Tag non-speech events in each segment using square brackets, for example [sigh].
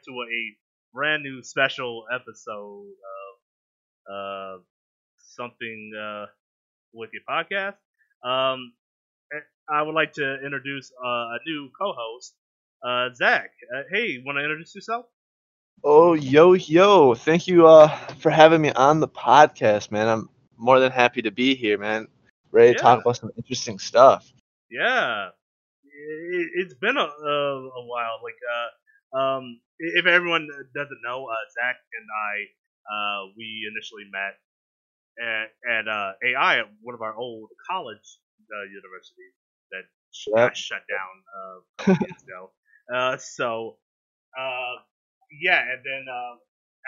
back to a brand new special episode of uh, something uh, with your podcast. Um, I would like to introduce uh, a new co-host, uh, Zach. Uh, hey, want to introduce yourself? Oh, yo, yo! Thank you uh, for having me on the podcast, man. I'm more than happy to be here, man. Ready to Yeah. talk about some interesting stuff. Yeah, it, it's been a, a, a while. Like, uh, um, if everyone doesn't know, uh, Zach and I, uh, we initially met at, at uh, AI at one of our old college uh, universities that Yep. shut down uh, a couple years ago. [laughs] Uh, so, uh, yeah, and then uh,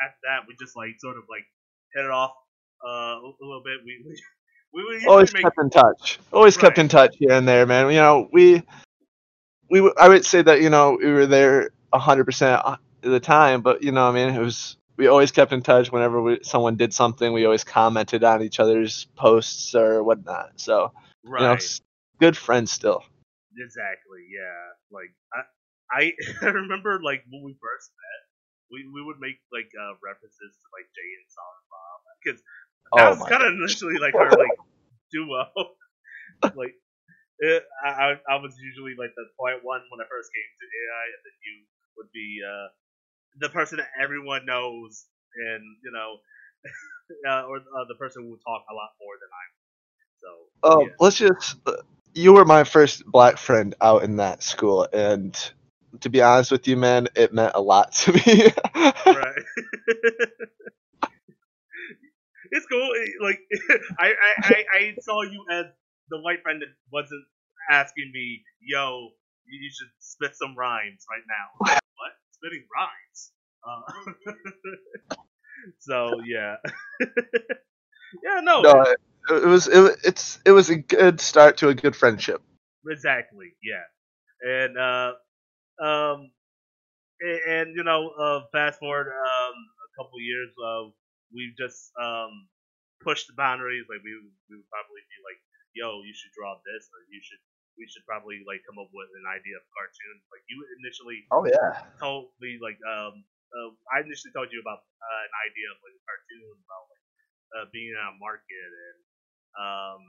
after that, we just like sort of like hit it off uh, a little bit. We we, we Always make kept in touch. Always kept in touch here and there, man. You know, we we I would say that you know we were there hundred percent of the time, but you know, I mean, it was we always kept in touch whenever we, someone did something. We always commented on each other's posts or whatnot. So right. you know, good friends still. Exactly. Yeah. Like I, I, [laughs] I remember like when we first met, we, we would make like uh, references to like Jay and Silent Bob because that Oh was kind of initially like our like [laughs] duo. [laughs] like it, I, I I was usually like the quiet one when I first came to AI, and then you would be uh, the person that everyone knows, and you know, [laughs] uh, or uh, the person who would talk a lot more than I. So Oh, yeah. let's just. You were my first black friend out in that school, and to be honest with you, man, it meant a lot to me. [laughs] right. [laughs] it's cool. Like I, I, I, I saw you as the white friend that wasn't asking me, "Yo, you should spit some rhymes right now." [laughs] what? Spitting rhymes? Uh, [laughs] so yeah, [laughs] yeah. No, no, it, it was it, it's it was a good start to a good friendship. Exactly. Yeah. And uh, um, and, and you know, uh, fast forward um a couple years, uh, we've just um pushed the boundaries. Like we we would probably be like, yo, you should draw this, or you should we should probably like come up with an idea of cartoon. Like you initially Oh yeah. told me like um uh, I initially told you about uh, an idea of like a cartoon about like uh, being in a market and um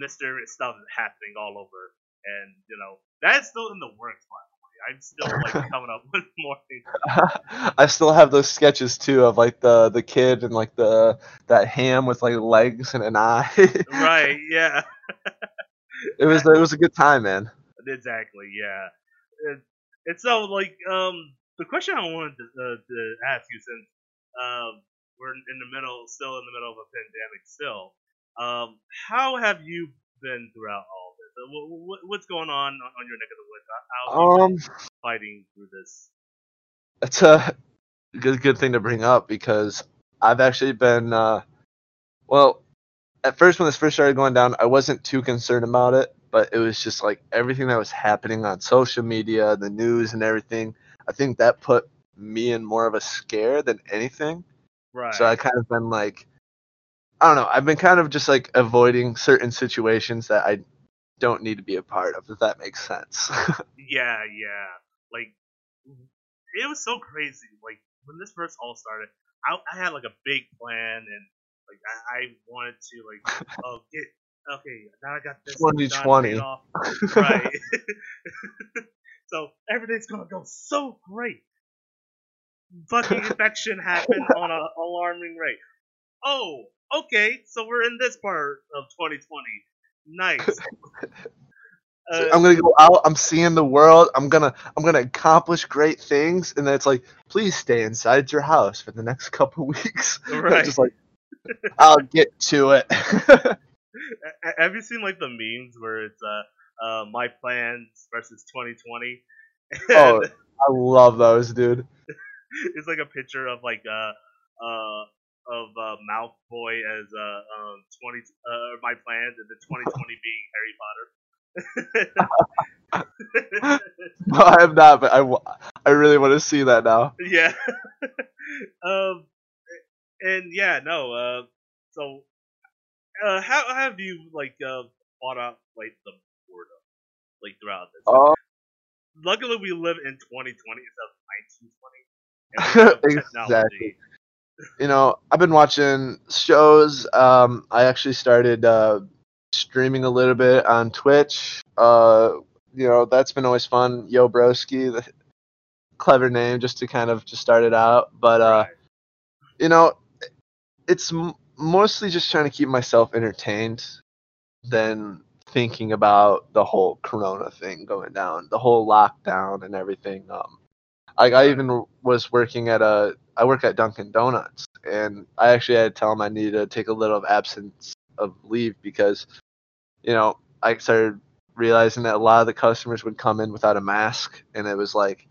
mysterious stuff happening all over and you know that's still in the works by the way I'm still like [laughs] coming up [laughs] with more things [laughs] I still have those sketches too of like the the kid and like the that ham with like legs and an eye. right yeah It was it was a good time, man. exactly yeah. And, and so like um the question I wanted to, uh, to ask you since um we're in the middle still in the middle of a pandemic still um how have you been throughout all this? Uh, wh- wh- what's going on on your neck of the woods? How- how have you been Um, fighting through this? It's a good good thing to bring up because I've actually been uh, well at first when this first started going down I wasn't too concerned about it but it was just like everything that was happening on social media the news and everything I think that put me in more of a scare than anything right so I kind of been like I don't know I've been kind of just like avoiding certain situations that I don't need to be a part of if that makes sense [laughs] Yeah, yeah. Like it was so crazy. Like when this first all started, I, I had like a big plan and like I, I wanted to like [laughs] oh get okay now I got this 2020. off. [laughs] right. [laughs] so everything's gonna go so great. Fucking infection happened on an alarming rate. Oh, okay. So we're in this part of 2020. Nice. Uh, I'm gonna go out. I'm seeing the world. I'm gonna I'm gonna accomplish great things, and then it's like, please stay inside your house for the next couple weeks. Right. Just like, I'll get to it. [laughs] Have you seen like the memes where it's uh, uh my plans versus 2020? [laughs] oh, I love those, dude. it's like a picture of like uh uh of uh, Mouth Boy as uh um 20 uh my plans and the 2020 being Harry Potter. [laughs] No, I have not, but I, wa- I really want to see that now. yeah. um and yeah, no, uh so uh how have you like uh fought out like the boredom like throughout this? Oh, luckily we live in 2020 instead of 1920. And we have [laughs] Exactly. you know, I've been watching shows. Um, I actually started uh, streaming a little bit on Twitch. Uh, you know, that's been always fun. Yo Broski, the clever name just to kind of just start it out. But uh, Right. you know, it's m- mostly just trying to keep myself entertained than thinking about the whole Corona thing going down, the whole lockdown and everything. Um, I even was working at a, I work at Dunkin' Donuts, and I actually had to tell them I needed to take a little of absence of leave because, you know, I started realizing that a lot of the customers would come in without a mask, and it was like,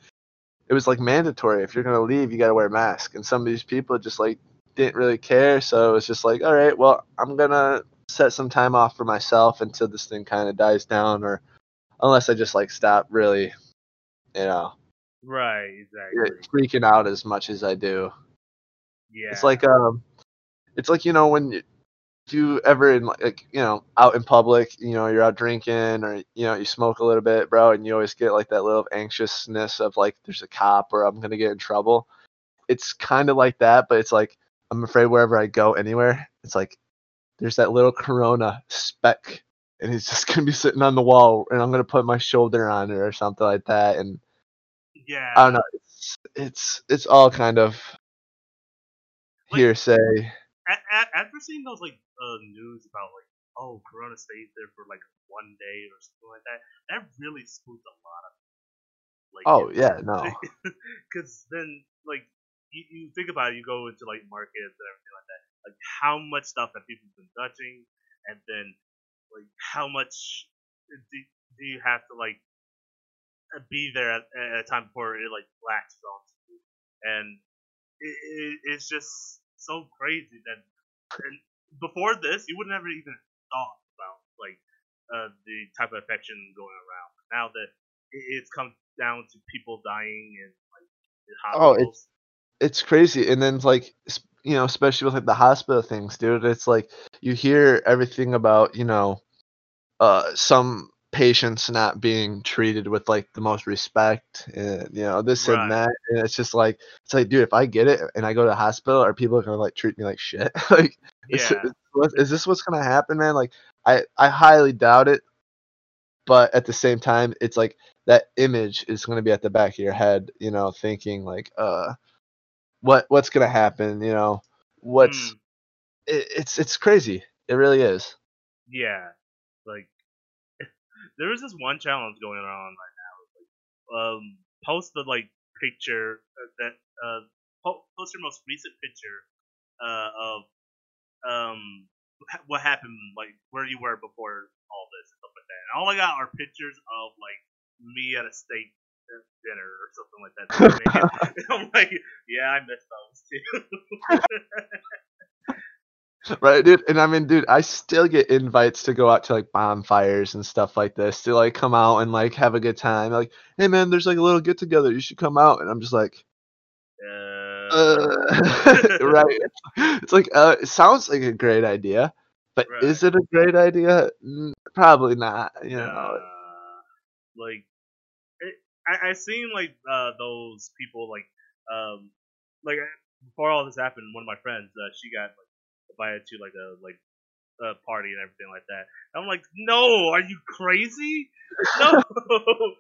it was like mandatory. If you're gonna leave, you gotta wear a mask. And some of these people just like didn't really care, so it was just like, all right, well, I'm gonna set some time off for myself until this thing kind of dies down, or unless I just like stop really, you know, Right, exactly. freaking out as much as I do. Yeah. It's like um, it's like you know when you, if you ever in like, like you know out in public, you know you're out drinking or you know you smoke a little bit, bro, and you always get like that little anxiousness of like there's a cop or I'm gonna get in trouble. It's kind of like that, but it's like I'm afraid wherever I go anywhere, it's like there's that little Corona speck, and it's just [laughs] gonna be sitting on the wall, and I'm gonna put my shoulder on it or something like that, and yeah. I don't know. It's it's it's all kind of Like- hearsay. a- a- after seeing those like uh, news about like oh Corona stays there for like one day or something like that, that really spooked a lot of like Oh yeah, [laughs] no. [laughs] because then like you, you think about it, you go into like markets and everything like that, like how much stuff that people's been touching, and then like how much do, do you have to like be there at, at a time before it like latches onto you, and it, it, it's just so crazy that and before this you would never even thought about like uh, the type of infection going around. But Now that it, it's come down to people dying and like in Oh, it's-. It's crazy, and then like you know, especially with like the hospital things, dude. It's like you hear everything about you know, uh, some patients not being treated with like the most respect, and you know this Right. and that, and it's just like it's like, dude, if I get it and I go to the hospital, are people gonna like treat me like shit? [laughs] like, is, yeah, is, is this what's gonna happen, man? Like, I I highly doubt it, but at the same time, it's like that image is gonna be at the back of your head, you know, thinking like, uh, what what's gonna happen, you know, what's Mm, it, it's it's crazy, it really is. yeah, like [laughs] there was this one challenge going on right now. Like, um, post the like picture uh, that uh, po- post your most recent picture uh, of um what happened, like where you were before all this and stuff like that. And all I got are pictures of like me at a steak uh, dinner or something like that. that I made. I'm like, yeah, I missed those too. [laughs] right, dude. And I mean, dude, I still get invites to go out to like bonfires and stuff like this to like come out and like have a good time. Like, hey man, there's like a little get together. You should come out. And I'm just like, uh, uh, [laughs] [laughs] right. It's like, uh, it sounds like a great idea, but Right. is it a great idea? Mm, Probably not. You know. uh, like it, I, I seen like uh, those people like um like before all this happened, one of my friends uh, she got like invited to like a like a party and everything like that. I'm like, no, are you crazy? No, [laughs]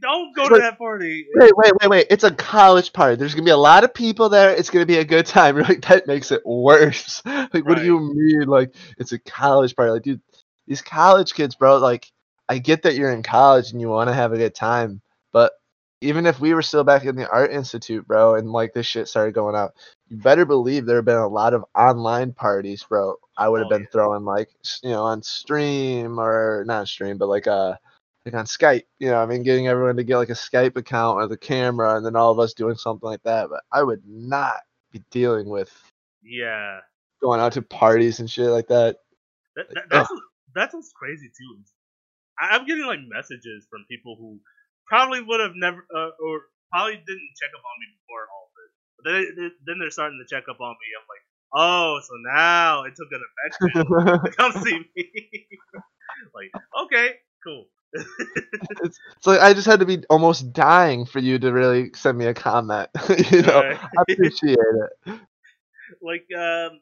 don't go to that party. Wait, wait, wait, wait. It's a college party. There's gonna be a lot of people there. It's gonna be a good time. [laughs] You're like, that makes it worse. [laughs] Like, what do you mean? Like, it's a college party. Like, dude, these college kids, bro, like, I get that you're in college and you want to have a good time, but even if we were still back in the art institute, bro, and like this shit started going out, you better believe there have been a lot of online parties, bro. I would have Oh, been yeah. throwing like, you know, on stream or not stream, but like uh like on Skype, you know, I mean, getting everyone to get like a Skype account or the camera, and then all of us doing something like that. But I would not be dealing with Yeah, going out to parties and shit like that. that, that, that's that's what's crazy too. I'm getting like messages from people who probably would have never uh, or probably didn't check up on me before all this. But then then they're starting to check up on me. I'm like, oh, so now it took an affection to [laughs] come see me. [laughs] like, okay, cool. [laughs] it's, it's like I just had to be almost dying for you to really send me a comment. you know, Right. I appreciate it. like um,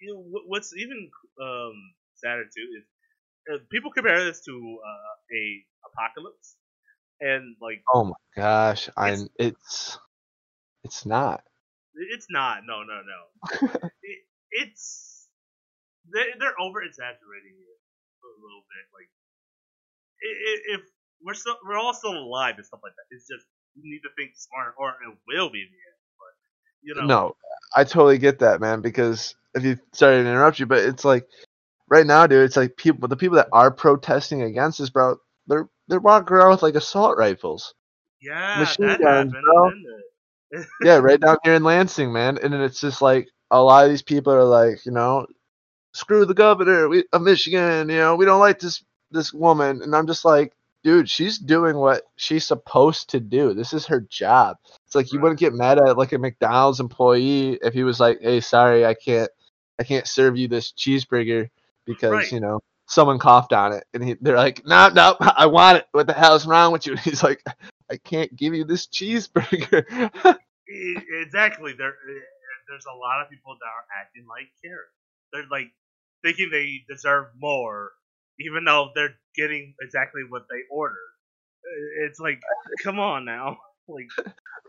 you know, what's even um sadder too is uh, people compare this to uh, a apocalypse, and like Oh my gosh, I It's- it's not. it's not. No, no, no. [laughs] it, it's they're, they're over exaggerating it a little bit. Like if we're still we're all still alive and stuff like that. It's just you need to think smart, or it will be the end. But you know, No, I totally get that, man. Because if you sorry to interrupt you, but it's like right now, dude. It's like people, the people that are protesting against this, bro. They're walking around with like assault rifles. yeah, machine that guns, happened. bro. [laughs] yeah, right down here in Lansing, man. And then it's just like a lot of these people are like, you know, screw the governor we, of Michigan. You know, we don't like this this woman. And I'm just like, dude, she's doing what she's supposed to do. This is her job. It's like you wouldn't get mad at like a McDonald's employee if he was like, hey, sorry, I can't, I can't serve you this cheeseburger because Right. you know someone coughed on it, and he, they're like, no, no, I want it. What the hell's wrong with you? And [laughs] he's like, I can't give you this cheeseburger. [laughs] Exactly. There, eh, there's a lot of people that are acting like Karen. They're like thinking they deserve more, even though they're getting exactly what they ordered. Eh, It's like, come on now. [laughs] Like,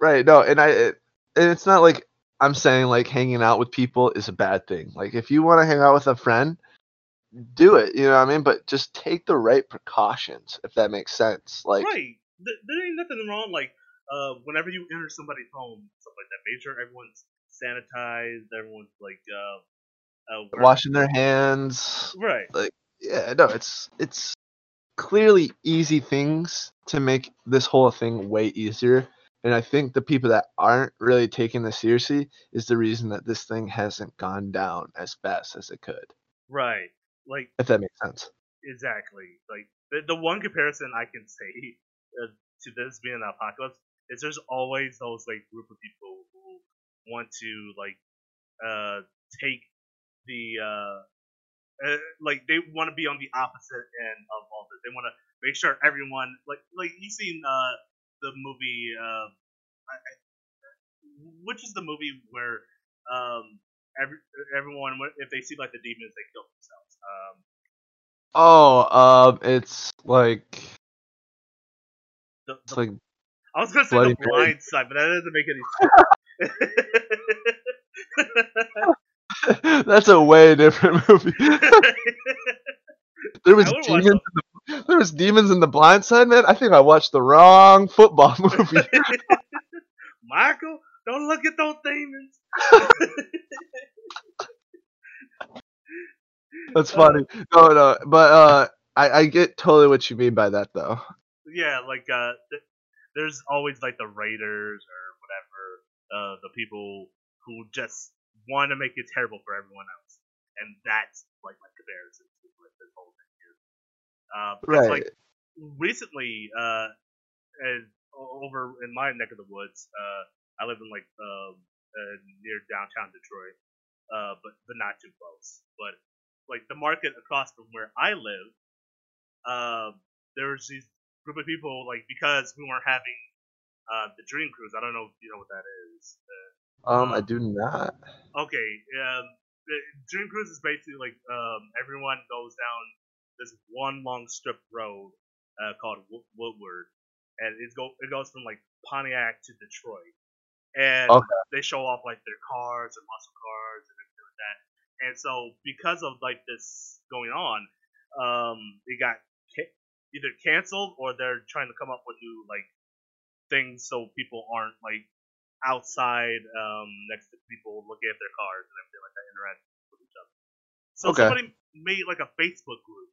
Right. No, and I it, and it's not like I'm saying like hanging out with people is a bad thing. Like if you want to hang out with a friend, do it. You know what I mean? But just take the right precautions if that makes sense. Like right? Th- there ain't nothing wrong. Like, uh, whenever you enter somebody's home, stuff like that, make sure everyone's sanitized. Everyone's like, uh, uh washing their hands. Right. Like, yeah, no, it's it's clearly easy things to make this whole thing way easier. And I think the people that aren't really taking this seriously is the reason that this thing hasn't gone down as fast as it could. Right. Like, If that makes sense. Exactly. Like the the one comparison I can say uh, to this being an apocalypse is there's always those like group of people who want to like uh take the uh, uh like they want to be on the opposite end of all this. They want to make sure everyone like like you seen uh the movie uh I, I, which is the movie where um every everyone if they see like the demons they kill themselves um Oh, um, it's like the, it's like I was gonna say Bloody the Mary. blind side, but that doesn't make any sense. [laughs] that's a way different [laughs] movie. there was I would watch demons. In the, there was demons in the Blind Side, man. I think I watched the wrong football [laughs] movie. Michael, don't look at those demons. That's funny. No, no, but uh, I I get totally what you mean by that, though. yeah, like uh, th- there's always like the raiders or whatever, uh, the people who just want to make it terrible for everyone else, and that's like my comparison to like this whole thing here. Uh, because, Right. like recently, uh, and over in my neck of the woods, uh, I live in like um, uh, near downtown Detroit, uh, but but not too close. But like the market across from where I live, uh, there was these group of people like because we weren't having uh, the Dream Cruise. I don't know if you know what that is. Um, I do not. Okay, um, the Dream Cruise is basically like um, everyone goes down this one long strip road uh, called Woodward, and it go it goes from like Pontiac to Detroit, and Okay. they show off like their cars and muscle cars and everything like that. And so because of like this going on, um, it got ca- either canceled or they're trying to come up with new like things so people aren't like outside um, next to people looking at their cars and everything like that, interacting with each other. So Okay. somebody made like a Facebook group,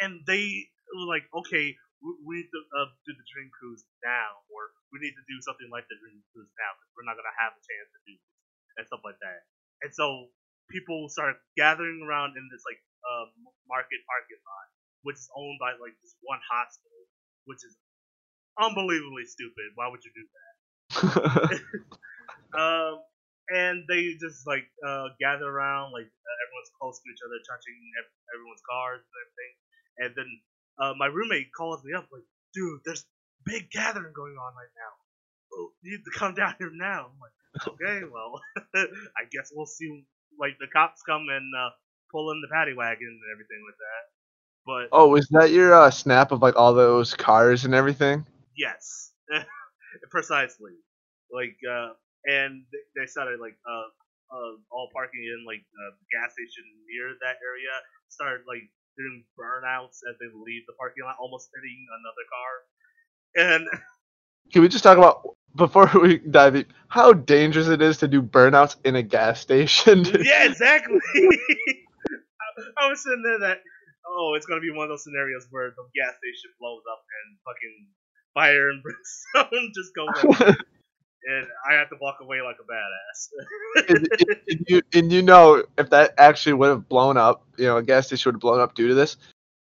and they were like, okay, we, we need to uh, do the Dream Cruise now, or we need to do something like the Dream Cruise now because we're not gonna have a chance to do this and stuff like that. And so people started gathering around in this like uh, market parking lot, which is owned by like this one hospital, which is unbelievably stupid. Why would you do that? [laughs] Um, and they just like uh, gather around, like uh, everyone's close to each other, touching ev- everyone's cars and everything. And then uh, my roommate calls me up like, dude, there's big gathering going on right now. Oh, you need to come [laughs] down here now. I'm like, okay, well, [laughs] I guess we'll see. Like the cops come and uh, pull in the paddy wagon and everything like that. But Oh, is that your uh, snap of like all those cars and everything? yes, [laughs] precisely. Like, uh, and they, started like uh, uh, all parking in like uh, the gas station near that area. Started like doing burnouts as they leave the parking lot, almost hitting another car. And [laughs] Can we just talk about before [laughs] we dive in, how dangerous it is to do burnouts in a gas station? [laughs] yeah, exactly. I, [laughs] I was sitting there that oh, it's gonna be one of those scenarios where the gas station blows up and fucking fire and brimstone just go. and I have to walk away like a badass. and, and you, and you know, if that actually would have blown up, you know, a gas station would have blown up due to this,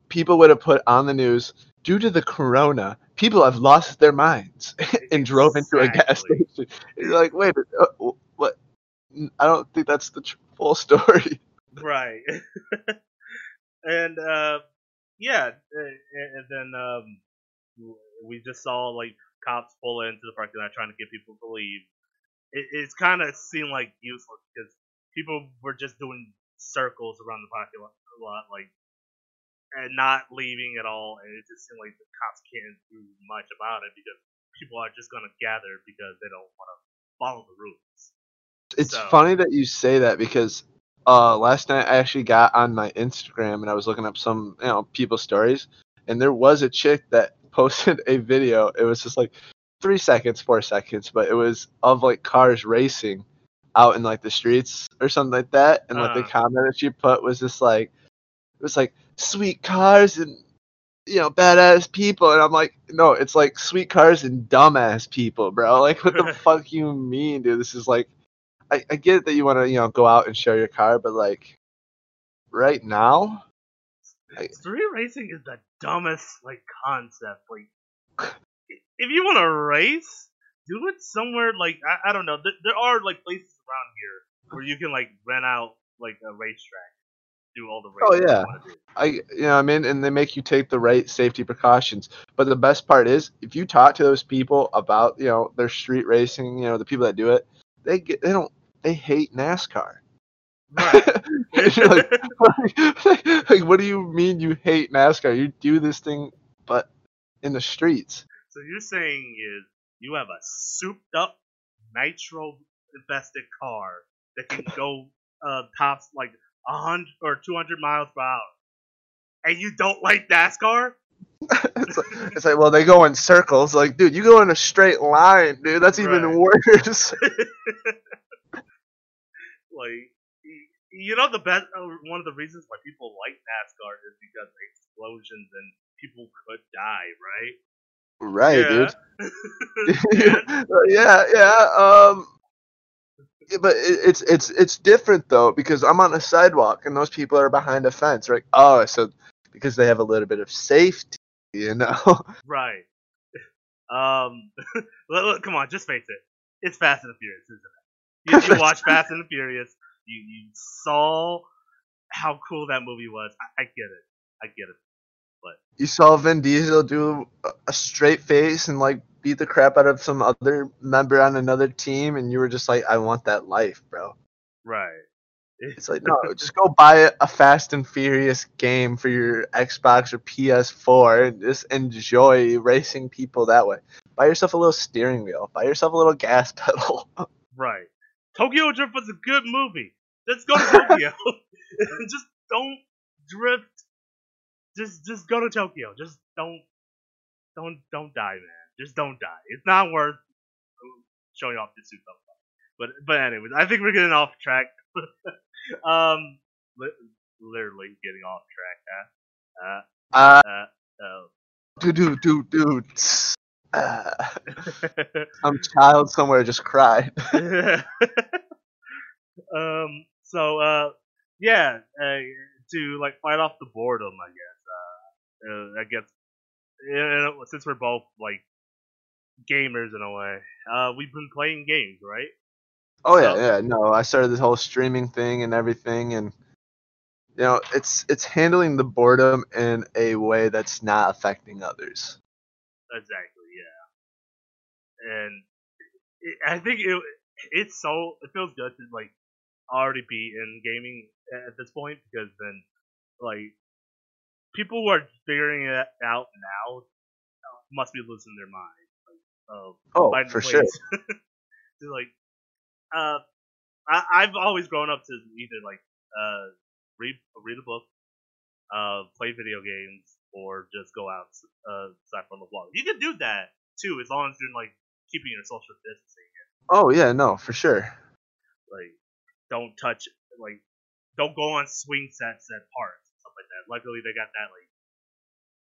people would have put on the news, due to the corona, people have lost their minds [laughs] and drove into a gas station. You're like, wait, uh, what? I don't think that's the full [laughs] story. right. [laughs] and uh, yeah, and, and then um, we just saw like cops pull into the parking lot trying to get people to leave. It, it's kind of seemed like useless because people were just doing circles around the parking lot, lot, like, and not leaving at all. And it just seemed like the cops can't do much about it because people are just gonna gather because they don't want to follow the rules. It's So- funny that you say that because uh, last night I actually got on my Instagram and I was looking up some you know people's stories, and there was a chick that [laughs] posted a video. It was just like three seconds, four seconds, but it was of like cars racing out in like the streets or something like that. And what the Uh. comment that she put was just like it was like sweet cars and you know badass people, and I'm like, no, it's like sweet cars and dumbass people, bro. [laughs] Like what the [laughs] fuck you mean, dude? This is like I, I get that you want to, you know, go out and show your car, but like, right now, I- Street racing is the dumbest like concept. Like, if you want to race, do it somewhere like I, I don't know. There, there are like places around here where you can like rent out like a racetrack, do all the Oh, yeah. you want to do. I, you know, I mean, and they make you take the right safety precautions. But the best part is, if you talk to those people about, you know, their street racing, you know, the people that do it, they get, they don't, they hate NASCAR. Right. [laughs] You're like, [laughs] like, what do you mean you hate NASCAR? You do this thing, but in the streets. so you're saying is you have a souped up nitro infested car that can go uh, tops like a hundred or two hundred miles per hour, and you don't like NASCAR? [laughs] it's, like, it's like, well, they go in circles. Like, dude, you go in a straight line, dude. That's even Right. worse. [laughs] like you know the best uh, one of the reasons why people like NASCAR is because of explosions and people could die, right? right, dude. Yeah, [laughs] yeah. Um, yeah, but it's it's it's different though because I'm on a sidewalk and those people are behind a fence, right? Oh, so because they have a little bit of safety, you know. [laughs] right. Um, [laughs] look, look, come on, just face it. It's Fast and the Furious, isn't it? You, you [laughs] watch Fast and the Furious. You you saw how cool that movie was. I, I get it. I get it. You saw Vin Diesel do a- straight face and like beat the crap out of some other member on another team, and you were just like, I want that life, bro. Right. It's like no, just go buy a- a Fast and Furious game for your Xbox or PS4 and just enjoy racing people that way. Buy yourself a little steering wheel. Buy yourself a little gas [laughs] pedal. Right. Tokyo Drift was a good movie. Let's go to Tokyo. [laughs] [laughs] just don't drift. Just just go to Tokyo. Just don't don't don't die, man. Just don't die. It's not worth showing off the suit. But but anyways, I think we're getting off track. [laughs] um, li- literally getting off track. Huh? Uh, Uh, uh, dude, dude, dude, dude. Uh, [laughs] some child somewhere just cried. [laughs] um. So, uh, yeah, uh, to like fight off the boredom, I guess. Uh, I guess, since we're both like gamers in a way, uh, we've been playing games, right? Oh yeah, So- yeah. No, I started this whole streaming thing and everything, and you know, it's it's handling the boredom in a way that's not affecting others. Exactly, yeah. And it, I think it it's so it feels good to like already be in gaming at this point because then like people who are figuring it out now must be losing their mind. Like, Oh, finding for ways sure. [laughs] to like, uh, I, I've always grown up to either like uh read read a book, uh, play video games, or just go out uh outside for the walk. You can do that too as long as you're like keeping your social distancing. Oh yeah, no, for sure. Like, don't touch like, don't go on swing sets at parks like that. Luckily, they got that like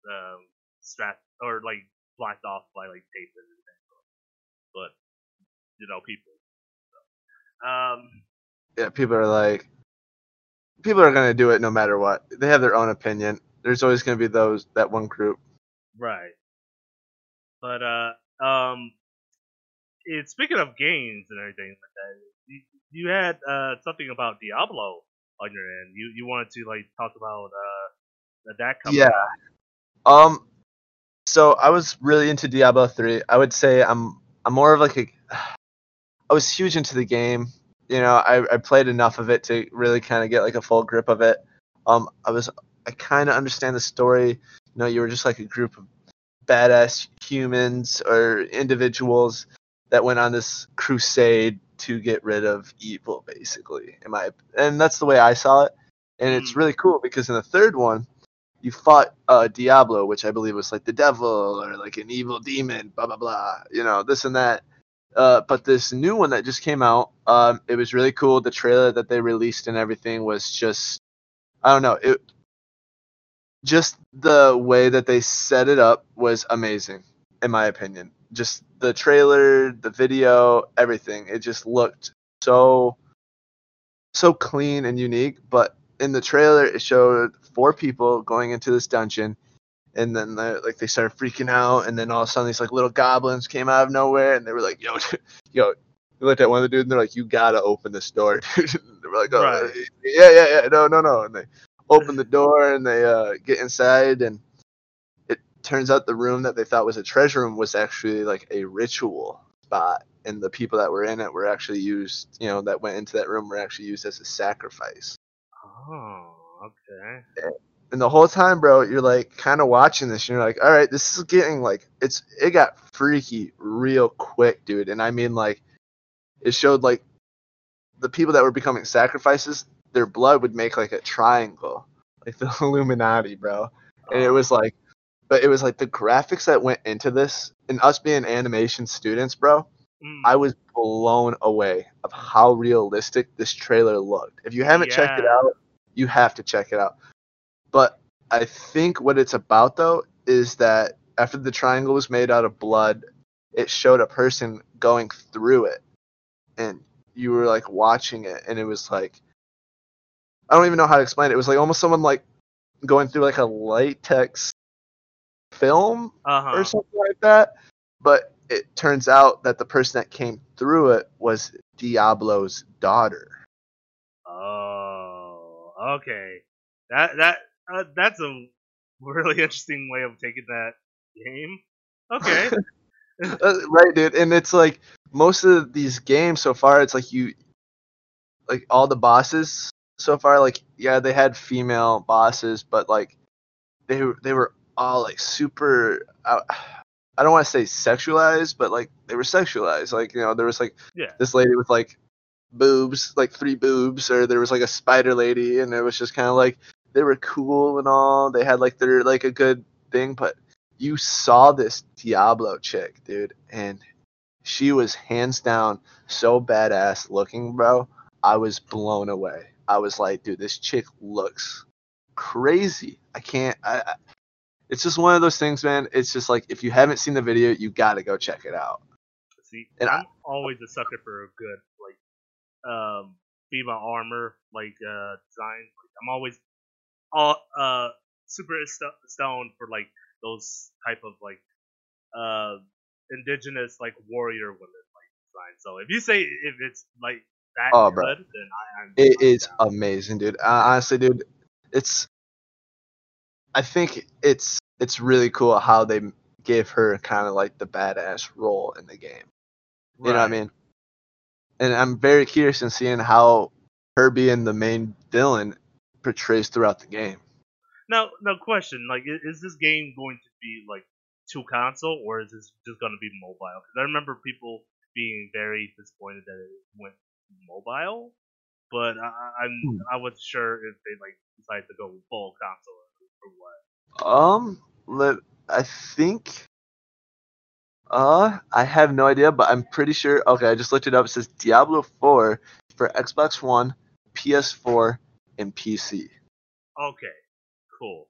um strap or like blocked off by like tape and everything. But you know, people. So, um, Yeah, people are like, people are gonna do it no matter what. They have their own opinion. There's always gonna be those that one group. right. But uh, um, it, speaking of games and everything like that, you, you had uh something about Diablo on your end. You you wanted to like talk about uh that coming Yeah. Um, so I was really into Diablo three. I would say I'm I'm more of like a. [sighs] I was huge into the game. You know, I, I played enough of it to really kind of get like a full grip of it. Um, I was I kind of understand the story. You know, you were just like a group of badass humans or individuals that went on this crusade to get rid of evil, basically. In my and that's the way I saw it. And it's Mm. really cool because in the third one, you fought uh, Diablo, which I believe was like the devil or like an evil demon, blah blah blah. You know, this and that. Uh, but this new one that just came out, um, it was really cool. The trailer that they released and everything was just, I don't know, it. Just the way that they set it up was amazing, in my opinion. Just the trailer, the video, everything. It just looked so, so clean and unique. But in the trailer, it showed four people going into this dungeon, and then they like they started freaking out, and then all of a sudden these like little goblins came out of nowhere, and they were like, "Yo, [laughs] yo." We looked at one of the dudes, and they're like, "You gotta open this door." [laughs] dude." they were like, "Oh, Right. yeah, yeah, yeah, no, no, no." And they open the door, and they uh, get inside, and turns out the room that they thought was a treasure room was actually like a ritual spot, and the people that were in it were actually used, you know, that went into that room were actually used as a sacrifice. Oh, okay. and the whole time, bro, you're like kind of watching this, and you're like, all right, this is getting like it's it got freaky real quick, dude. And I mean, like, it showed like the people that were becoming sacrifices, their blood would make like a triangle, like [laughs] the Illuminati, bro. And it Oh, was like, but it was like the graphics that went into this, and us being animation students, bro. mm, I was blown away of how realistic this trailer looked. If you haven't checked it out, you have to check it out. But I think what it's about though is that after the triangle was made out of blood, it showed a person going through it and you were like watching it and it was like I don't even know how to explain it. It was like almost someone like going through like a latex film uh-huh. or something like that. But it turns out that the person that came through it was Diablo's daughter. Oh, okay. That that uh, that's a really [laughs] interesting way of taking that game. Okay. [laughs] Uh, right, dude. And it's like most of these games so far, it's like you, like all the bosses so far, like yeah, they had female bosses, but like they they were all like super. Uh, I don't want to say sexualized, but like they were sexualized. Like you know, there was like yeah. this lady with like boobs, like three boobs, or there was like a spider lady, and it was just kind of like they were cool and all. They had like their like a good thing, but you saw this Diablo chick, dude, and she was hands down so badass looking, bro. I was blown away. I was like, dude, this chick looks crazy. I can't. I, I, it's just one of those things, man. It's just like if you haven't seen the video, you gotta go check it out. See, And I- I'm always a sucker for a good like um female armor like uh design. Like, I'm always all uh super st- stoned for like those type of like uh indigenous like warrior women like design. So if you say if it's like that Oh, good, bro. then I, I'm It down. amazing, dude. Uh, honestly, dude, it's I think it's it's really cool how they gave her kind of like the badass role in the game. You know what I mean? And I'm very curious in seeing how her being the main villain portrays throughout the game. Now, now, question: like, is this game going to be like to console, or is this just going to be mobile? Because I remember people being very disappointed that it went mobile, but I, I'm Hmm. I wasn't sure if they like decided to go full console or what. Um, let I think. Uh, I have no idea, but I'm pretty sure. Okay, I just looked it up. It says Diablo 4 for Xbox One, PS4, and PC. Okay, cool.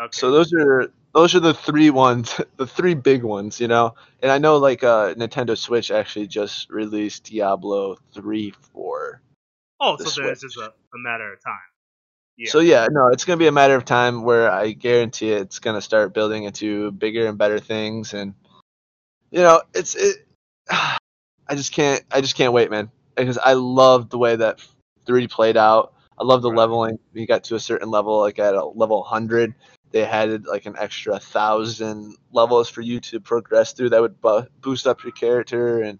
Okay. So those are those are the three ones, the three big ones, you know. And I know like uh, Nintendo Switch actually just released Diablo 3 for. oh, so then it's just a, a matter of time. Yeah. So yeah, no, it's gonna be a matter of time where I guarantee it's gonna start building into bigger and better things, and you know, it's it. [sighs] I just can't, I just can't wait, man, because I love the way that three played out. I love the Right. leveling. We got to a certain level, like at a level hundred, they added like an extra thousand levels for you to progress through that would bu- boost up your character, and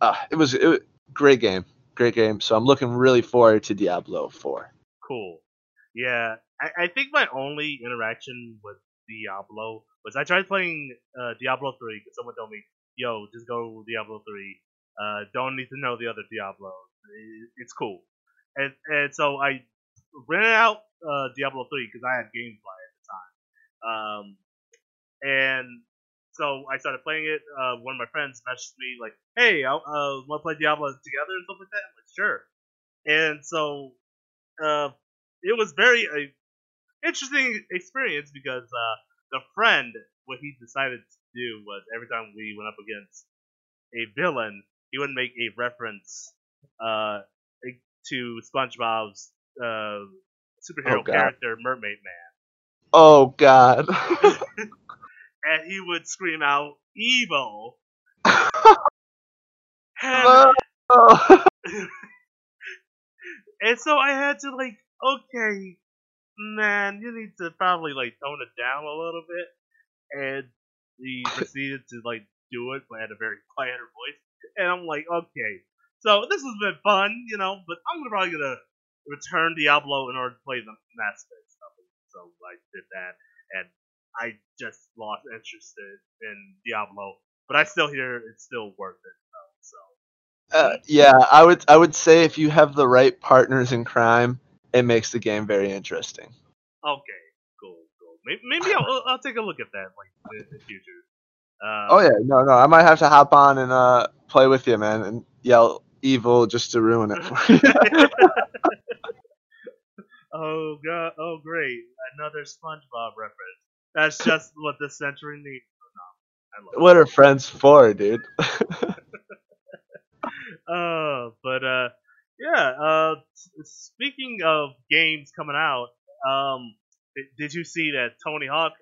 uh, it was it great game, great game. So I'm looking really forward to Diablo Four. Cool. Yeah, I, I think my only interaction with Diablo was I tried playing uh, Diablo 3 because someone told me, yo, just go Diablo 3. Uh, don't need to know the other Diablos. It- It's cool. And, and so I rented out uh, Diablo 3 because I had GameFly at the time. Um, and so I started playing it. Uh, one of my friends messaged me like, "Hey, I uh, want to play Diablo together and stuff like that." I'm like, "Sure." And so uh, it was very uh, interesting experience because uh, the friend, what he decided to do was every time we went up against a villain, he would make a reference uh, to SpongeBob's uh, superhero Oh, character, Mermaid Man, Oh God. [laughs] and he would scream out "evil." [laughs] And, Oh. [laughs] and so I had to like, okay, man, you need to probably like tone it down a little bit. And he [laughs] proceeded to like do it, but had a very quieter voice. And I'm like, okay, so this has been fun, you know, but I'm probably gonna return Diablo in order to play the Mass Effect stuff. So I did that, and I just lost interest in, in Diablo. But I still hear it's still worth it. Uh, yeah, I would I would say if you have the right partners in crime, it makes the game very interesting. Okay, cool, cool. Maybe, maybe I'll, I'll take a look at that like in the future. Uh, Oh yeah, no, no, I might have to hop on and uh play with you, man, and yell evil just to ruin it for you. [laughs] oh god! Oh great! Another SpongeBob reference. That's just what this century needs. Oh, no, what are friends for, dude? [laughs] Uh, but uh, yeah. Uh, speaking of games coming out, um, did, you see that Tony Hawk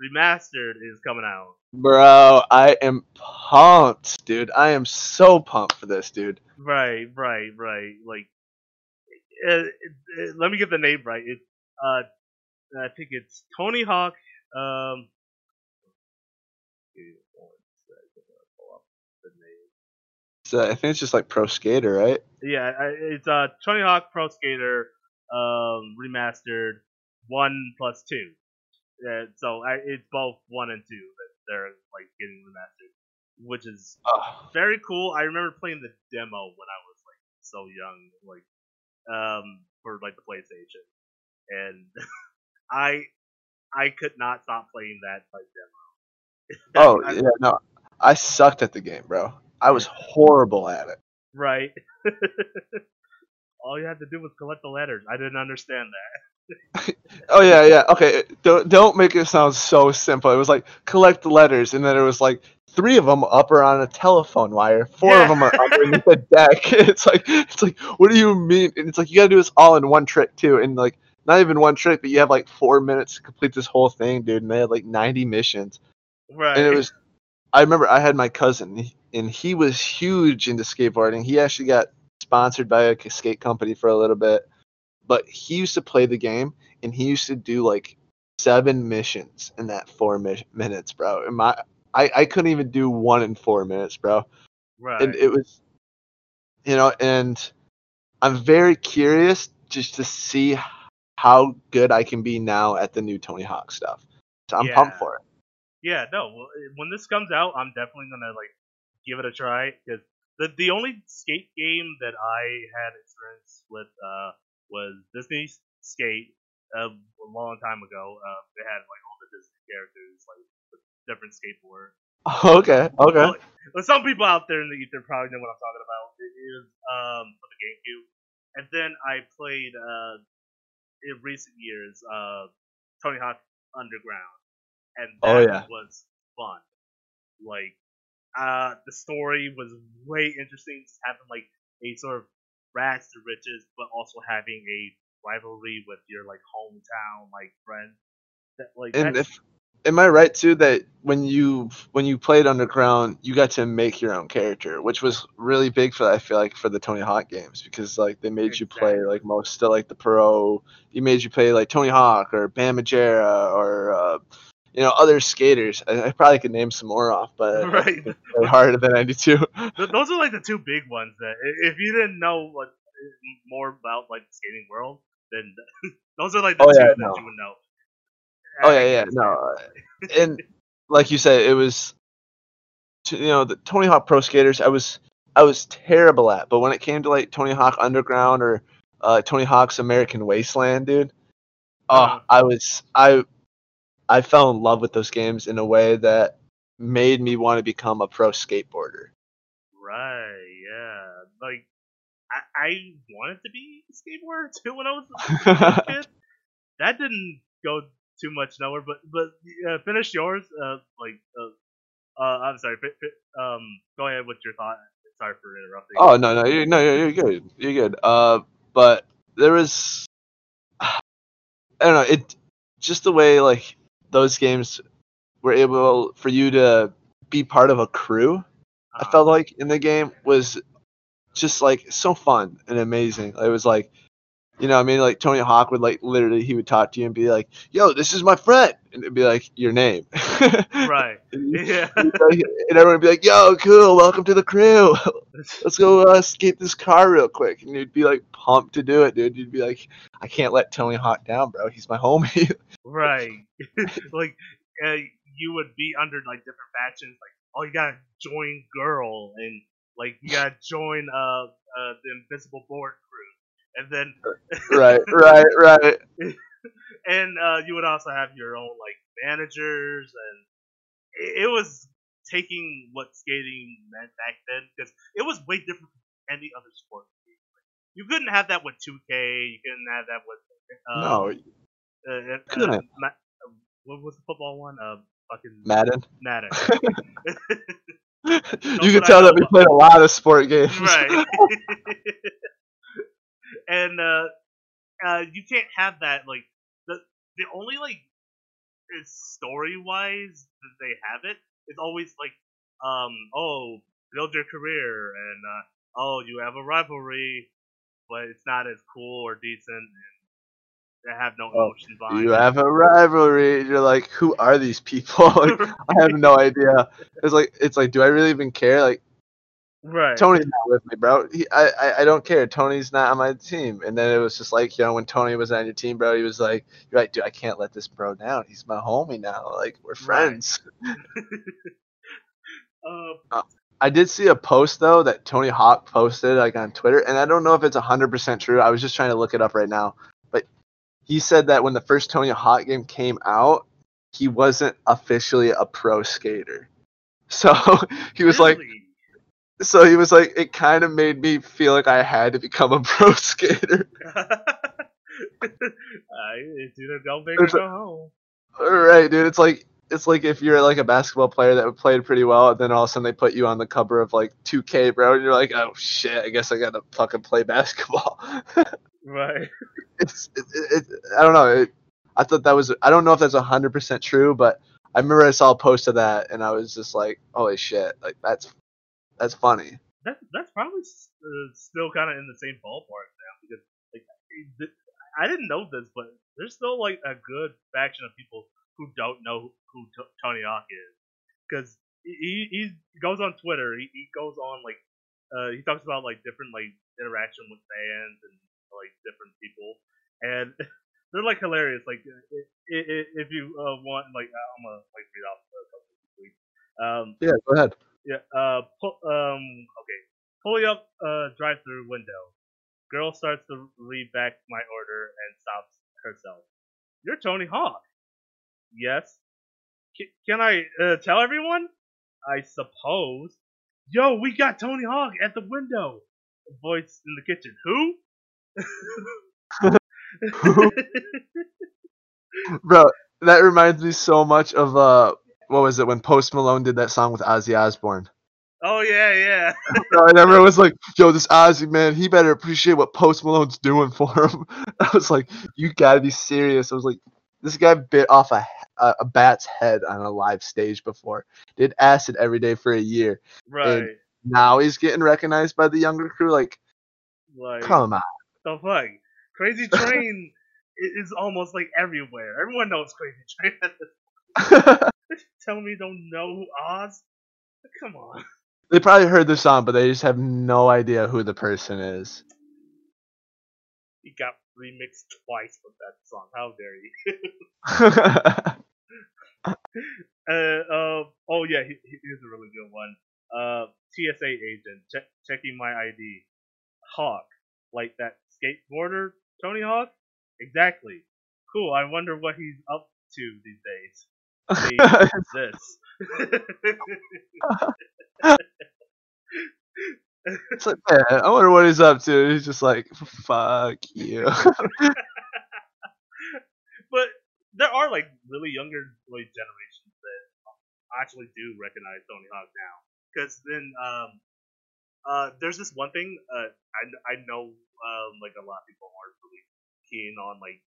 Remastered is coming out? Bro, I am pumped, dude. I am so pumped for this, dude. Right, right, right. Like, uh, uh, let me get the name right. It's uh, I think it's Tony Hawk. Um, So I think it's just like Pro Skater, right? Yeah, it's uh Tony Hawk Pro Skater um remastered one plus two. Yeah, so I, it's both one and two that they're like getting remastered, which is Oh, very cool. I remember playing the demo when I was like so young, like um for like the PlayStation, and [laughs] I I could not stop playing that like demo. [laughs] oh I- yeah, no. I sucked at the game, bro. I was horrible at it. right. [laughs] All you had to do was collect the letters. I didn't understand that. [laughs] Oh yeah, yeah. Okay, don't don't make it sound so simple. It was like collect the letters, and then it was like three of them up are on a telephone wire, four Yeah. of them are [laughs] underneath the deck. It's like it's like what do you mean? And it's like you gotta do this all in one trick too, and like not even one trick, but you have like four minutes to complete this whole thing, dude. And they had like ninety missions, Right. and it was. I remember I had my cousin, and he was huge into skateboarding. He actually got sponsored by a skate company for a little bit, but he used to play the game and he used to do like seven missions in that four mi- minutes, bro. And my I, I couldn't even do one in four minutes, bro. Right. And it was, you know, and I'm very curious just to see how good I can be now at the new Tony Hawk stuff. So I'm pumped for it. Yeah, no. well, When this comes out, I'm definitely gonna like give it a try because the the only skate game that I had experience with uh was Disney Skate uh, a long time ago. Uh, they had like all the Disney characters, like with different skateboard. [laughs] Okay, okay. Well, but some people out there in the ether probably know what I'm talking about. It is um for the GameCube, and then I played uh in recent years uh Tony Hawk Underground, and that Oh, yeah. was fun. Like uh the story was way interesting, just having like a sort of rags to riches, but also having a rivalry with your like hometown like friend. That like And if am I right too that when you when you played Underground, you got to make your own character, which was really big for I feel like for the Tony Hawk games because like they made you play like most of like the pro. You made you play like Tony Hawk or Bam Margera or uh, you know other skaters. I, I probably could name some more off, but [laughs] right. [laughs] really harder than I do too. Th- those are like the two big ones that if you didn't know like more about like the skating world, then [laughs] those are like the Oh, two yeah, that no. you would know. Oh yeah, yeah, no, uh, and like you said, it was, you know, the Tony Hawk Pro Skaters. I was, I was terrible at, but when it came to like Tony Hawk Underground or uh, Tony Hawk's American Wasteland, dude, oh, Uh-huh. I was, I, I fell in love with those games in a way that made me want to become a pro skateboarder. Right, yeah. Like I, I wanted to be a skateboarder too when I was [laughs] a kid. That didn't go too much nowhere, but but uh, finish yours. Uh, like uh, uh, I'm sorry. fi- fi- um, go ahead with your thought. Sorry for interrupting. Oh no no you no you're you're good you're good. Uh, but there was [sighs] I don't know it just the way like those games were able for you to be part of a crew. I Uh, felt like in the game was just like so fun and amazing. It was like you know what I mean like Tony Hawk would like literally he would talk to you and be like yo this is my friend and it'd be like your name. [laughs] right. [laughs] [laughs] Yeah. and everyone would be like, "Yo, cool, welcome to the crew." let's go uh, skate this car real quick. And you'd be like pumped to do it, dude. You'd be like, I can't let Tony Hawk down, bro. He's my homie. Right. like uh, you would be under like different factions. Like, oh, you gotta join girl, and like you gotta join uh, uh the Invisible Board and then [laughs] right, right, right. [laughs] and uh, you would also have your own like managers, and it, it was taking what skating meant back then because it was way different from any other sport. You couldn't have that with 2K. You couldn't have that with uh, no, uh, uh, couldn't. Ma- what was the football one? Uh, fucking Madden. Madden. [laughs] you can tell that we played a lot of sport games. right. And uh, uh, you can't have that. Like the the only like story wise that they have it is always like um oh build your career and uh, oh you have a rivalry, but it's not as cool or decent and they have no Oh, emotion behind you it. have a rivalry. You're like, who are these people? [laughs] like, I have no idea. It's like, it's like, do I really even care? Like, right. Tony's not with me, bro. He, I, I, I don't care. Tony's not on my team. And then it was just like, you know, when Tony was on your team, bro, he was like, you're right, dude, I can't let this bro down. He's my homie now. Like, we're friends. [laughs] Uh, I did see a post though that Tony Hawk posted like on Twitter, and I don't know if it's hundred percent true. I was just trying to look it up right now, but he said that when the first Tony Hawk game came out, he wasn't officially a pro skater. [laughs] So he was like, really? So he was like, it kind of made me feel like I had to become a [laughs] pro skater. uh, it's either go big or go home. All right, dude. It's like it's like if you're like a basketball player that played pretty well, and then all of a sudden they put you on the cover of like 2K, bro, and you're like, oh shit, I guess I gotta fucking play [laughs] basketball. [laughs] Right. it's it, it, it, I don't know. It, I thought that was I don't know if that's hundred percent true, but I remember I saw a post of that and I was just like, holy shit, like that's that's funny. That, that's probably uh, still kind of in the same ballpark now because like I didn't know this, but there's still like a good faction of people who don't know who T- Tony Hawk is, because he, he goes on Twitter. He, he goes on like uh, he talks about like different like interaction with fans and like different people, and [laughs] they're like hilarious. Like if you uh, want, like I'm gonna like read off a couple of tweets. Um, yeah, go ahead. Yeah. Uh. Pu- um. Okay. Pulling up uh drive-through window. Girl starts to read back my order and stops herself. You're Tony Hawk. Yes. C- can I uh, tell everyone? I suppose. Yo, we got Tony Hawk at the window. A voice in the kitchen. Who? [laughs] Bro, that reminds me so much of uh what was it when Post Malone did that song with Ozzy Osbourne? Oh yeah, yeah. [laughs] And everyone was like, "Yo, this Ozzy man, he better appreciate what Post Malone's doing for him." [laughs] I was like, "You gotta be serious." I was like, "This guy bit off a a, a bat's head on a live stage before, did acid every day for a year. Right. Now he's getting recognized by the younger crew. Like, like come on." the fuck? Crazy Train [laughs] is almost like everywhere. Everyone knows Crazy Train. at this- [laughs] Tell me you don't know who Oz? Come on. they probably heard the song, but they just have no idea who the person is. He got remixed twice with that song. How dare you? [laughs] uh, uh, oh yeah, he, he- here's a really good one. Uh, TSA agent che- checking my ID. Hawk, like that skateboarder Tony Hawk. Exactly. Cool. I wonder what he's up to these days. This. [laughs] It's like, man, I wonder what he's up to. He's just like, fuck you. but there are like really younger like generations that actually do recognize Tony Hawk now. Because then um, uh, there's this one thing uh, I, I know um, like a lot of people aren't really keen on like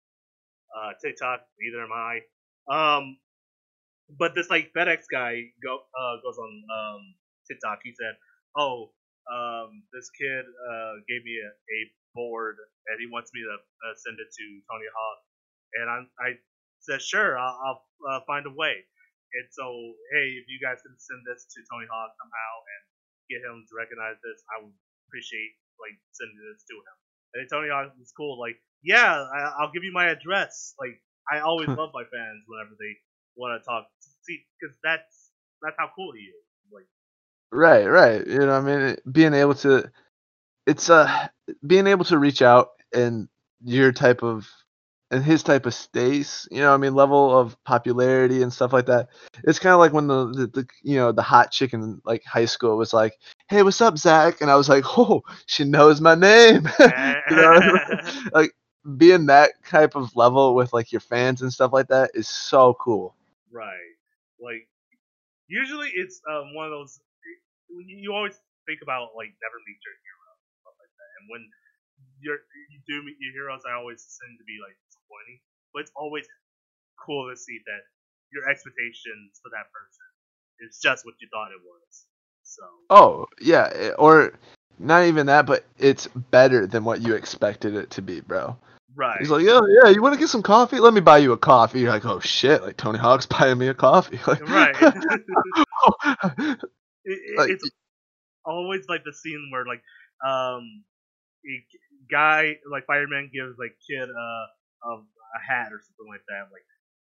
uh, TikTok. Neither am I. Um, but this like FedEx guy go uh, goes on um, TikTok. He said, "Oh, um, this kid uh, gave me a, a board and he wants me to uh, send it to Tony Hawk." And I'm, I said, "Sure, I'll, I'll uh, find a way." And so, hey, if you guys can send this to Tony Hawk somehow and get him to recognize this, I would appreciate like sending this to him. And Tony Hawk was cool, like, yeah, I, I'll give you my address. Like, I always love my fans whenever they want to talk. See, because that's that's how cool he is. Like, Right, right. You know, I mean, it- being able to, it's uh, being able to reach out and your type of, and his type of stace. You know, I mean, level of popularity and stuff like that. It's kind of like when the, the, the, you know, the hot chick in like high school was like, "Hey, what's up, Zach?" And I was like, [laughs] "Oh, she knows my name." [laughs] you know, [laughs] like being that type of level with like your fans and stuff like that is so cool. Right. Like usually it's um, one of those you, always think about like never meet your hero stuff like that. And when you're you do meet your heroes, I always seem to be like disappointing. But it's always cool to see that your expectations for that person is just what you thought it was. So Oh, yeah, eh, or not even that, but it's better than what you expected it to be, bro. Right. He's like, yeah, yeah, you want to get some coffee? Let me buy you a coffee. You're like, oh shit, like Tony Hawk's [laughs] buying me a coffee. [laughs] Like, right. [laughs] it, it- Like- it's always like the scene where like um a guy like fireman gives like kid uh, um, a hat or something like that like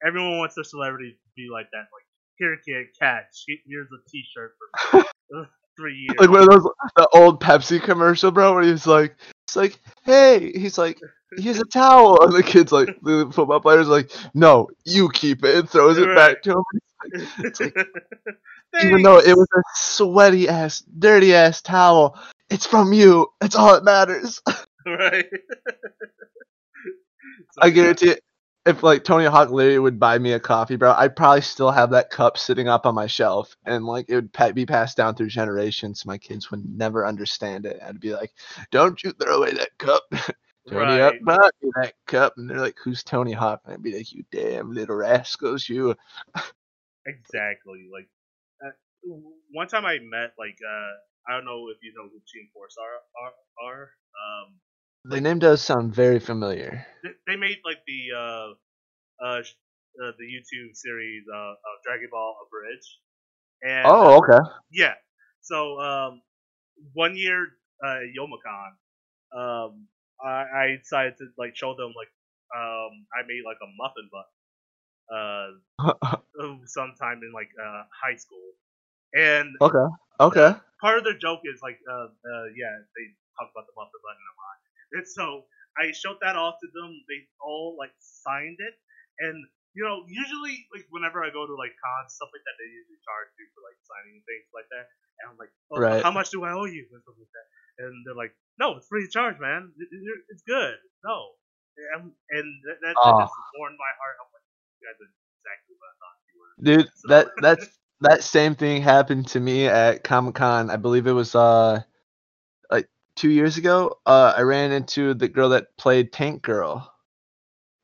everyone wants their celebrity to be like that like here kid catch here's a t-shirt for three years like one of those the old Pepsi commercial, bro, where he's like, it's like, hey, he's like, here's a towel, and the kid's like, the football player's like, no, you keep it, and throws it back to him. it's like- [laughs] Even though it was a sweaty ass, dirty ass towel, it's from you. It's all that matters. [laughs] right [laughs] I guarantee it. If like Tony Hawk literally would buy me a coffee, bro, I'd probably still have that cup sitting up on my shelf, and like it would be passed down through generations. My kids would never understand it. I'd be like, "Don't you throw away that cup." [laughs] Tony Hawk right. bought me that cup, and they're like, "Who's Tony Hawk?" And I'd be like, "You damn little rascals, you." Exactly. Like uh, one time I met like uh I don't know if you know who Team Four Star are, are. Um The name does sound very familiar. they, they made like the uh, uh, uh the YouTube series uh, Dragon Ball Abridged. And Oh, okay. yeah. So um, one year, uh, Youmacon, um, I, I decided to like show them like um, I made like a muffin button, uh, [laughs] sometime in like uh, high school, and okay. Okay. part of their joke is like, uh, uh, yeah, they talk about the muffin button a lot, and so I showed that off to them. They all like signed it, and you know, usually like whenever I go to like cons stuff like that, they usually charge you for like signing things like that, and I'm like, oh, Right. how much do I owe you and stuff like that, and they're like, no, it's free of charge, man. It- it- It's good. No, and, and that, that, that just warmed my heart. I'm like, you guys are exactly what I thought you were. Dude, [laughs] So- that that's that same thing happened to me at Comic Con. I believe it was uh two years ago. Uh, I ran into the girl that played Tank Girl,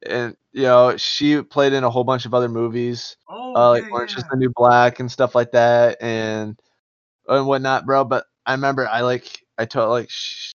and you know she played in a whole bunch of other movies, oh, uh, like yeah, Orange yeah. is the New Black and stuff like that, and and whatnot, bro. But I remember I like I told like sh-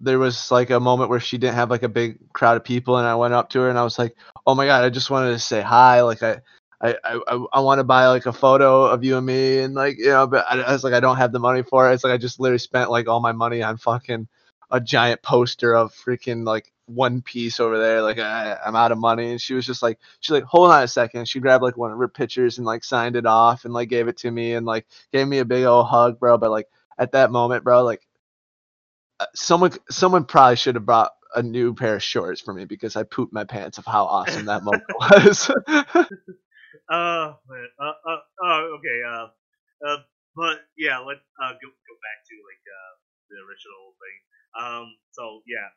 there was like a moment where she didn't have like a big crowd of people, and I went up to her and I was like, "Oh my god, I just wanted to say hi." Like. I, I, I, I want to buy like a photo of you and me and like you know but I, I was like I don't have the money for it. It's like I just literally spent like all my money on fucking a giant poster of freaking like One Piece over there. Like I, I'm out of money and she was just like she's like hold on a second. She grabbed like one of her pictures and like signed it off and like gave it to me and like gave me a big old hug, bro. But like at that moment, bro, like uh, someone someone probably should have brought a new pair of shorts for me because I pooped my pants of how awesome that moment [laughs] was. [laughs] Uh, man, uh, uh, uh, okay, uh, uh, but yeah, let's uh go go back to like uh the original thing. Um, so yeah,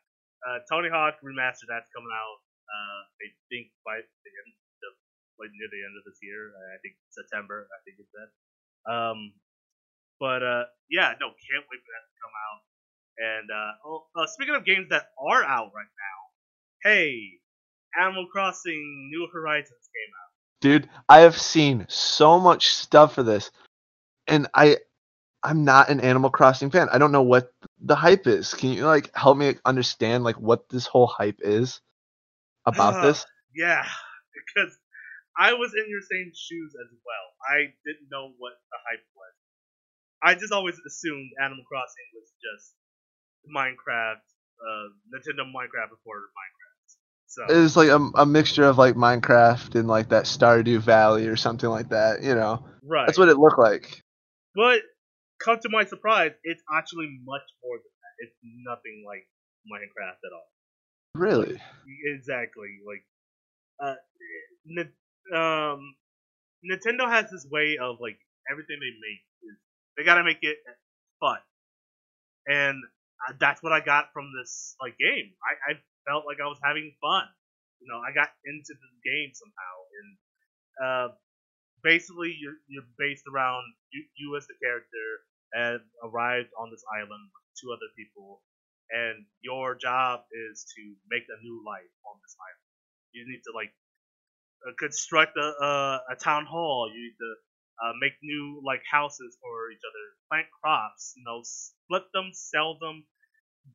uh, Tony Hawk remastered that's coming out. Uh, I think by the end of like near the end of this year. I think September. I think it said. Um, but uh, yeah, no, can't wait for that to come out. And uh, oh, uh, speaking of games that are out right now, hey, Animal Crossing New Horizons came out. Dude i have seen so much stuff for this and i i'm not an animal crossing fan i don't know what the hype is can you like help me understand like what this whole hype is about this Yeah, [laughs] because I was in your same shoes as well. I didn't know what the hype was. I just always assumed Animal Crossing was just Minecraft, uh, Nintendo Minecraft before Minecraft. So it's like a, a mixture of like minecraft and like that stardew valley or something like that you know right, that's what it looked like but come to my surprise, it's actually much more than that. It's nothing like Minecraft at all. really Exactly. Like, uh, Ni- um, Nintendo has this way of like everything they make is they gotta make it fun, and uh, that's what I got from this like game. I, I felt like I was having fun. You know, I got into the game somehow, and uh, basically you're you're based around you, you as the character and arrived on this island with two other people, and your job is to make a new life on this island. You need to like uh, construct a, a a town hall. You need to uh, make new like houses for each other, plant crops, you know, split them, sell them,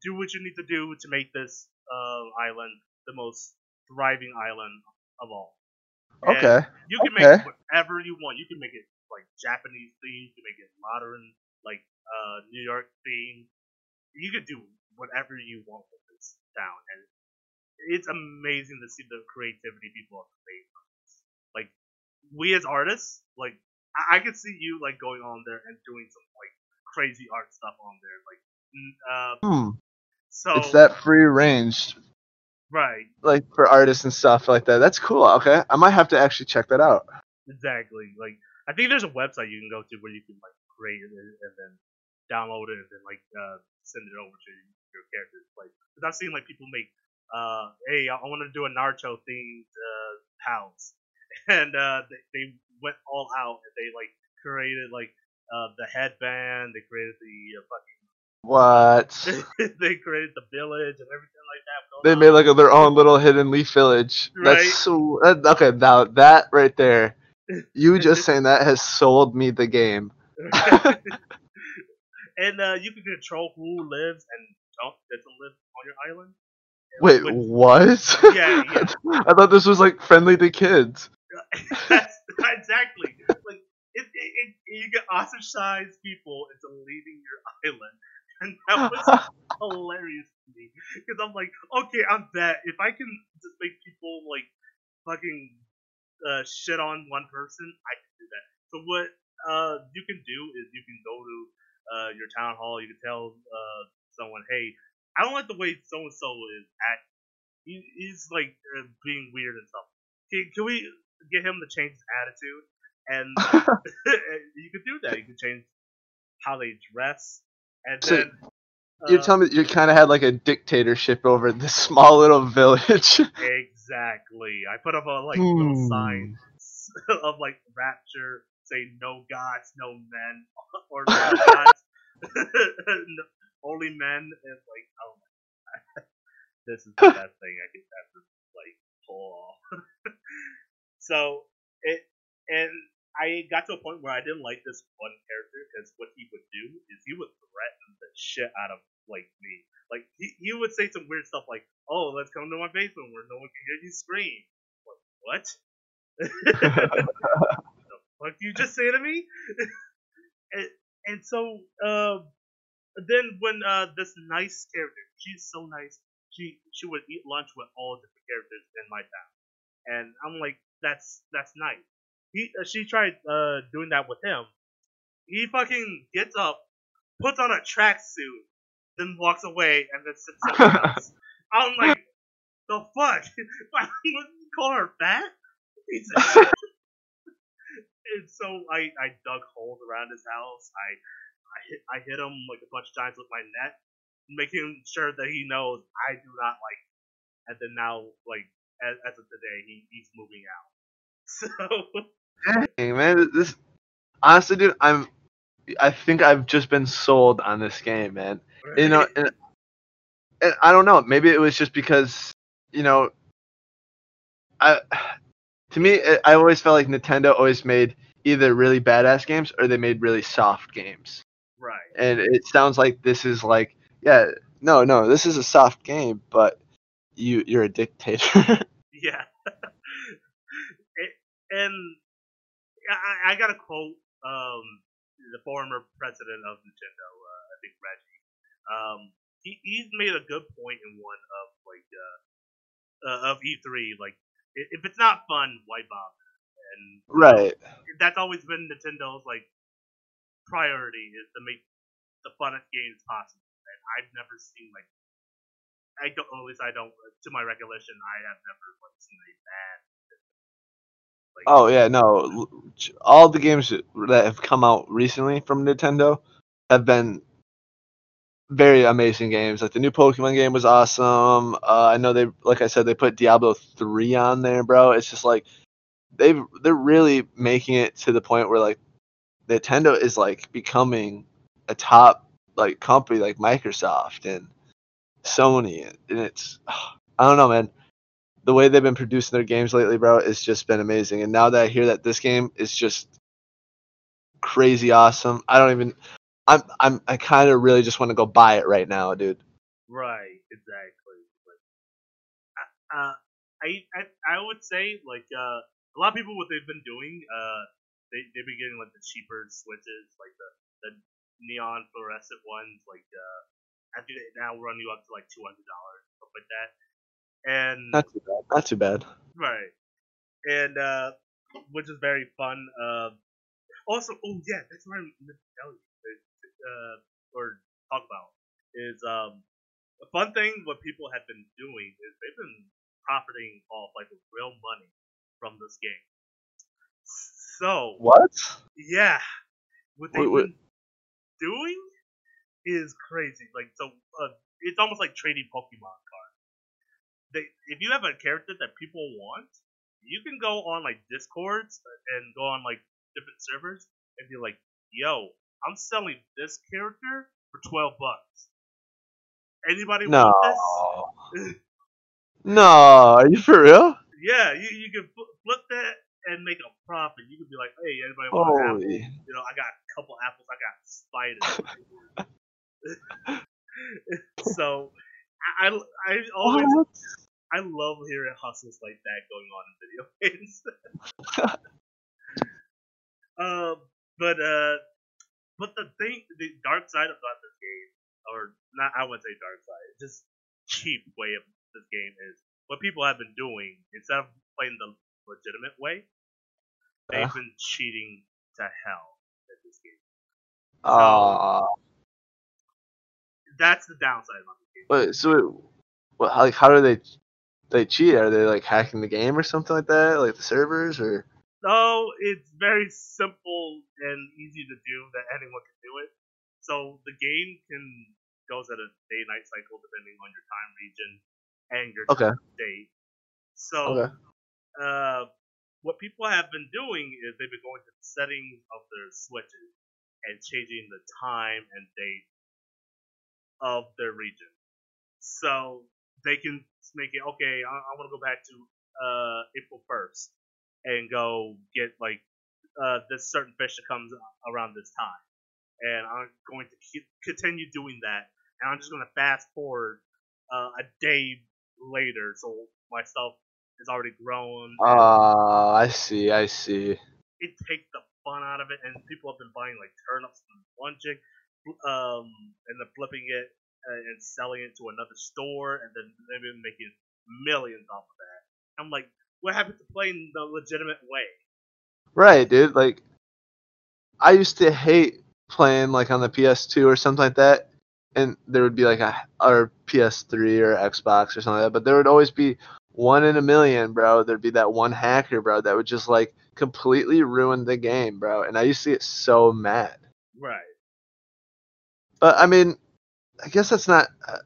do what you need to do to make this uh, island the most thriving island of all. And okay you can Okay. make whatever you want. You can make it like Japanese themed. You can make it modern, like uh, New York themed. You could do whatever you want with this town, and it's amazing to see the creativity people have made. Like we as artists, like I, I could see you like going on there and doing some like crazy art stuff on there, like uh, hmm. So it's that free range right. like for artists and stuff like that that's cool okay i might have to actually check that out Exactly. Like I think there's a website you can go to where you can like create it and then download it and then like uh, send it over to your characters. Like, because I've seen like people make, uh, hey, I want to do a Naruto themed uh, house, [laughs] and uh, they, they went all out and they like created like uh, the headband, they created the uh, what [laughs] they created the village and everything like that. They made like a, their own little hidden leaf village. Right. That's so that, okay. Now that right there, [laughs] you just saying that has sold me the game. [laughs] and uh, you can control who lives and don't doesn't live on your island. Wait, Which- what? Yeah, yeah. I thought this was like friendly to kids. Exactly. Like it, it, it, you get ostracized people into leaving your island, and that was [laughs] hilarious to me because I'm like, okay, I'm that. If I can just make people like fucking uh, shit on one person, I can do that. So what uh, you can do is you can go to uh, your town hall. You can tell uh, someone, hey, I don't like the way so and so is acting. He, he's like uh, being weird and stuff. Can, can we get him to change his attitude? And [laughs] [laughs] you could do that. You can change how they dress, and So, then You're uh, telling me you kind of had like a dictatorship over this [laughs] small little village. Exactly. I put up a like little Hmm. sign [laughs] of like rapture, say no gods, no men, [laughs] or no gods, no, only men, and like oh my god, this is the best thing I could ever like pull off. so it and I got to a point where I didn't like this one character because what he would do is he would threaten the shit out of like me. Like he, he would say some weird stuff like, "Oh, let's come to my basement where no one can hear you scream." Like, what? What [laughs] the fuck you just say to me? [laughs] and, and so, uh, then when uh, this nice character, she's so nice, she she would eat lunch with all different characters in my town, and I'm like, that's that's nice. He uh, she tried uh, doing that with him. He fucking gets up, puts on a tracksuit, then walks away, and then sits somewhere [laughs] else. I'm like, the fuck? [laughs] You call her fat? [laughs] And so I, I dug holes around his house. I I hit, I hit him like a bunch of times with my net, making sure that he knows I do not like. Him. And then now, like as, as of today, he, he's moving out. So Dang, man, this honestly, dude, I'm. I think I've just been sold on this game, man. You know, and, and I don't know. Maybe it was just because you know, I to me, I I always felt like Nintendo always made either really badass games or they made really soft games. right. And it sounds like this is like, yeah, no, no, this is a soft game, but you you're a dictator. [laughs] Yeah. [laughs] it, and I, I got to quote um, the former president of Nintendo, uh, I think Reggie. Um, he, he's made a good point in one of like uh, uh, of E3. Like, if it's not fun, why bother? And right. that's always been Nintendo's like priority is to make the funnest games possible. And I've never seen like I don't, at least I don't, to my recollection, I have never like seen a bad. Oh yeah, no. All the games that have come out recently from Nintendo have been very amazing games. Like the new Pokemon game was awesome. Uh, I know they, like I said, they put Diablo three on there, bro. It's just like they've they're really making it to the point where like Nintendo is like becoming a top like company like Microsoft and Sony, and it's [sighs] I don't know, man the way they've been producing their games lately, bro, it's just been amazing. And now that I hear that this game is just crazy awesome, I don't even. I'm I'm I kind of really just want to go buy it right now, dude. right, exactly. Like, uh, I, I, I would say like uh, a lot of people what they've been doing, uh, they they've been getting like the cheaper switches, like the the neon fluorescent ones, like uh, I think they now run you up to like two hundred dollars, stuff like that. And Not too bad. Not too bad. Right. And uh which is very fun. Uh also oh yeah, that's what I meant to tell you. Uh, or talk about is um a fun thing what people have been doing is they've been profiting off like real money from this game. So What? yeah, what they've Wait, wait. been doing is crazy. Like so, uh, it's almost like trading Pokemon cards. They, if you have a character that people want, you can go on like Discords and go on like different servers and be like, "Yo, I'm selling this character for twelve bucks. Anybody No. want this?" [laughs] No, are you for real? Yeah, you, you can flip that and make a profit. You can be like, "Hey, anybody want an apple?" You know, I got a couple apples. I got spiders. [laughs] [laughs] so I, I always I love hearing hustles like that going on in video [laughs] games. uh, [laughs] but uh, but the thing, the dark side about this game, or not, I wouldn't say dark side, just cheap way of this game is what people have been doing instead of playing the legitimate way, they've Uh. been cheating to hell at this game. Uh, That's the downside of the game. but so, it, what, how, like, how do they they cheat? Are they like hacking the game or something like that, like the servers, or? No, it's very simple and easy to do that anyone can do it. So the game can goes at a day night cycle depending on your time region and your Okay. day. So Okay. uh, what people have been doing is they've been going to the settings of their switches and changing the time and date of their region. So they can make it okay. I, I want to go back to uh, April first and go get like uh, this certain fish that comes around this time, and I'm going to keep, continue doing that. And I'm just going to fast forward uh, a day later, so my stuff is already grown. Uh, I see. I see. it takes the fun out of it, and people have been buying like turnips and chick, um, and then flipping it uh, and selling it to another store, and then they've been making millions off of that. I'm like, what happened to playing the legitimate way? Right, dude. Like, I used to hate playing like on the PS2 or something like that, and there would be like a or PS3 or Xbox or something like that, but there would always be one in a million, bro. There'd be that one hacker, bro, that would just like completely ruin the game, bro. And I used to get so mad. Right. But I mean, I guess that's not. Uh,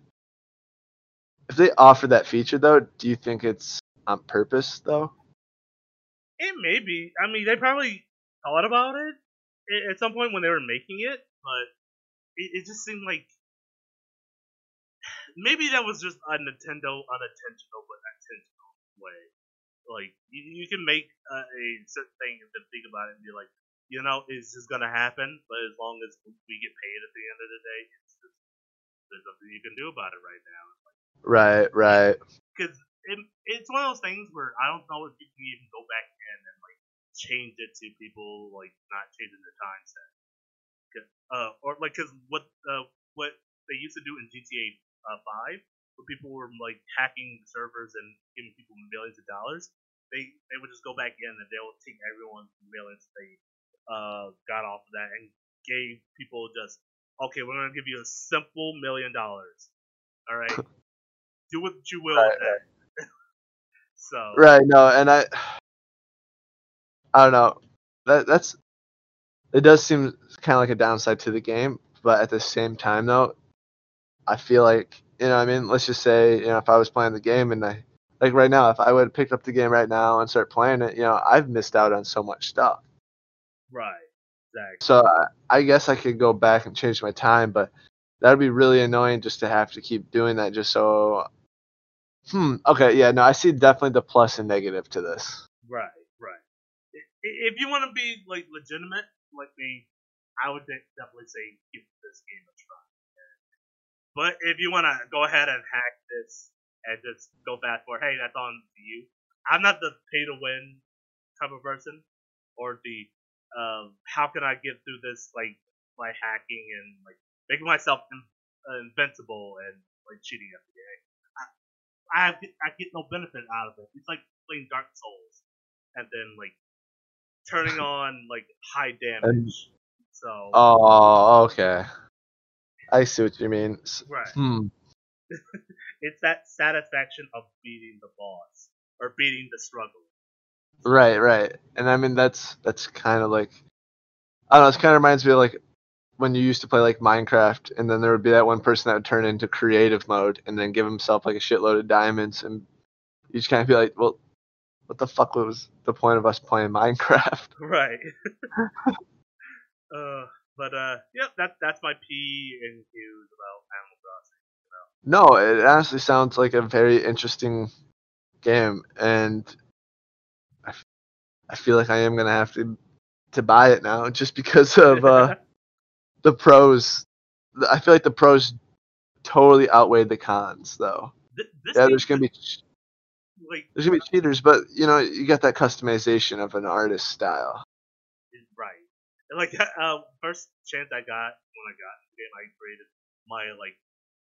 if they offer that feature though, do you think it's on purpose though? It may be. I mean, they probably thought about it at some point when they were making it, but it, it just seemed like [sighs] maybe that was just a Nintendo unintentional but intentional way. Like you, you can make a, a certain thing and then think about it and be like, you know, it's just gonna happen. But as long as we get paid at the end of the day, it's just there's nothing you can do about it right now. Right, right. because it, it's one of those things where I don't know if you can even go back in and like change it to people like not changing the time set. Uh, or like because what uh, what they used to do in GTA uh, Five, where people were like hacking the servers and giving people millions of dollars, they they would just go back in and they would take everyone's millions they uh got off of that and gave people just okay, we're gonna give you a simple million dollars. All right, [laughs] do what you will with that. [laughs] so Right, no, and I I don't know. That that's it does seem kind of like a downside to the game, but at the same time though, I feel like, you know, what I mean, let's just say, you know, if I was playing the game and I like right now, if I would have picked up the game right now and start playing it, you know, I've missed out on so much stuff. Right, exactly. So I, I guess I could go back and change my time, but that'd be really annoying just to have to keep doing that just so Hmm, okay, yeah, no, I see definitely the plus and negative to this. Right, right. If you want to be like legitimate, like me, I would definitely say give this game a try. But if you want to go ahead and hack this and just go back for hey, that's on you. I'm not the pay to win type of person, or the um, how can I get through this like by hacking and like making myself in, uh, invincible and like cheating at the game. I, I get, I get no benefit out of it. It's like playing Dark Souls and then like turning [laughs] on like high damage. So Oh, okay. I see what you mean. Right, Hmm. [laughs] it's that satisfaction of beating the boss or beating the struggle. Right, right. And I mean that's that's kind of like I don't know, it kind of reminds me of like when you used to play like Minecraft and then there would be that one person that would turn into creative mode and then give himself like a shitload of diamonds and you just kind of be like, well, what the fuck was the point of us playing Minecraft? [laughs] Right. [laughs] uh, but uh, yeah, that that's my P and Q's about Animal Crossing. No, it honestly sounds like a very interesting game, and I feel like I am gonna have to to buy it now just because of uh, [laughs] the pros. I feel like the pros totally outweighed the cons, though. Th- Yeah, there's gonna be like there's gonna be cheaters, but you know you got that customization of an artist style. right. And like [laughs] uh, first chance I got when I got the game, I created my like.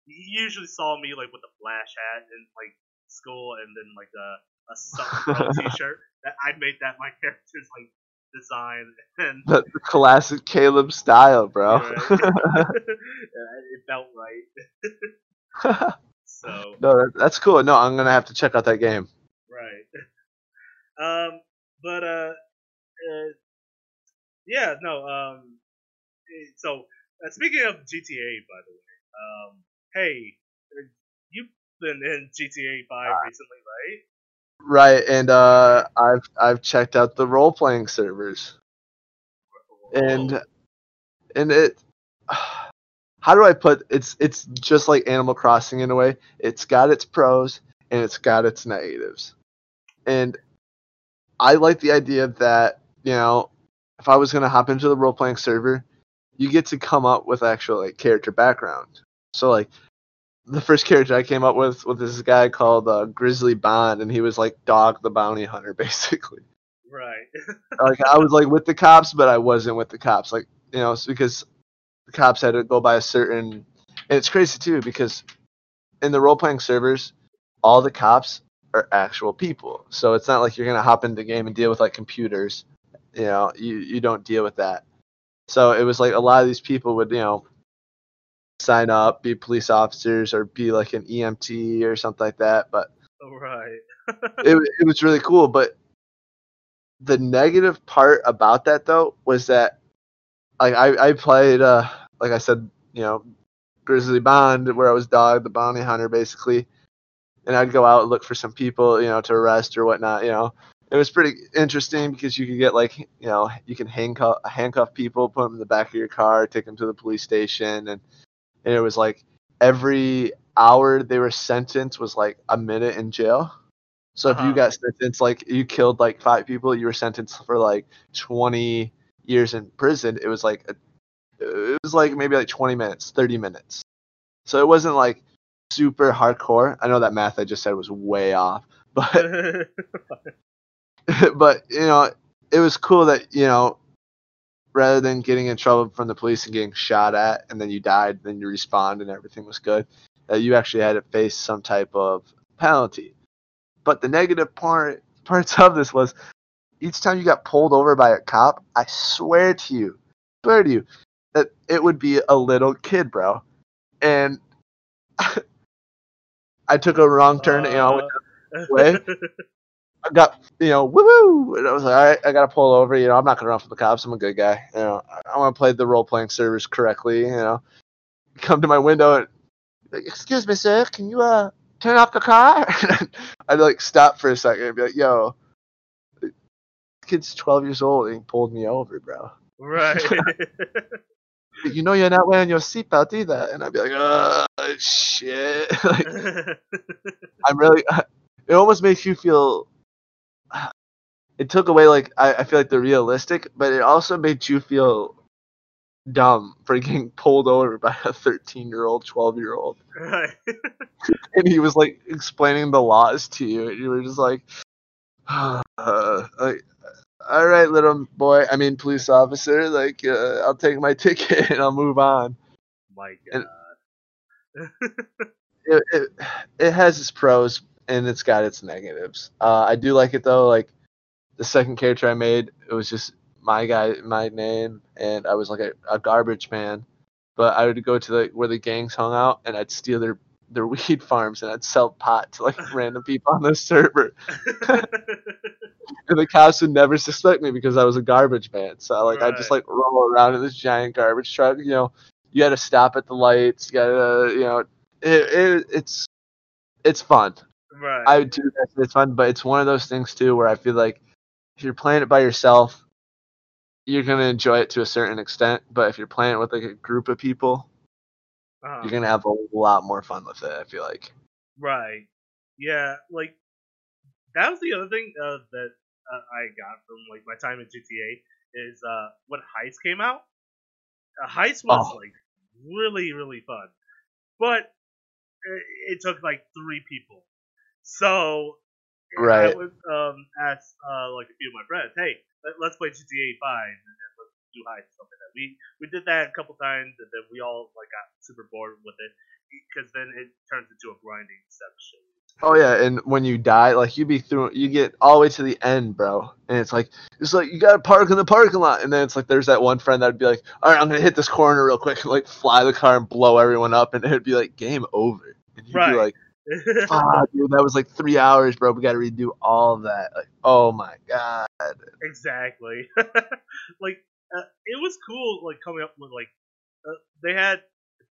You usually saw me like with the flash hat and like school, and then like a a Pro [laughs] T-shirt. That I made that my character's like design, and The, the classic Caleb style, bro. Right. [laughs] [laughs] It felt right. So no, that, that's cool. No, I'm gonna have to check out that game. right. Um, but uh, uh yeah, no. Um, eh, so uh, speaking of GTA, by the way, um, hey, uh, you've been in GTA Five recently, right? Right, and uh, I've I've checked out the role playing servers, and and it. [sighs] How do I put it's it's just like Animal Crossing in a way. It's got its pros and it's got its negatives, and I like the idea that you know if I was gonna hop into the role playing server, you get to come up with actual like character background. So like the first character I came up with was this guy called uh, Grizzly Bond, and he was like Dog the Bounty Hunter, [laughs] basically. right. [laughs] like I was like with the cops, but I wasn't with the cops. Like you know, it's because the cops had to go by a certain. And it's crazy too because in the role playing servers, all the cops are actual people. So it's not like you're gonna hop into the game and deal with like computers. You know, you you don't deal with that. So it was like a lot of these people would you know sign up, be police officers, or be like an EMT or something like that. But right. [laughs] it, it was really cool but the negative part about that though was that like I, I played uh like I said, you know, Grizzly Bond where I was dog, the bounty hunter basically. And I'd go out and look for some people, you know, to arrest or whatnot, you know. It was pretty interesting because you could get like, you know, you can handcuff handcuff people, put them in the back of your car, take them to the police station, and, and it was like every hour they were sentenced was like a minute in jail. So if Uh-huh. you got sentenced, like you killed like five people, you were sentenced for like 20 years in prison. It was like a, it was like maybe like 20 minutes, 30 minutes. So it wasn't like super hardcore. I know that math I just said was way off, but [laughs] [laughs] but you know it was cool that you know rather than getting in trouble from the police and getting shot at and then you died, then you respawned and everything was good, that you actually had to face some type of penalty. But the negative part [laughs] parts of this was each time you got pulled over by a cop, I swear to you, swear to you, that it would be a little kid, bro. And [laughs] I took a wrong turn, you know, Uh, way. [laughs] I got, you know, woo woo, and I was like, all right, I gotta pull over. You know, I'm not gonna run from the cops. I'm a good guy. You know, I, want to play the role playing servers correctly. You know, come to my window and, like, excuse me, sir, can you uh turn off the car? [laughs] I'd like stop for a second and be like, yo, kid's 12 years old and he pulled me over, bro. right. [laughs] You know you're not wearing your seatbelt either, and I'd be like, oh shit. [laughs] like, I'm really. It almost makes you feel. It took away like I, I feel like the realistic, but it also made you feel dumb for getting pulled over by a 13 year old, 12 year old, [laughs] right. [laughs] and he was like explaining the laws to you, and you were just like, uh, [sighs] like all right, little boy. I mean, police officer. Like, uh, I'll take my [laughs] ticket and I'll move on. My God. it, it it has its pros and it's got its negatives. Uh, I do like it though. Like the second character I made, it was just my guy, my name, and I was like a, a garbage man. But I would go to the where the gangs hung out, and I'd steal their their [laughs] weed farms, and I'd sell pot to like [laughs] random people on the server. [laughs] And the cops would never suspect me because I was a garbage man. So like I just like roll around in this giant garbage truck. You know, you got to stop at the lights. You got to you know, it, it it's it's fun. Right. I would do that. It's fun, but it's one of those things too where I feel like if you're playing it by yourself, you're gonna enjoy it to a certain extent. But if you're playing it with like a group of people, Uh-huh. you're gonna have a lot more fun with it. I feel like. Right. Yeah, like that was the other thing uh, that uh, I got from like my time in GTA is uh, when Heist came out. Uh, Heist was Oh. like really really fun, but it, it took like three people. So Right. I would um, ask uh, like a few of my friends, hey, let, let's play GTA 5 and then let's do high like that. We we did that a couple times and then we all like got super bored with it because then it turns into a grinding section. Oh yeah, and when you die, like you be through, you get all the way to the end, bro, and it's like it's like you gotta park in the parking lot, and then it's like there's that one friend that'd be like, all right, I'm gonna hit this corner real quick, and [laughs] like fly the car and blow everyone up, and it'd be like game over, and you'd Right. be like, ah, dude, that was like three hours, bro. We gotta redo all that. Like, oh my god. exactly. [laughs] like uh, it was cool, like coming up with like uh, they had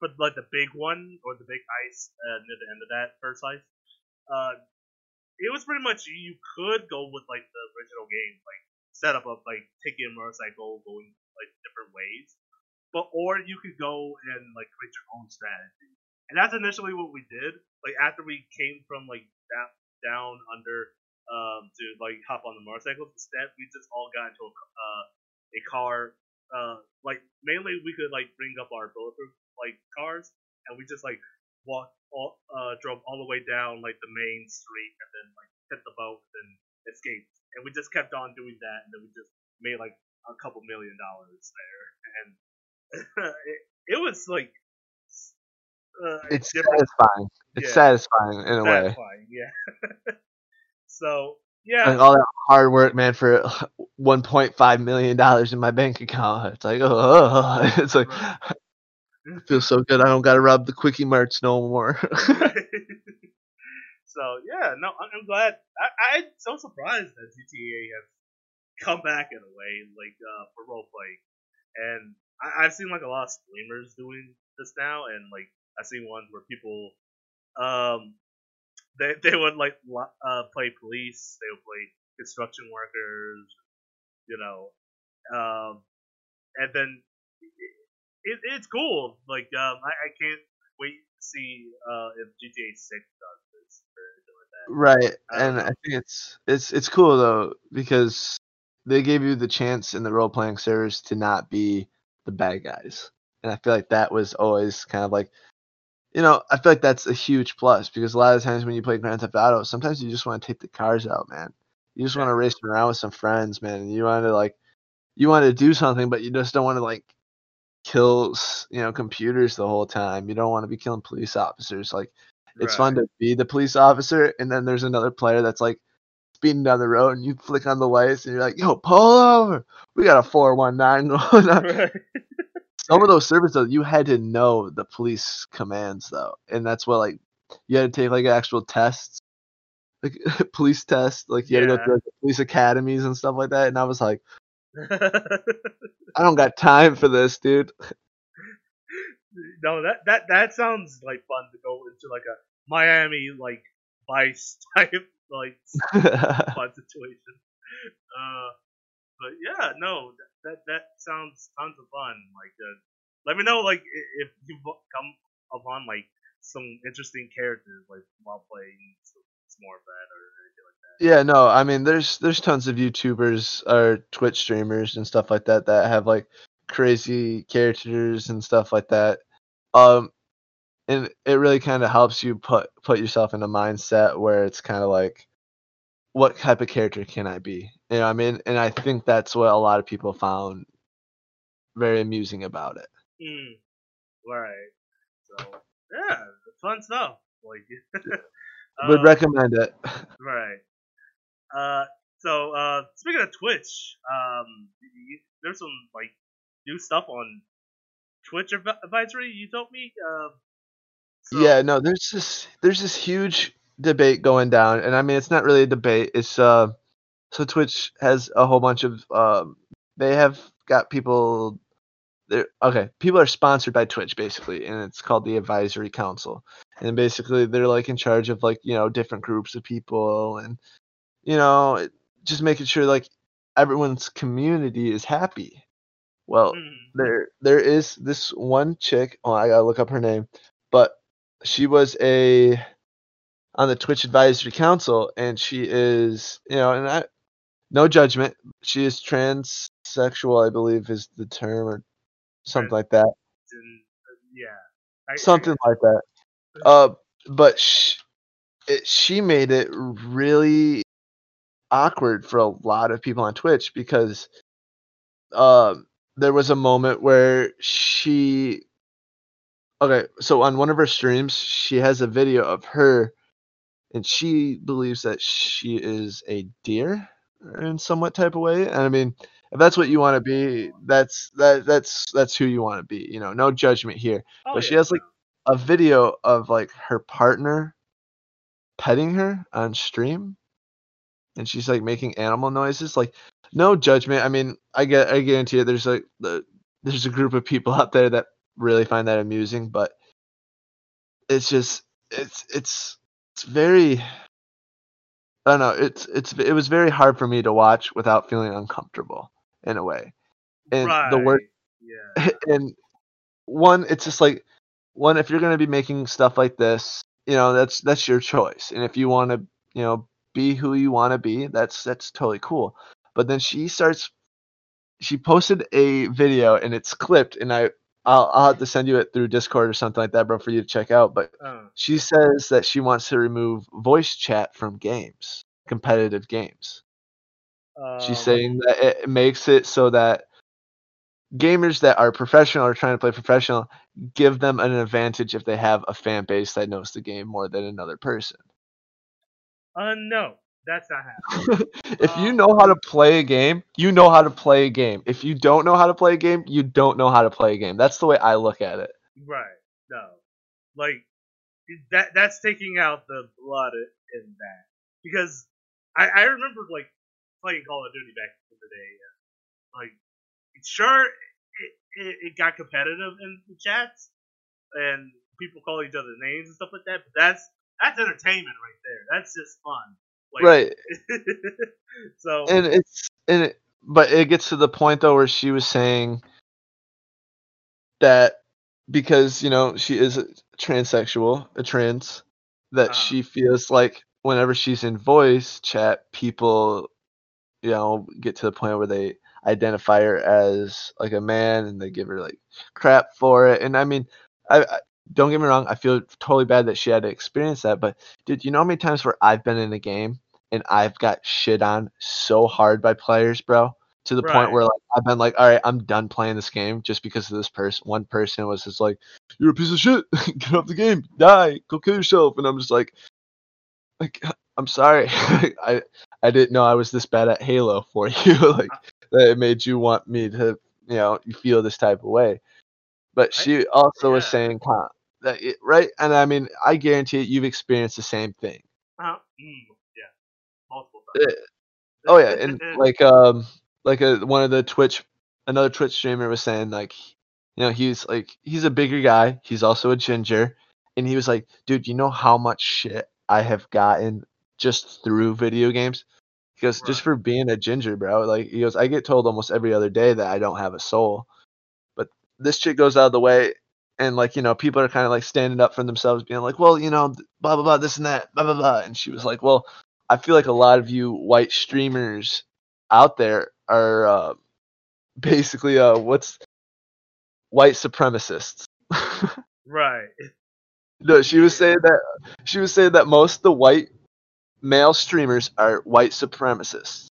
but like the big one or the big ice uh, near the end of that first ice. Uh, it was pretty much you could go with like the original game, like setup of like taking a motorcycle, going like different ways, but or you could go and like create your own strategy, and that's initially what we did. Like after we came from like down down under um, to like hop on the motorcycles. Instead, we just all got into a, uh, a car. Uh, like mainly, we could like bring up our bulletproof like cars, and we just like walked all, uh, drove all the way down like the main street, and then like hit the boat and escaped. And we just kept on doing that, and then we just made like a couple million dollars there, and [laughs] it, it was like. Uh, It's different satisfying. It's Yeah. satisfying in a way. yeah. [laughs] so yeah, Like all that hard work, man, for [laughs] 1.5 million dollars in my bank account. It's like, oh, [laughs] it's like, it feels so good. I don't gotta rob the quickie marts no more. so yeah, no, I- I'm glad. I, I'm so surprised that GTA has come back in a way, like uh, for role playing, and I, I've seen like a lot of streamers doing this now, and like I've seen ones where people, um, they [laughs] they would like uh, play police, they would play construction workers, you know, um, and then it, it's cool. Like um, I, I can't wait to see uh, if GTA Six does this or anything like that. right, I and. I think it's it's it's cool though because they gave you the chance in the role playing servers to not be the bad guys, and I feel like that was always kind of like. You know, I feel like that's a huge plus because a lot of times when you play Grand Theft Auto, sometimes you just want to take the cars out, man. You just want to race around with some friends, man. And you want to like, you want to do something, but you just don't want to like kill, you know, computers the whole time. You don't want to be killing police officers. Like, it's fun to be the police officer, and then there's another player that's like speeding down the road, and you flick on the lights, and you're like, "Yo, pull over! We got a 419 [laughs] going on." [laughs] Some of those services though, you had to know the police commands though, and that's what like you had to take like actual tests, like [laughs] police tests. Like you had to go Yeah. through like, police academies and stuff like that. And I was like, [laughs] I don't got time for this, dude. no, that that that sounds like fun to go into like a Miami like vice [laughs] type like fun situation. Uh, but yeah, no, that that, sounds tons of fun. Like, uh, let me know like if you come upon like some interesting characters like while playing some, some more of that or anything like that. yeah, no, I mean, there's there's tons of YouTubers or Twitch streamers and stuff like that that have like crazy characters and stuff like that. Um, and it really kind of helps you put put yourself in a mindset where it's kind of like, what type of character can I be? You know, what I mean, and I think that's what a lot of people found very amusing about it. Mm, right. So yeah, fun stuff. Like, [laughs] Would um, recommend it. [laughs] Right. Uh, so uh, speaking of Twitch, um, there's some like new stuff on Twitch adv- advisory. You told me. Uh, so, yeah, no, there's this there's this huge debate going down, and I mean it's not really a debate. It's uh, so Twitch has a whole bunch of um, they have got people. They're okay. People are sponsored by Twitch basically, and it's called the Advisory Council, and basically they're like in charge of like you know different groups of people, and you know just making sure like everyone's community is happy. Well, mm, there there is this one chick oh i gotta look up her name but she was a on the twitch advisory council and she is you know and i no judgment. She is transsexual i believe is the term or something like that. Uh, yeah. I, something like that. Uh but she, it, she made it really awkward for a lot of people on Twitch because um there was a moment where she okay so on one of her streams she has a video of her and she believes that she is a deer in somewhat type of way and i mean if that's what you want to be that's that that's that's who you want to be you know no judgment here. Oh, but she has like a video of like her partner petting her on stream and she's like making animal noises like no judgment. I mean i get i guarantee you there's like the there's a group of people [laughs] out there that really find that amusing but it's just it's it's it's very i don't know it's it's it was very hard for me to watch without feeling uncomfortable in a way and right. the word Yeah. [laughs] and one it's just like one if you're going to be making stuff like this you know that's that's your choice and if you want to you know be who you want to be that's that's totally cool but then she starts she posted a video and it's clipped and i I'll, I'll have to send you it through discord or something like that bro for you to check out but Uh, she says that she wants to remove voice chat from games competitive games. She's um, saying that it makes it so that gamers that are professional or trying to play professional give them an advantage if they have a fan base that knows the game more than another person. Uh, no, that's not happening. [laughs] if you Um, know how to play a game, you know how to play a game. If you don't know how to play a game, you don't know how to play a game. That's the way I look at it. Right. No. Like that. That's taking out the blood in that because I, I remember like playing Call of Duty back in the day. And, like, sure, it, it, it got competitive in the chats and people call each other names and stuff like that. But that's that's entertainment right there. That's just fun. Like, right. [laughs] so and it's and it, but it gets to the point though where she was saying that because you know she is a transsexual, a trans, that Uh-huh. she feels like whenever she's in voice chat, people, you know, get to the point where they identify her as like a man and they give her like crap for it. And I mean, I, I don't get me wrong, I feel totally bad that she had to experience that. But dude, you know how many times where I've been in a game and I've got shit on so hard by players, bro, to the point where like I've been like, all right, I'm done playing this game just because of this person. One person was just like, "You're a piece of shit. [laughs] Get off the game. Die. Go kill yourself." And I'm just like, like I'm sorry. [laughs] I I didn't know I was this bad at Halo for [laughs] you. like that it made you want me to, you know, you feel this type of way. But I- she also was saying, it, right? And I mean, I guarantee it, you've experienced the same thing. uh, mm, yeah, multiple times. Uh, Oh yeah, and [laughs] like um like a one of the Twitch another Twitch streamer was saying like you know he's like he's a bigger guy, he's also a ginger, and he was like, dude, you know how much shit I have gotten just through video games? He goes, just for being a ginger, bro. Like he goes, I get told almost every other day that I don't have a soul. But this chick goes out of the way and like, you know, people are kind of like standing up for themselves, being like, Well, you know, blah blah blah, this and that, blah blah blah. And she was like, Well, I feel like a lot of you white streamers out there are uh, [laughs] basically uh what's white supremacists. [laughs] right. no, she was saying that she was saying that most of the white male streamers are white supremacists.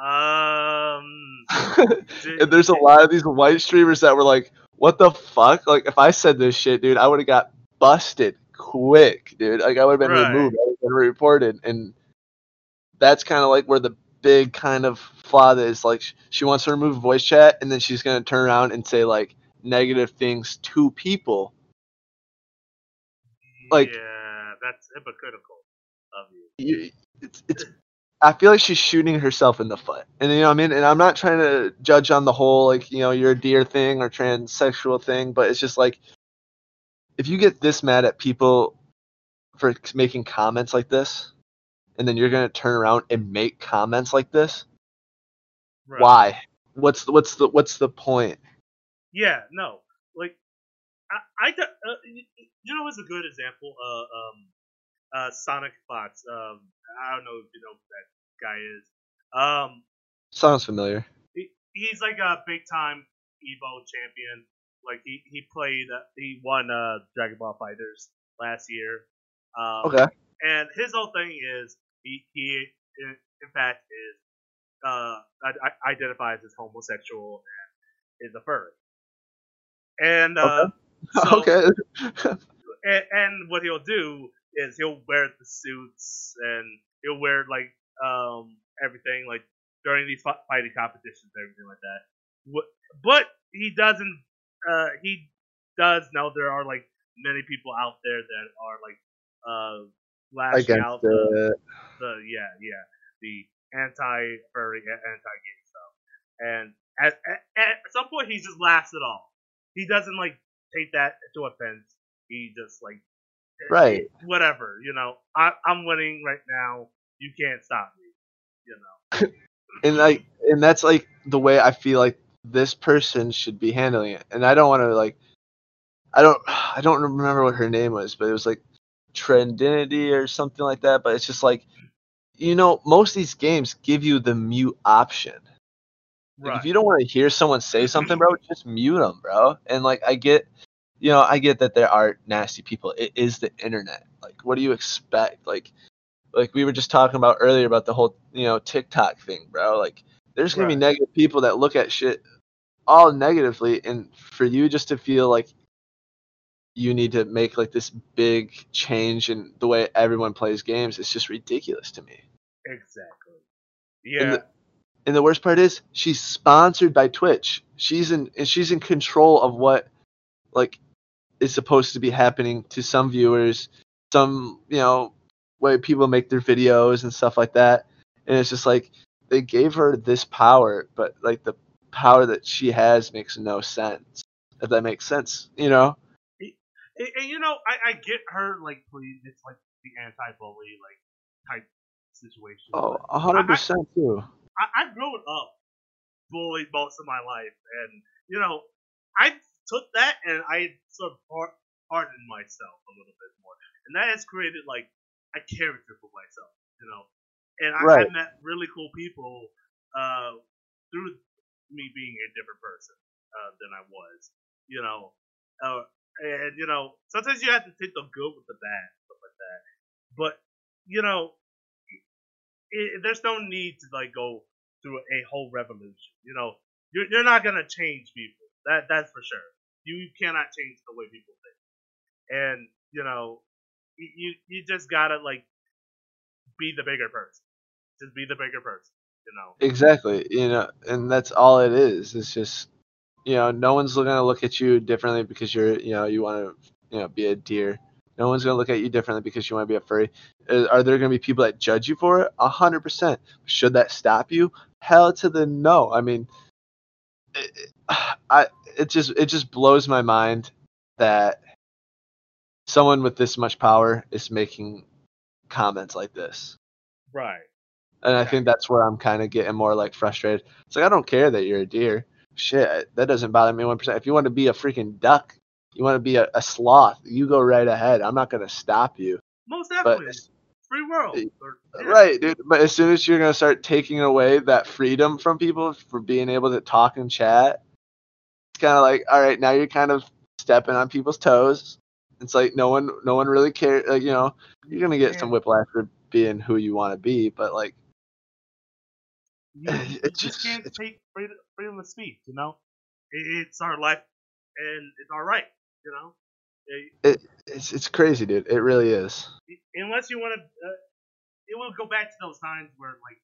Um. [laughs] and there's a lot of these white streamers that were like, "What the fuck?" Like, if I said this shit, dude, I would have got busted quick, dude. Like, I would have been Right. removed, I would have been reported, and that's kind of like where the big kind of flaw is. Like, she wants to remove voice chat, and then she's gonna turn around and say like negative things to people. Like- yeah, that's hypocritical of you. you, it's, it's I feel like she's shooting herself in the foot. And you know what I mean? And I'm not trying to judge on the whole like, you know, you're a deer thing or transsexual thing, but it's just like if you get this mad at people for making comments like this and then you're going to turn around and make comments like this, Right. why? What's the, what's the what's the point? Yeah, no. Like, I, I uh, you know, what's a good example? Uh, um, uh, Sonic Fox. Um, I don't know if you know who that guy is. Um, Sounds familiar. he, he's like a big time Evo champion. Like he he played, uh, he won uh Dragon Ball FighterZ last year. Um, Okay. And his whole thing is he, he in, in fact, is uh, I, I identifies as homosexual and is a furry. And uh, [laughs] so, okay. [laughs] and, and what he'll do is he'll wear the suits and he'll wear like um everything like during these fighting competitions and everything like that. But he doesn't. Uh, he does know there are like many people out there that are like uh lashing out Against the, the yeah yeah the anti furry anti gay stuff and at, at, at some point he just laughs it off he doesn't like take that to offense he just like Right. [laughs] whatever you know I, i'm winning right now you can't stop me you know [laughs] and like and that's like the way I feel like this person should be handling it. And I don't want to like I don't [sighs] I don't remember what her name was, but it was like Trendinity or something like that. But it's just like you know, most of these games give you the mute option. Like, right If you don't want to hear someone say something, bro, [laughs] just mute them, bro. And like I get, you know, I get that there are nasty people. It is the internet. Like, what do you expect? Like, like we were just talking about earlier about the whole, you know, TikTok thing, bro. Like, there's gonna be negative people that look at shit all negatively, and for you just to feel like you need to make like this big change in the way everyone plays games, it's just ridiculous to me. exactly And yeah the- and the worst part is she's sponsored by Twitch. She's in and she's in control of what like is supposed to be happening to some viewers, some you know way people make their videos and stuff like that. And it's just like they gave her this power, but like the power that she has makes no sense. If that makes sense, you know? and, and, you know I, I get her like please it's like the anti-bully like type situation Oh, a hundred percent too. I, I've grown up bullied most of my life, and you know, I took that and I sort of har- hardened myself a little bit more, and that has created like a character for myself, you know. And I, Right. I met really cool people uh, through me being a different person uh, than I was, you know. Uh, and you know, sometimes you have to take the good with the bad, stuff like that. But you know, it, there's no need to like go through a whole revolution. You know, you're, you're not gonna change people. That that's for sure. You cannot change the way people think. And you know, you you just gotta like be the bigger person. Just be the bigger person. You know. Exactly. You know, and that's all it is. It's just you know, no one's gonna look at you differently because you're you know, you wanna you know, be a deer. No one's gonna look at you differently because you want to be a furry. Uh, Are there gonna be people that judge you for it? A hundred percent. Should that stop you? Hell to the no. I mean, it, I it just it just blows my mind that someone with this much power is making comments like this. Right. And I think that's where I'm kind of getting more like frustrated. It's like I don't care that you're a deer. Shit, that doesn't bother me one percent. If you want to be a freaking duck, you want to be a, a sloth, you go right ahead. I'm not gonna stop you. Most But definitely. Free world. Or- yeah. Uh, right, dude. But as soon as you're gonna start taking away that freedom from people for being able to talk and chat, it's kind of like, all right, now you're kind of stepping on people's toes. It's like no one, no one really cares. Like you know, you're gonna get some whiplash for being who you want to be, but like You, [laughs] you just just- can't take freedom, freedom of speech. You know, it, it's our life and it's our right. You know, It- it's it's crazy, dude. It really is. unless you want to, uh, it will go back to those times where, like,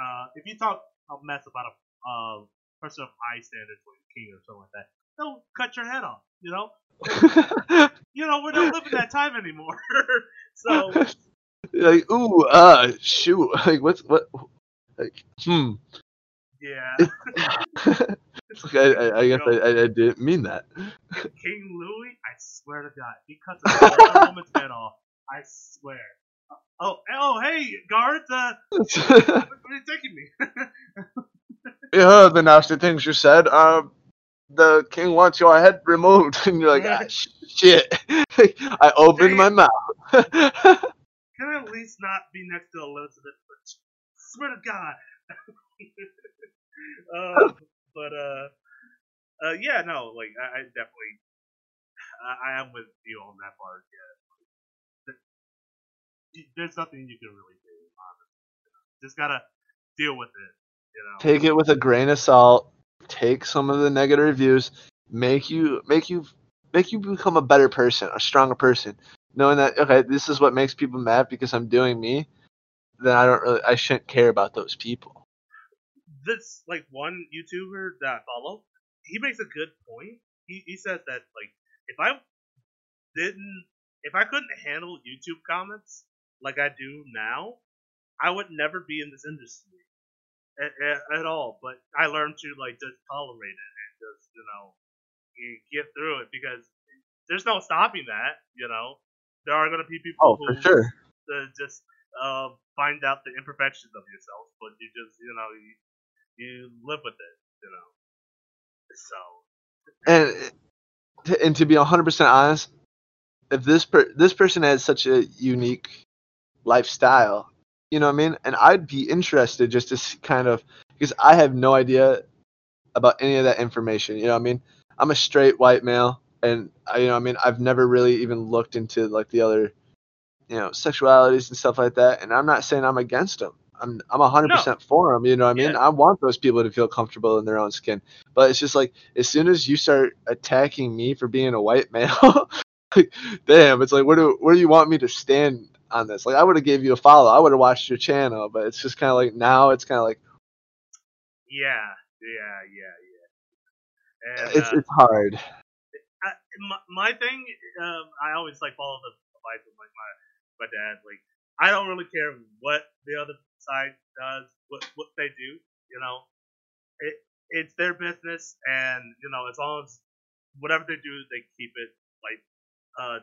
uh, if you talk a mess about a uh, person of high standards like a king or something like that, they'll cut your head off. You know, [laughs] you know, we're not living that time anymore. [laughs] so [laughs] like, ooh, uh, shoot. Like, what's what? Like, hmm. yeah, Like, I, I, I guess I, I, I didn't mean that. [laughs] King Louis, I swear to God, he cuts a whole woman's head off. I swear. Oh, oh, hey, guards, uh, [laughs] where are you taking me? [laughs] yeah, the nasty things you said. Um, the king wants your head removed, and you're like, ah, sh- shit. I opened my mouth. Can I at least not be next to Elizabeth? But swear to God. uh, but uh, uh, yeah, no, like I, I definitely, I, I am with you on that part. Yeah, there's nothing you can really do. Honestly. Just gotta deal with it. You know. Take it with a grain of salt. Take some of the negative reviews. Make you make you make you become a better person, a stronger person. Knowing that okay, this is what makes people mad because I'm doing me. Then I don't really I shouldn't care about those people. This like one YouTuber that I follow, he makes a good point. He he says that like if I didn't if I couldn't handle YouTube comments like I do now, I would never be in this industry at, at, at all. But I learned to like just tolerate it and just you know get through it because there's no stopping that. You know there are gonna be people Oh, who for sure. uh, just uh, find out the imperfections of yourself, but you just you know you, you live with it, you know. So And to, and to be 100% honest, if this per, this person has such a unique lifestyle, you know what I mean? And I'd be interested just to kind of because I have no idea about any of that information, you know what I mean? I'm a straight white male and you know I mean, I've never really even looked into like the other you know, sexualities and stuff like that, and I'm not saying I'm against them. I'm I'm 100% for them, you know what I mean? Yeah. I want those people to feel comfortable in their own skin. But it's just like as soon as you start attacking me for being a white male, [laughs] like damn, it's like where do where do you want me to stand on this? Like I would have gave you a follow. I would have watched your channel, but it's just kind of like now it's kind of like yeah, yeah, yeah, yeah. And it's uh, it's hard. I, my, my thing, um, I always like follow the advice of like my my dad. Like I don't really care what the other side does, what what they do. You know, it it's their business, and you know as long as whatever they do, they keep it like uh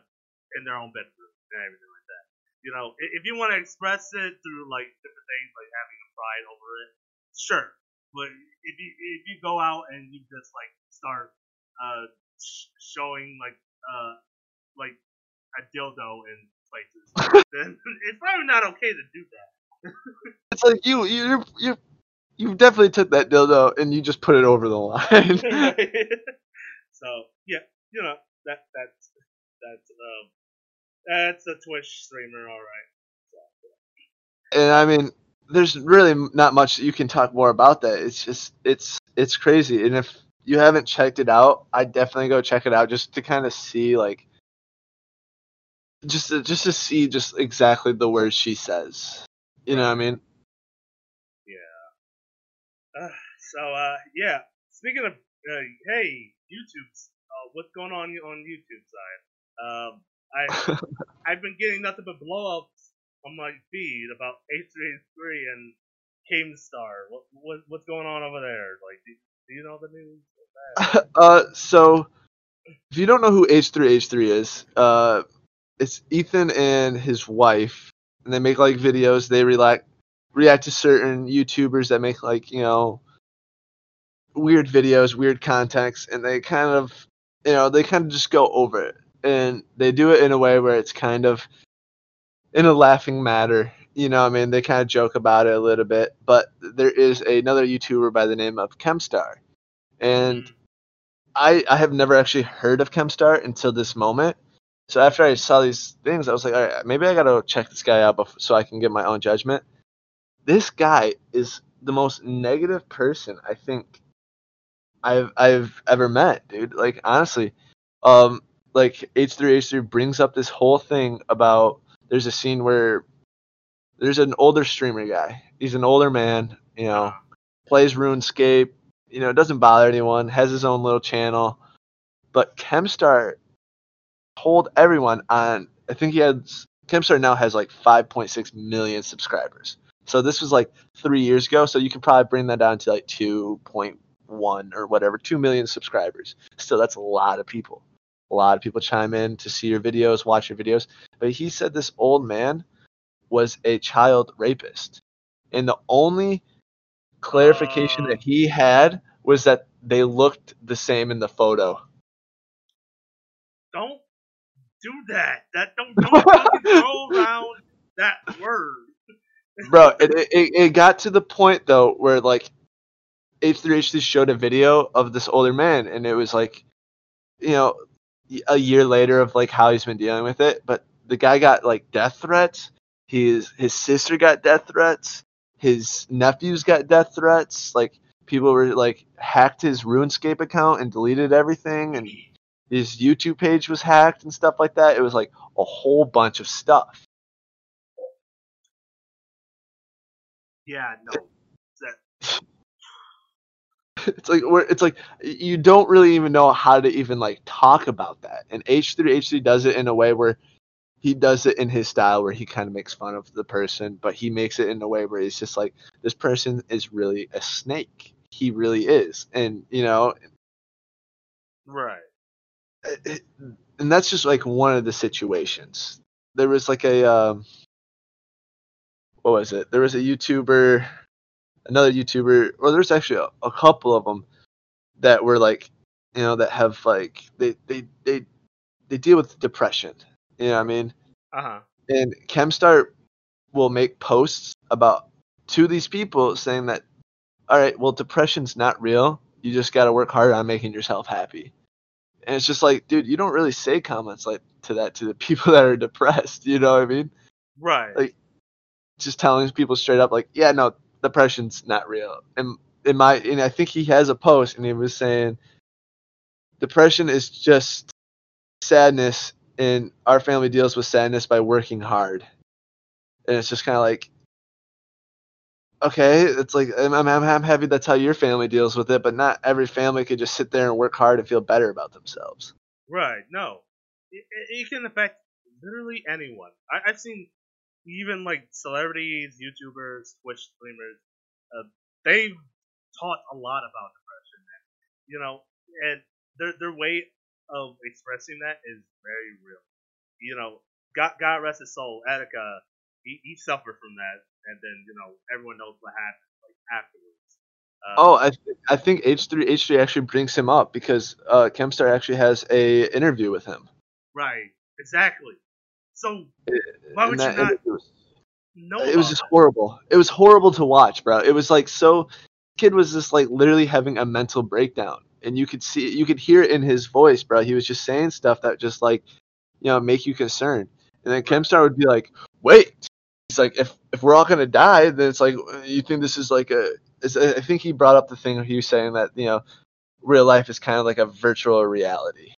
in their own bedroom and everything like that. You know, if you want to express it through like different things, like having a pride over it, sure. But if you if you go out and you just like start uh sh- showing like uh like a dildo in places, [laughs] then it's probably not okay to do that. It's like you you you you definitely took that dildo and you just put it over the line. [laughs] so yeah, you know that that's that's um that's a Twitch streamer, all right. and I mean, there's really not much that you can talk more about that. It's just it's it's crazy, and if you haven't checked it out, I definitely go check it out just to kind of see like just to, just to see just exactly the words she says. You know what I mean? Yeah. Uh, so uh yeah, speaking of uh, hey YouTube's uh, what's going on on YouTube side? Um, I [laughs] I've been getting nothing but blowups on my feed about H3H3 and Keemstar. What, what what's going on over there? Like, do, do you know the news? [laughs] uh, so if you don't know who H3H3 is, uh, it's Ethan and his wife, and they make like videos. They react react to certain YouTubers that make like you know weird videos, weird context, and they kind of you know they kind of just go over it, and they do it in a way where it's kind of in a laughing matter. You know, what I mean, they kind of joke about it a little bit, but there is another YouTuber by the name of Keemstar, and Mm, I I have never actually heard of Keemstar until this moment. So after I saw these things, I was like, all right, maybe I gotta check this guy out bef- so I can get my own judgment. This guy is the most negative person I think I've I've ever met, dude. Like honestly, um, like H3H3 brings up this whole thing about there's a scene where there's an older streamer guy. He's an older man, you know, plays RuneScape, you know, doesn't bother anyone, has his own little channel. But Keemstar told everyone on I think he had Keemstar now has like 5.6 million subscribers. So this was like three years ago. So you can probably bring that down to like 2.1 or whatever, 2 million subscribers. Still, that's a lot of people. A lot of people chime in to see your videos, watch your videos. But he said this old man was a child rapist. And the only clarification Uh. that he had was that they looked the same in the photo. don't do that. That don't don't fucking throw [laughs] around that word. Bro, it, it, it- it got to the point though where like H3H3 showed a video of this older man and it was like you know a year later of like how he's been dealing with it, but the guy got like death threats. His his sister got death threats. His nephews got death threats. Like people were like hacked his RuneScape account and deleted everything, and his YouTube page was hacked and stuff like that. It was like a whole bunch of stuff. Yeah, no. That, [laughs] it's like we're, it's like you don't really even know how to even like talk about that. And H3 H3 does it in a way where he does it in his style where he kind of makes fun of the person, but he makes it in a way where he's just like this person is really a snake. He really is. And you know, right. And that's just like one of the situations. There was like a um, what was it? There was a YouTuber, another YouTuber. or there's actually a, a couple of them that were like, you know, that have like they they they they deal with depression. You know what I mean? Uh huh. And Keemstar will make posts about to these people saying that, all right, well, depression's not real. You just got to work hard on making yourself happy. And it's just like, dude, you don't really say comments like to that to the [laughs] people that are depressed. You know what I mean? Right. Like- Just telling people straight up, like, yeah, no, depression's not real. And in my, and I think he has a post, and he was saying, depression is just sadness, and our family deals with sadness by working hard. And it's just kind of like, okay, it's like I'm, I'm, I'm happy that's how your family deals with it, but not every family could just sit there and work hard and feel better about themselves. Right. No. It, it, can affect literally anyone. I, I've seen even like celebrities, YouTubers, Twitch streamers. Uh, they've taught a lot about depression. And, you know, and their their way of expressing that is very real. You know, God God rest his soul, Etika. He, he suffered from that, and then you know everyone knows what happened like afterwards. Um, Oh, I th- I think H3 H3 actually brings him up because uh, Keemstar actually has a interview with him. right, exactly. So Why would you not was- no, it was just horrible. It was horrible to watch, bro. It was like so. Kid was just like literally having a mental breakdown, and you could see, you could hear it in his voice, bro. He was just saying stuff that just like, you know, make you concerned. And then Keemstar would be like, "Wait," he's like, "If if we're all gonna die, then it's like you think this is like a. I think he brought up the thing where he was saying that you know, real life is kind of like a virtual reality.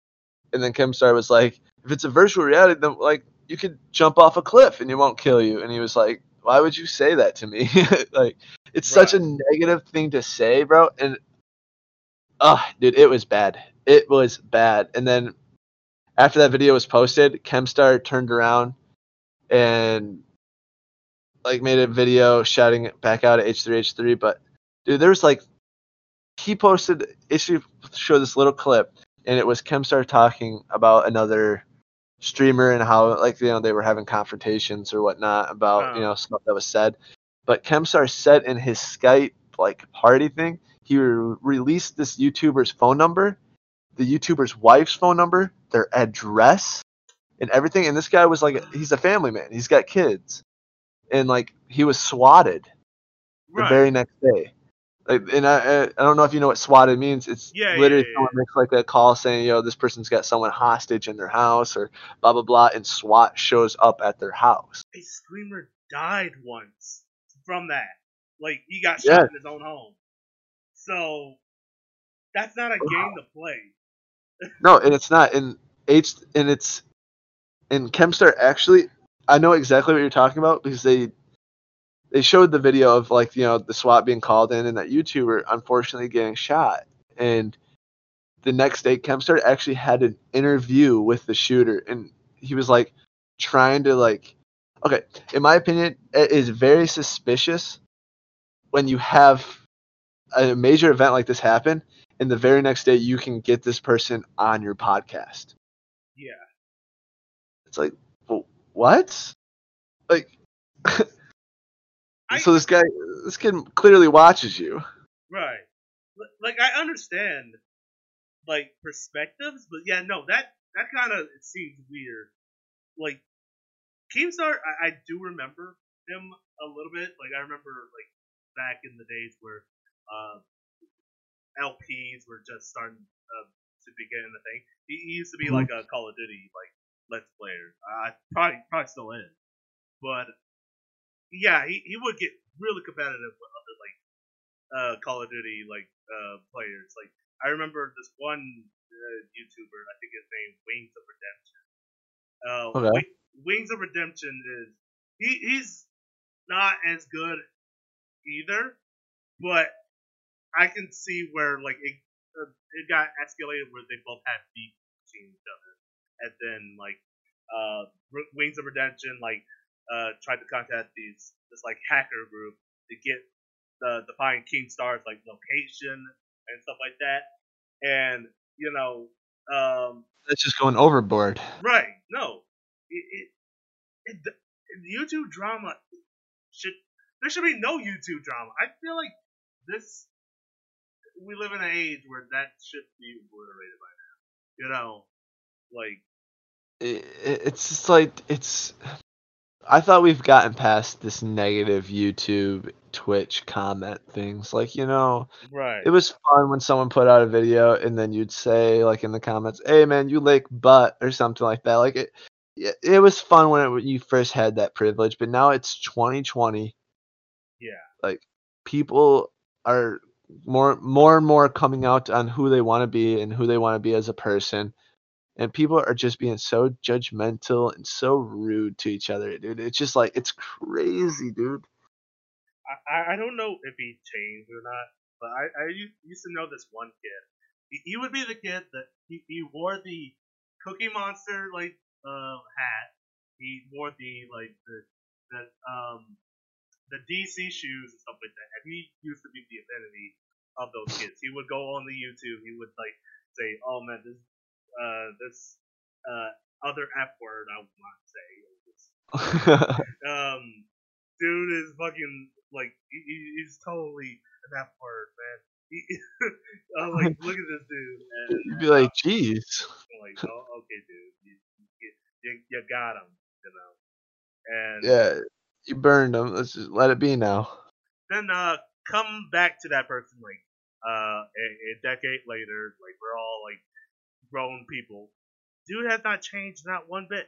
And then Keemstar was like, "If it's a virtual reality, then like you could jump off a cliff and it won't kill you." And he was like, "Why would you say that to me?" [laughs] like it's such a negative thing to say, bro. And ah, dude, it was bad. It was bad. And then after that video was posted, Keemstar turned around and like made a video shouting it back out at H3H3. But dude, there was like he posted issue showed this little clip and it was Keemstar talking about another streamer and how like you know they were having confrontations or whatnot about you Oh. know stuff that was said. But Keemstar said in his Skype like party thing, he re- released this YouTuber's phone number, the YouTuber's wife's phone number, their address, and everything. And this guy was like, he's a family man. He's got kids, and like he was swatted the very next day. Like, and I, I don't know if you know what swatted means. It's Yeah, yeah, literally yeah, someone makes like a call saying, "Yo, this person's got someone hostage in their house," or blah blah blah, and SWAT shows up at their house. a screamer died once from that. Like he got Yeah. shot in his own home. So that's not a game to play. No, and it's not. And H and it's and Keemstar actually I know exactly what you're talking about because they they showed the video of like, you know, the SWAT being called in and that YouTuber unfortunately getting shot. And the next day Keemstar actually had an interview with the shooter and he was like trying to like okay, in my opinion, it is very suspicious when you have a major event like this happen and the very next day you can get this person on your podcast. Yeah. It's like, what? Like, I, [laughs] so this guy, this kid clearly watches you. right. Like I understand like perspectives, but yeah, no, that that kind of seems weird. Like Keemstar, I, I do remember him a little bit. Like I remember like back in the days where uh, LPs were just starting uh, to begin the thing. He, he used to be Mhm. like a Call of Duty like let's player. Uh, probably probably still is, but yeah, he, he would get really competitive with other like uh, Call of Duty like uh, players. Like I remember this one uh, YouTuber, I think his name Wings of Redemption. Uh, Okay. Wi- Wings of Redemption is he, he's not as good either, but I can see where like it uh, it got escalated where they both had beef between each other, and then like uh, Wings of Redemption like uh, tried to contact these this like hacker group to get the the find Keemstar's like location and stuff like that, and you know um, That's just going overboard. Right. No. It, it, it, the YouTube drama should there should be no YouTube drama. I feel like this we live in an age where that should be obliterated by now. You know, like It, it's just like it's. I thought we've gotten past this negative YouTube, Twitch comment things. Like you know, right. it was fun when someone put out a video and then you'd say like in the comments, "Hey man, you like butt" or something like that. Like it, it, it was fun when it, when you first had that privilege, but now it's 2020. Yeah. Like people are more more and more coming out on who they want to be and who they want to be as a person. And people are just being so judgmental and so rude to each other, dude. It's just like it's crazy, dude. I, I- don't know if he changed or not, but I, I used to know this one kid. He, he would be the kid that he, he wore the Cookie Monster like uh, hat. He wore the like the the um the DC shoes and stuff like that. And he used to be the affinity of those kids. He would go on the YouTube. He would like say, "Oh man, this uh this uh other F word I will not say." [laughs] Um, dude is fucking like he, he- he's totally an F word, man. He, [laughs] I'm like, [laughs] look at this dude, and You'd be like, "Jeez." Like, oh, okay, dude, you, you, you, got him, you know. And Yeah, you burned them. Let's just let it be now. then uh, come back to that person like uh, a, a decade later, like we're all like grown people. Dude has not changed not one bit.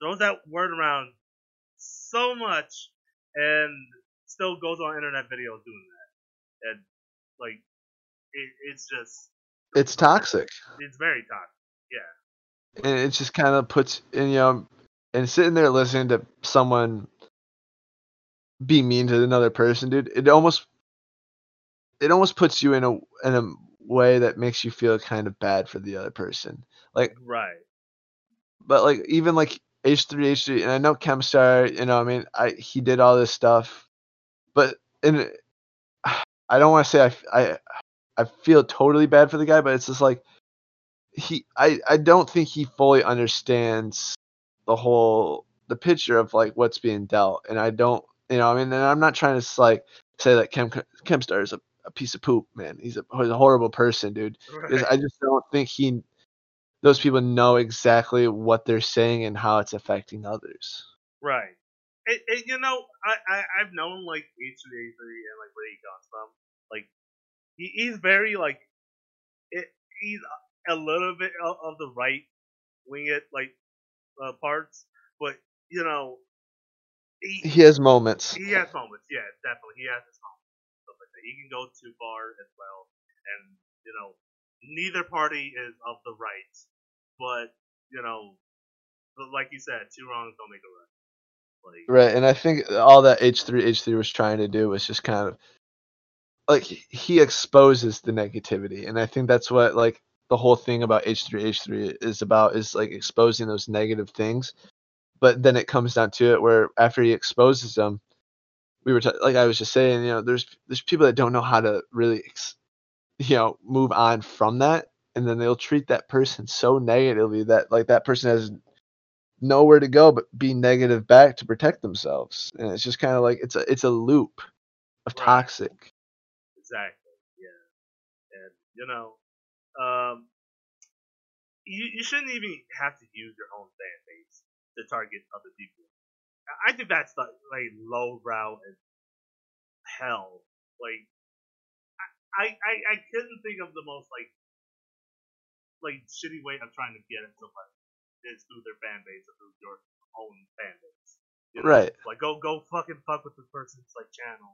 Throws that word around so much, and still goes on internet videos doing that. And like, it, it's just It's toxic, it's very toxic. Yeah. And it just kind of puts and you know, and sitting there listening to someone be mean to another person, dude. It almost it almost puts you in a in a way that makes you feel kind of bad for the other person. Like Right. but like even like H3 H3 and I know Keemstar, you know, I mean, I he did all this stuff, but and [sighs] I don't want to say I I I feel totally bad for the guy, but it's just like he I I don't think he fully understands the whole the picture of like what's being dealt, and I don't you know I mean, and I'm not trying to like say that Chem Keemstar is a, a piece of poop, man. He's a, he's a horrible person, dude. Right. I just don't think he those people know exactly what they're saying and how it's affecting others. Right. And, and you know, I, I I've known like H three A three and like where he comes from. Like he, he's very like it. He's a little bit of, of the right wing it like uh, parts, but you know, he He has moments. he has moments. Yeah, definitely, he has his moments. Stuff like that. He can go too far as well, and you know, neither party is of the right, but you know, but like you said, two wrongs don't make a right. Like Right, and I think all that H3 H3 was trying to do was just kind of like he exposes the negativity, and I think that's what like the whole thing about H3 H3 is about is like exposing those negative things. But then it comes down to it where after he exposes them, we were t- like I was just saying, you know, there's there's people that don't know how to really, ex- you know, move on from that, and then they'll treat that person so negatively that like that person has nowhere to go but be negative back to protect themselves, and it's just kind of like it's a it's a loop of Right. toxic. Exactly. Yeah. And you know, um, you you shouldn't even have to use your own fan base to target other people. I- think that's like, like low brow as hell. Like, I, I I couldn't think of the most like like shitty way of trying to get at somebody is through their fan base or through your own fan base. You know? Right. Like go go fucking fuck with this person's like channel.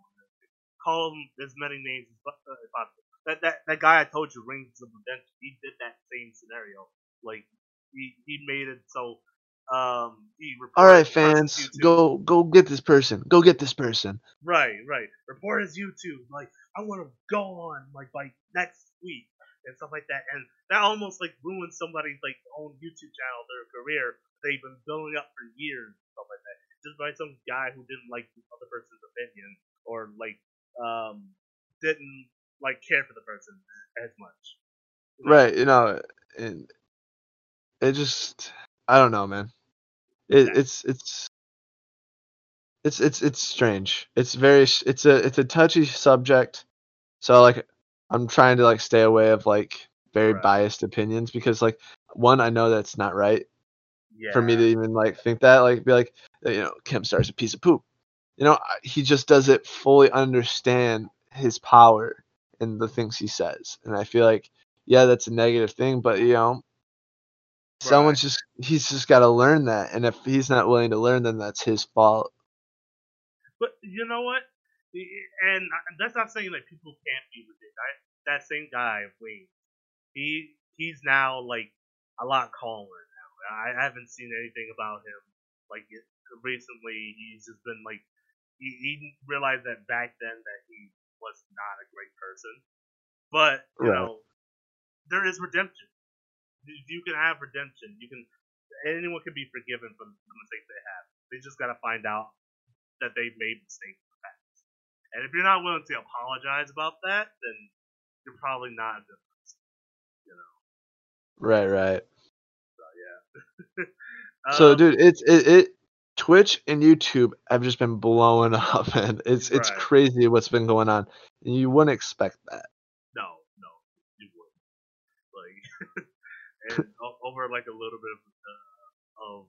Call them as many names as uh, possible. That that that guy I told you, Rings of Redemption, he did that same scenario. Like he he made it so um he reported right, fans, go go get this person. Go get this person. Right, right. Report his YouTube. Like, I want to go on like by next week and stuff like that. And that almost like ruins somebody's like own YouTube channel, their career they've been building up for years, and stuff like that. Just by some guy who didn't like the other person's opinion or like um didn't like care for the person as much. You know? Right. You know, and it just I don't know, man. It, it's it's it's it's it's strange. It's very it's a it's a touchy subject. So like I'm trying to like stay away of like very Right. biased opinions because like one I know that's not right Yeah. for me to even like think that like be like uh, you know Keemstar's a piece of poop. You know he just doesn't fully understand his power in the things he says, and I feel like yeah that's a negative thing, but you know someone's just he's just got to learn that, and if he's not willing to learn, then that's his fault. But you know what? Uh, and that's not saying that people can't be ridiculous. I, that same guy, Wayne, he he's now like a lot calmer now. I haven't seen anything about him like recently. He's just been like he, he realized that back then that he was not a great person. But you Right. know, there is redemption. You- can have redemption. You can anyone can be forgiven for the mistakes they have. They just gotta find out that they've made mistakes in the past. And if you're not willing to apologize about that, then you're probably not a good person. You know. Right, right. So yeah. [laughs] So, Um, dude, it's it, it Twitch and YouTube have just been blowing [laughs] up, and It's it's Right. crazy what's been going on. And you wouldn't expect that. No, no, you wouldn't. Like, and over like a little bit of uh, of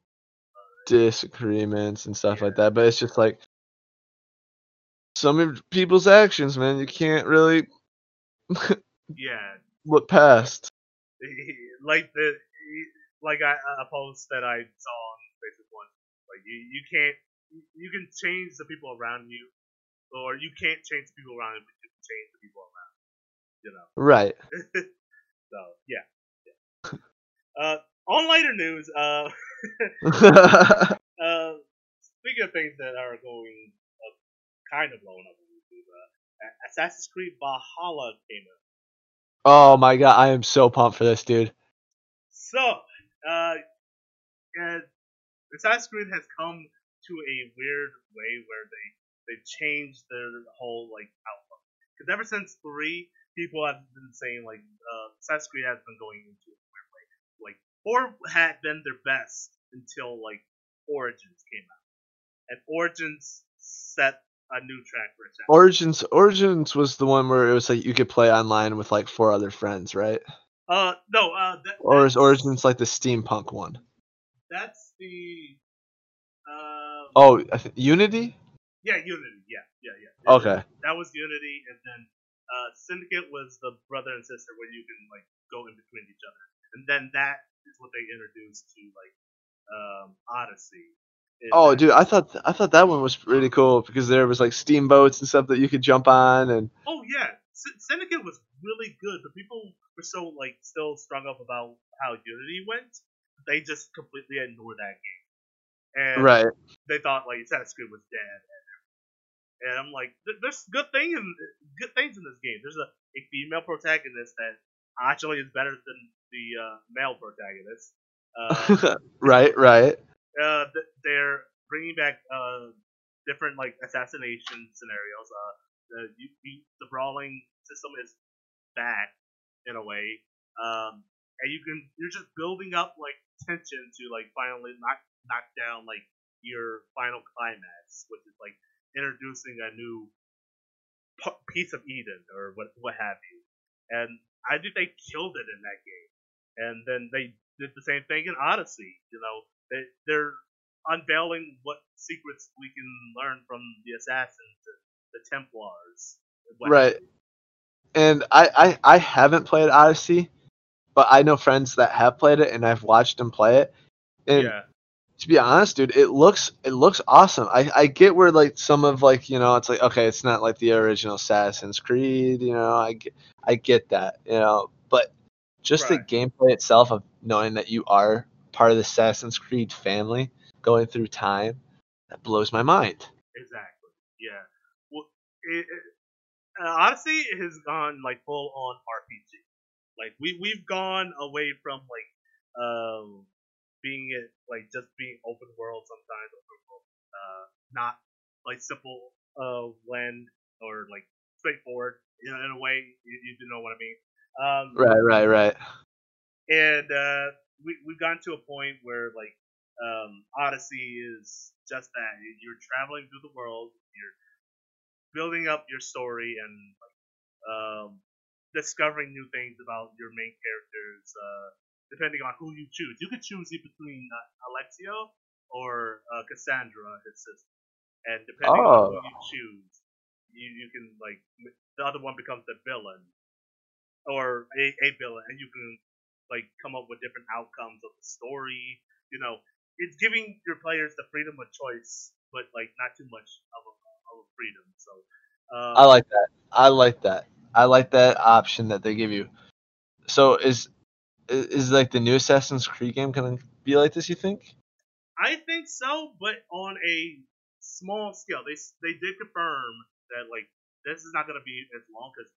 Disagreements and stuff like that, but it's just like some of people's actions, man. You can't really yeah, [laughs] look past. [laughs] like the like I, a post that I saw on Facebook once. Like you, you can't you can change the people around you, or you can't change the people around you, but you can change the people around. You, you know. Right. [laughs] So yeah. [laughs] uh, on lighter news, uh, [laughs] uh, speaking of things that are going uh, kind of blowing up on YouTube, uh, Assassin's Creed Valhalla came out. oh my god, I am so pumped for this, dude. So, uh, and Assassin's Creed has come to a weird way where they they changed their whole like outlook. Because ever since three, people have been saying like uh, Assassin's Creed has been going into a weird way. Like four had been their best until like Origins came out, and Origins set a new track for Assassin's. Origins Origins was the one where it was like you could play online with like four other friends, right? uh, no, uh, that, Or is Origins like the steampunk one? That's the. Uh, Oh, I th- Unity? Yeah, Unity. Yeah, yeah, yeah. Okay. That was Unity, and then uh, Syndicate was the brother and sister where you can like go in between each other, and then that is what they introduced to like um, Odyssey. Oh, dude, I thought I thought that one was pretty cool because there was like steamboats and stuff that you could jump on, and Oh yeah, Sy- Syndicate was really good, but people were so like still strung up about how Unity went, they just completely ignored that game, and right, they thought like Assassin's Creed was dead. And I'm like, there's good thing in good things in this game. There's a, a female protagonist that actually is better than the uh, male protagonist. [laughs] Uh, right, right. uh, they're bringing back uh, different like assassination scenarios. Uh, the you, the brawling system is back in a way, um, and you can you're just building up like tension to like finally knock knock down like your final climax, which is like introducing a new p- piece of Eden or what what have you. And I think they killed it in that game. And then they did the same thing in Odyssey. You know, they, they're unveiling what secrets we can learn from the assassins, the, the Templars. what- Right. And I, I I haven't played Odyssey, but I know friends that have played it, and I've watched them play it. And Yeah. to be honest, dude, it looks it looks awesome. I, I get where like some of like you know it's like okay, it's not like the original Assassin's Creed, you know. I get, I get that, you know, but just Right. the gameplay itself of knowing that you are part of the Assassin's Creed family going through time, that blows my mind. Exactly. Yeah. Well, it, it, uh, Odyssey has gone like full on RPG. Like we we've gone away from like um being it like just being open world sometimes open world, uh not like simple uh blend or like straightforward you know, in a way you, you know what I mean. Um, Right, right, right. and uh, we we've gotten to a point where like um, Odyssey is just that you're traveling through the world, you're building up your story and like um, discovering new things about your main characters, uh, depending on who you choose. You could choose between uh, Alexio or uh, Cassandra, his sister, and depending on who Oh. you choose, you you can like the other one becomes the villain or a, a villain, and you can like come up with different outcomes of the story. You know, it's giving your players the freedom of choice, but like not too much of a, of a freedom. So, um, I like that. I like that. I like that option that they give you. So is is, is like the new Assassin's Creed game gonna be like this? You think? I think so, but on a small scale. They they did confirm that like this is not going to be as long because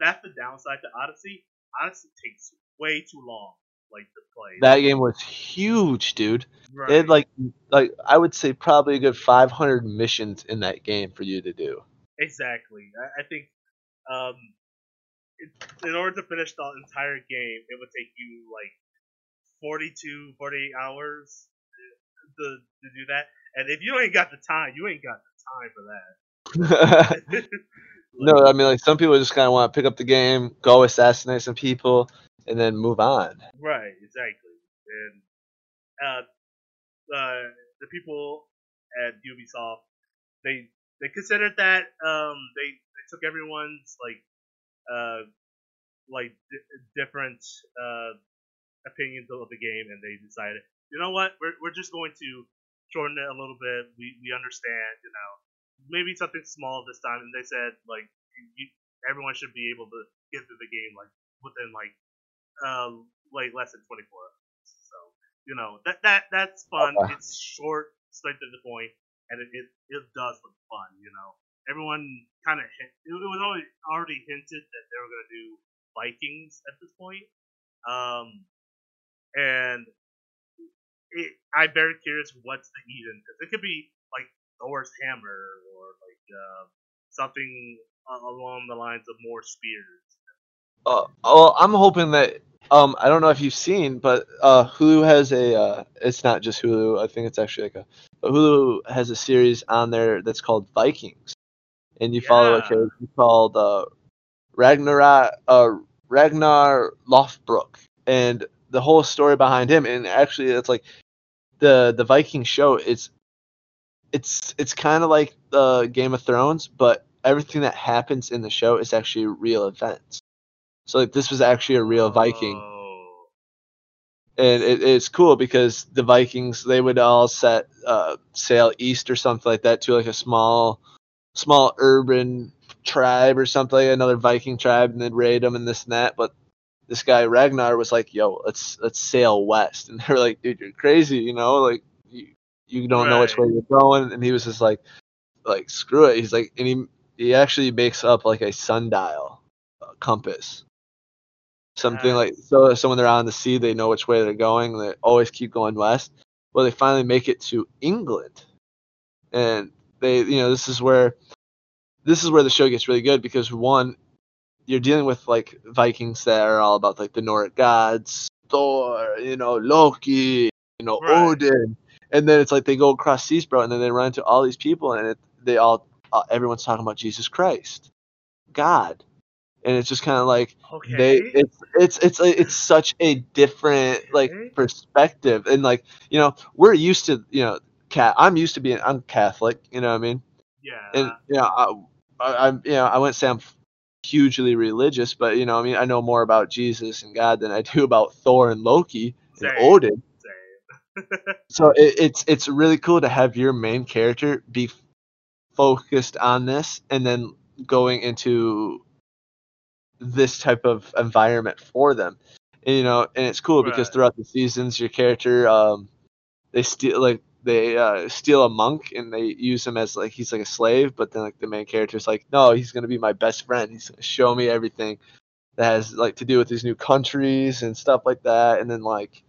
that's the downside to Odyssey. Odyssey takes way too long, like to play. That game was huge, dude. right. It like like I would say probably a good 500 missions in that game for you to do. Exactly. I, I think um, it, in order to finish the entire game, it would take you like 42, 48 hours to, to do that. And if you ain't got the time, you ain't got the time for that. [laughs] [laughs] no, I mean like some people just kind of want to pick up the game, go assassinate some people, and then move on. Right, exactly. And uh, uh, the people at Ubisoft, they they considered that um, they, they took everyone's like uh, like di- different uh, opinions of the game, and they decided, you know what, we're we're just going to shorten it a little bit. We we understand, you know, maybe something small this time. And they said like you, everyone should be able to get through the game like within like uh, like less than 24 hours. So you know that that that's fun. Okay. It's short, straight to the point, and it it, it does look fun. You know, everyone kind of it, it was already already hinted that they were gonna do Vikings at this point. Um, and it, I'm very curious what's the Eden because it could be Thor's hammer or like uh, something along the lines of more spears. Uh, well, I'm hoping that um I don't know if you've seen, but uh Hulu has a uh it's not just Hulu. I think it's actually like a but Hulu has a series on there that's called Vikings, and you follow a Yeah. character called uh Ragnar uh Ragnar Lothbrok, and the whole story behind him. And actually, it's like the the Viking show. It's it's it's kind of like the Game of Thrones, but everything that happens in the show is actually real events. So like this was actually a real Viking, Oh, and it, it's cool because the Vikings they would all set uh, sail east or something like that to like a small small urban tribe or something like another Viking tribe, and they'd raid them and this and that. But this guy Ragnar was like, "Yo, let's let's sail west," [laughs] and they were like, "Dude, you're crazy," you know, like you, don't know which way you're going. And he was just like, like screw it. He's like, and he he actually makes up like a sundial uh, compass. Something like so, so when they're on the sea, they know which way they're going. They always keep going west. Well, they finally make it to England, and they, you know, this is where this is where the show gets really good because one, you're dealing with like Vikings that are all about like the Nordic gods, Thor, you know, Loki, you know, Right. Odin, and then it's like they go across seas, bro, and then they run into all these people, and it, they all, uh, everyone's talking about Jesus Christ, God, and it's just kind of like okay. they it's it's it's it's such a different like perspective and like you know we're used to you know cat i'm used to being i'm catholic you know what i mean yeah. and you know I, I, i'm you know i wouldn't say i'm hugely religious but you know i mean i know more about jesus and god than i do about thor and loki and odin Same. So it, it's it's really cool to have your main character be focused on this and then going into this type of environment for them. And, you know, and it's cool because throughout the seasons, your character um, they steal like they uh, steal a monk and they use him as like he's like a slave, but then like the main character's like, no, he's gonna be my best friend. He's gonna show me everything that has like to do with these new countries and stuff like that. And then like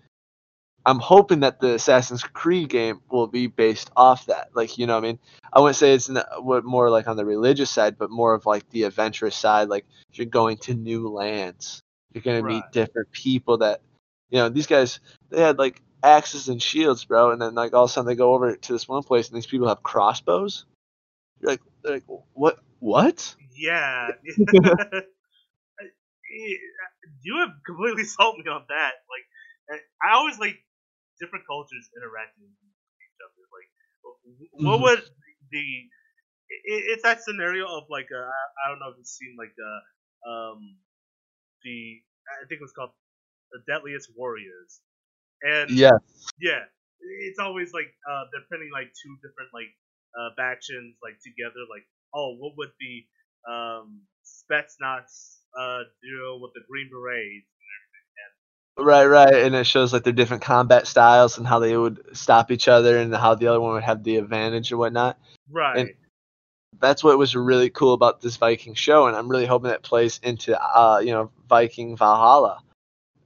I'm hoping that the Assassin's Creed game will be based off that. Like, you know, what I mean, I wouldn't say it's not, what more like on the religious side, but more of like the adventurous side. Like, you're going to new lands, you're gonna meet different people that, you know, these guys they had like axes and shields, bro, and then like all of a sudden they go over to this one place and these people have crossbows. You're like, they're like what? What? Yeah. [laughs] [laughs] you eh, have completely [laughs] sold me on that. Like, I always like different cultures interacting with each other. Like, what Mhm. would the? It, it's that scenario of like uh, I I don't know if you've seen like uh, um the I think it was called the Deadliest Warriors, and Yeah. yeah, it's always like uh, they're putting like two different like uh, factions like together. Like, oh, what would the um, Spetsnaz uh, deal with the Green Berets? Right, right, and it shows like their different combat styles and how they would stop each other and how the other one would have the advantage or whatnot. Right. That's what was really cool about this Viking show, and I'm really hoping that plays into uh, you know Viking Valhalla,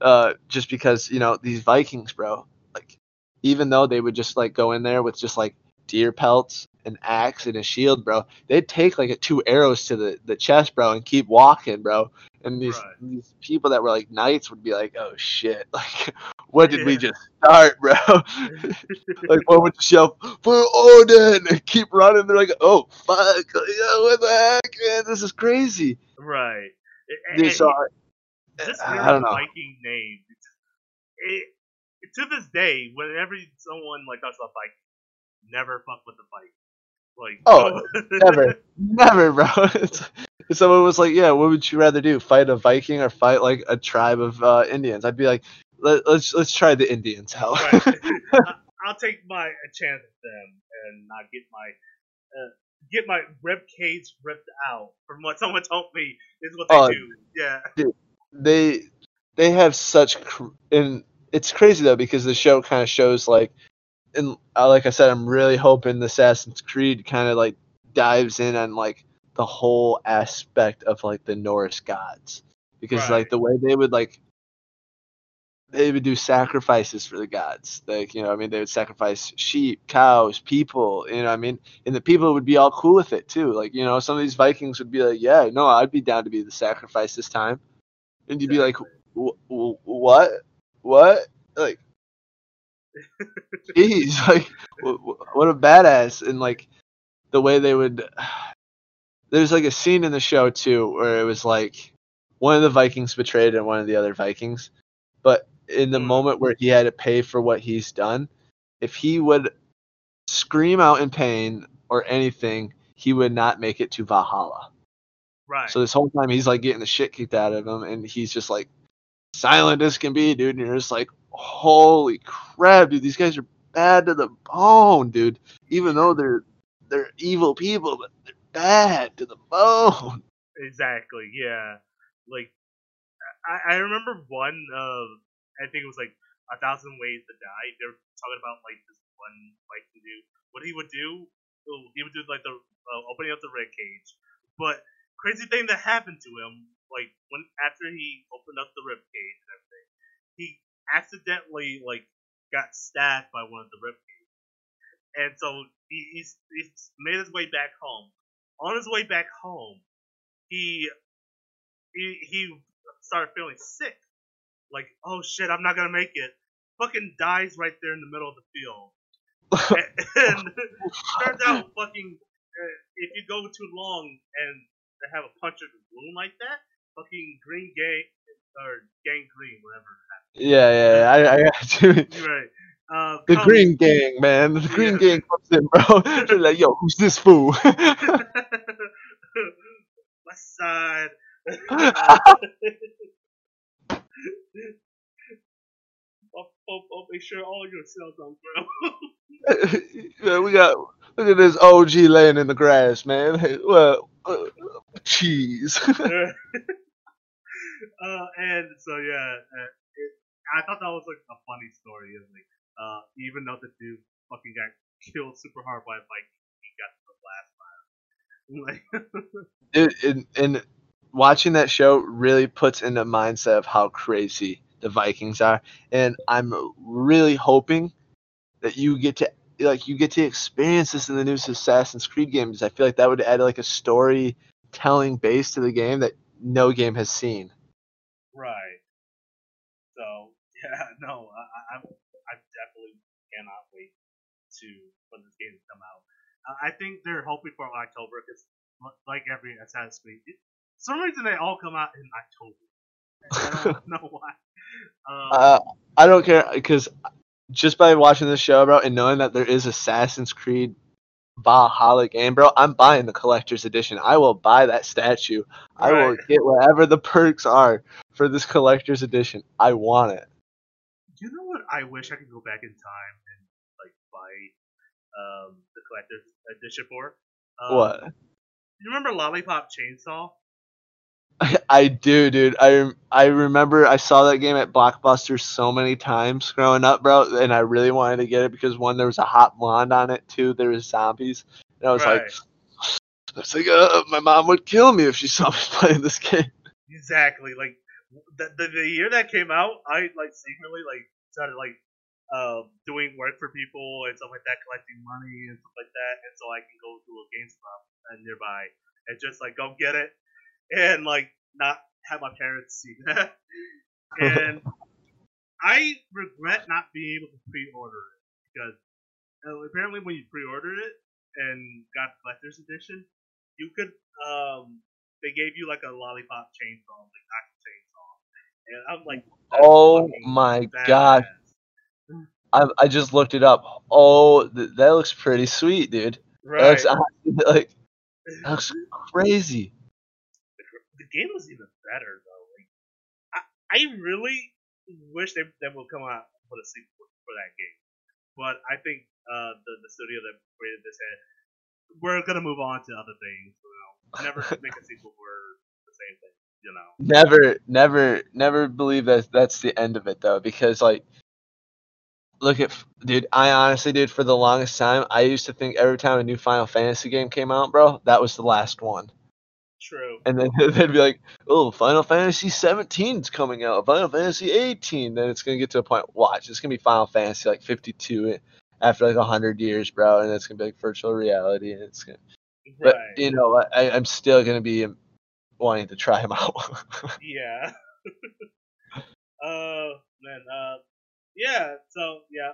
uh, just because you know these Vikings, bro, like even though they would just like go in there with just like deer pelts, an axe, and a shield, bro, they'd take like two arrows to the the chest, bro, and keep walking, bro. And these Right. these people that were like knights would be like, oh shit, [laughs] like what did we just start, bro? [laughs] like one with the shelf for Odin and keep running. They're like, oh fuck, what the heck, man, this is crazy. right. And- Dude, and so just I- don't know. Viking name. It, to this day, whenever someone like talks about Viking, never fuck with the Viking. Like, Oh, no. [laughs] never, never, bro. It's, someone was like, yeah, what would you rather do, fight a Viking or fight like a tribe of uh, Indians? I'd be like, Let, let's let's try the Indians, hell. right. [laughs] I'll take my chance with them and not get my uh, get my rib cage ripped out from what someone told me is what they Oh, do. Yeah. dude, they they have such cr- and it's crazy though because the show kind of shows like and uh, like I said I'm really hoping the Assassin's Creed kind of like dives in on like the whole aspect of like the Norse gods. Because Right. like the way they would like they would do sacrifices for the gods. Like you know I mean they would sacrifice sheep cows people you know I mean and the people would be all cool with it too. Like you know some of these Vikings would be like yeah no I'd be down to be the sacrifice this time. And you'd be like "Wh- wh- what? What? Like [laughs] jeez [laughs] like wh- wh- what a badass. And like the way they would there's like a scene in the show too where it was like one of the vikings betrayed and one of the other vikings but in the Hmm. moment where he had to pay for what he's done if he would scream out in pain or anything he would not make it to valhalla Right. so this whole time he's like getting the shit kicked out of him, and he's just like silent as can be, dude. And you're just like, holy crap, dude, these guys are bad to the bone, dude. Even though they're they're evil people, but they're bad to the bone. [laughs] Exactly. Yeah. Like, I, I remember one. Uh, I think it was like a thousand ways to die. They were talking about like this one Viking dude. What he would do, oh, he would do like the uh, opening up the red cage. But crazy thing that happened to him, like when after he opened up the rib cage and everything, he accidentally like got stabbed by one of the rib cage, and so he, he's he's made his way back home. On his way back home, he he he started feeling sick. Like, oh shit, I'm not gonna make it. Fucking dies right there in the middle of the field. [laughs] [laughs] and, turns out, fucking, uh, if you go too long and they have a punctured wound like that, fucking green gang or gangrene, whatever. yeah, yeah, yeah, I, I got you. Right. Uh, The Green Gang, man. The Green Yeah. Gang comes in, bro. [laughs] They're like, yo, who's this fool? [laughs] [laughs] West Side. oh, oh, make sure all your cells don't grow. yeah, we got look at this OG laying in the grass, man. Hey, well, uh, cheese. uh, and so yeah, uh, it, I thought that was like a funny story. Of like, uh, even though the dude fucking got [laughs] killed super hard by like he got the blast fire. [laughs] Like, [laughs] Dude, and, and watching that show really puts into mindset of how crazy the Vikings are, and I'm really hoping that you get to like you get to experience this in the new Assassin's Creed games. I feel like that would add like a storytelling base to the game that no game has seen. right. So yeah, no, I, I, I'm I definitely cannot wait to for this game come out. Uh, I think they're hoping for October because like every Assassin's Creed, it, for some reason they all come out in October. I don't [laughs] know why. Um, Uh, I don't care because just by watching this show, bro, and knowing that there is Assassin's Creed Valhalla game, bro, I'm buying the collector's edition. I will buy that statue. I will get whatever the perks are for this collector's edition. I want it. you know what? I wish I could go back in time and like um, the collector's edition for. Um, what? You remember Lollipop Chainsaw? [laughs] I do, dude. I I remember I saw that game at Blockbuster so many times growing up, bro, and I really wanted to get it because one, there was a hot blonde on it. Two, there was zombies, and I was like, I was like, uh, my mom would kill me if she [laughs] saw me playing this game. Exactly. Like the, the the year that came out, I like secretly like started like um doing work for people and stuff like that, collecting money and stuff like that, and so I can go to a GameStop nearby and just like go get it and like not have my parents see [laughs] that. and [laughs] I regret not being able to pre-order it because uh, apparently when you pre-ordered it and got the collector's edition, you could um they gave you like a lollipop chainsaw, like actual chainsaw, and I'm like, Oh my god, I I just looked it up. Oh, th- that looks pretty sweet, dude. That Right. looks [laughs] like that looks crazy. the game was even better though. Like, I, I really wish they they would come out with a sequel for that game, but I think uh, the the studio that created this had we're gonna move on to other things. You know, never [laughs] make a sequel for the same thing. You know. Never, never, never believe that that's the end of it though, because like, look at, dude. I honestly, dude, for the longest time, I used to think every time a new Final Fantasy game came out, bro, that was the last one, True. and then [laughs] they'd be like, oh, Final Fantasy 17's coming out, Final Fantasy 18, then it's gonna get to a point. Watch, it's gonna be Final Fantasy like 52 after like hundred years, bro, and it's gonna be like virtual reality, and it's gonna. But you know, I, I'm still gonna be wanting to try them out. [laughs] Yeah. [laughs] uh man, uh yeah, so yeah.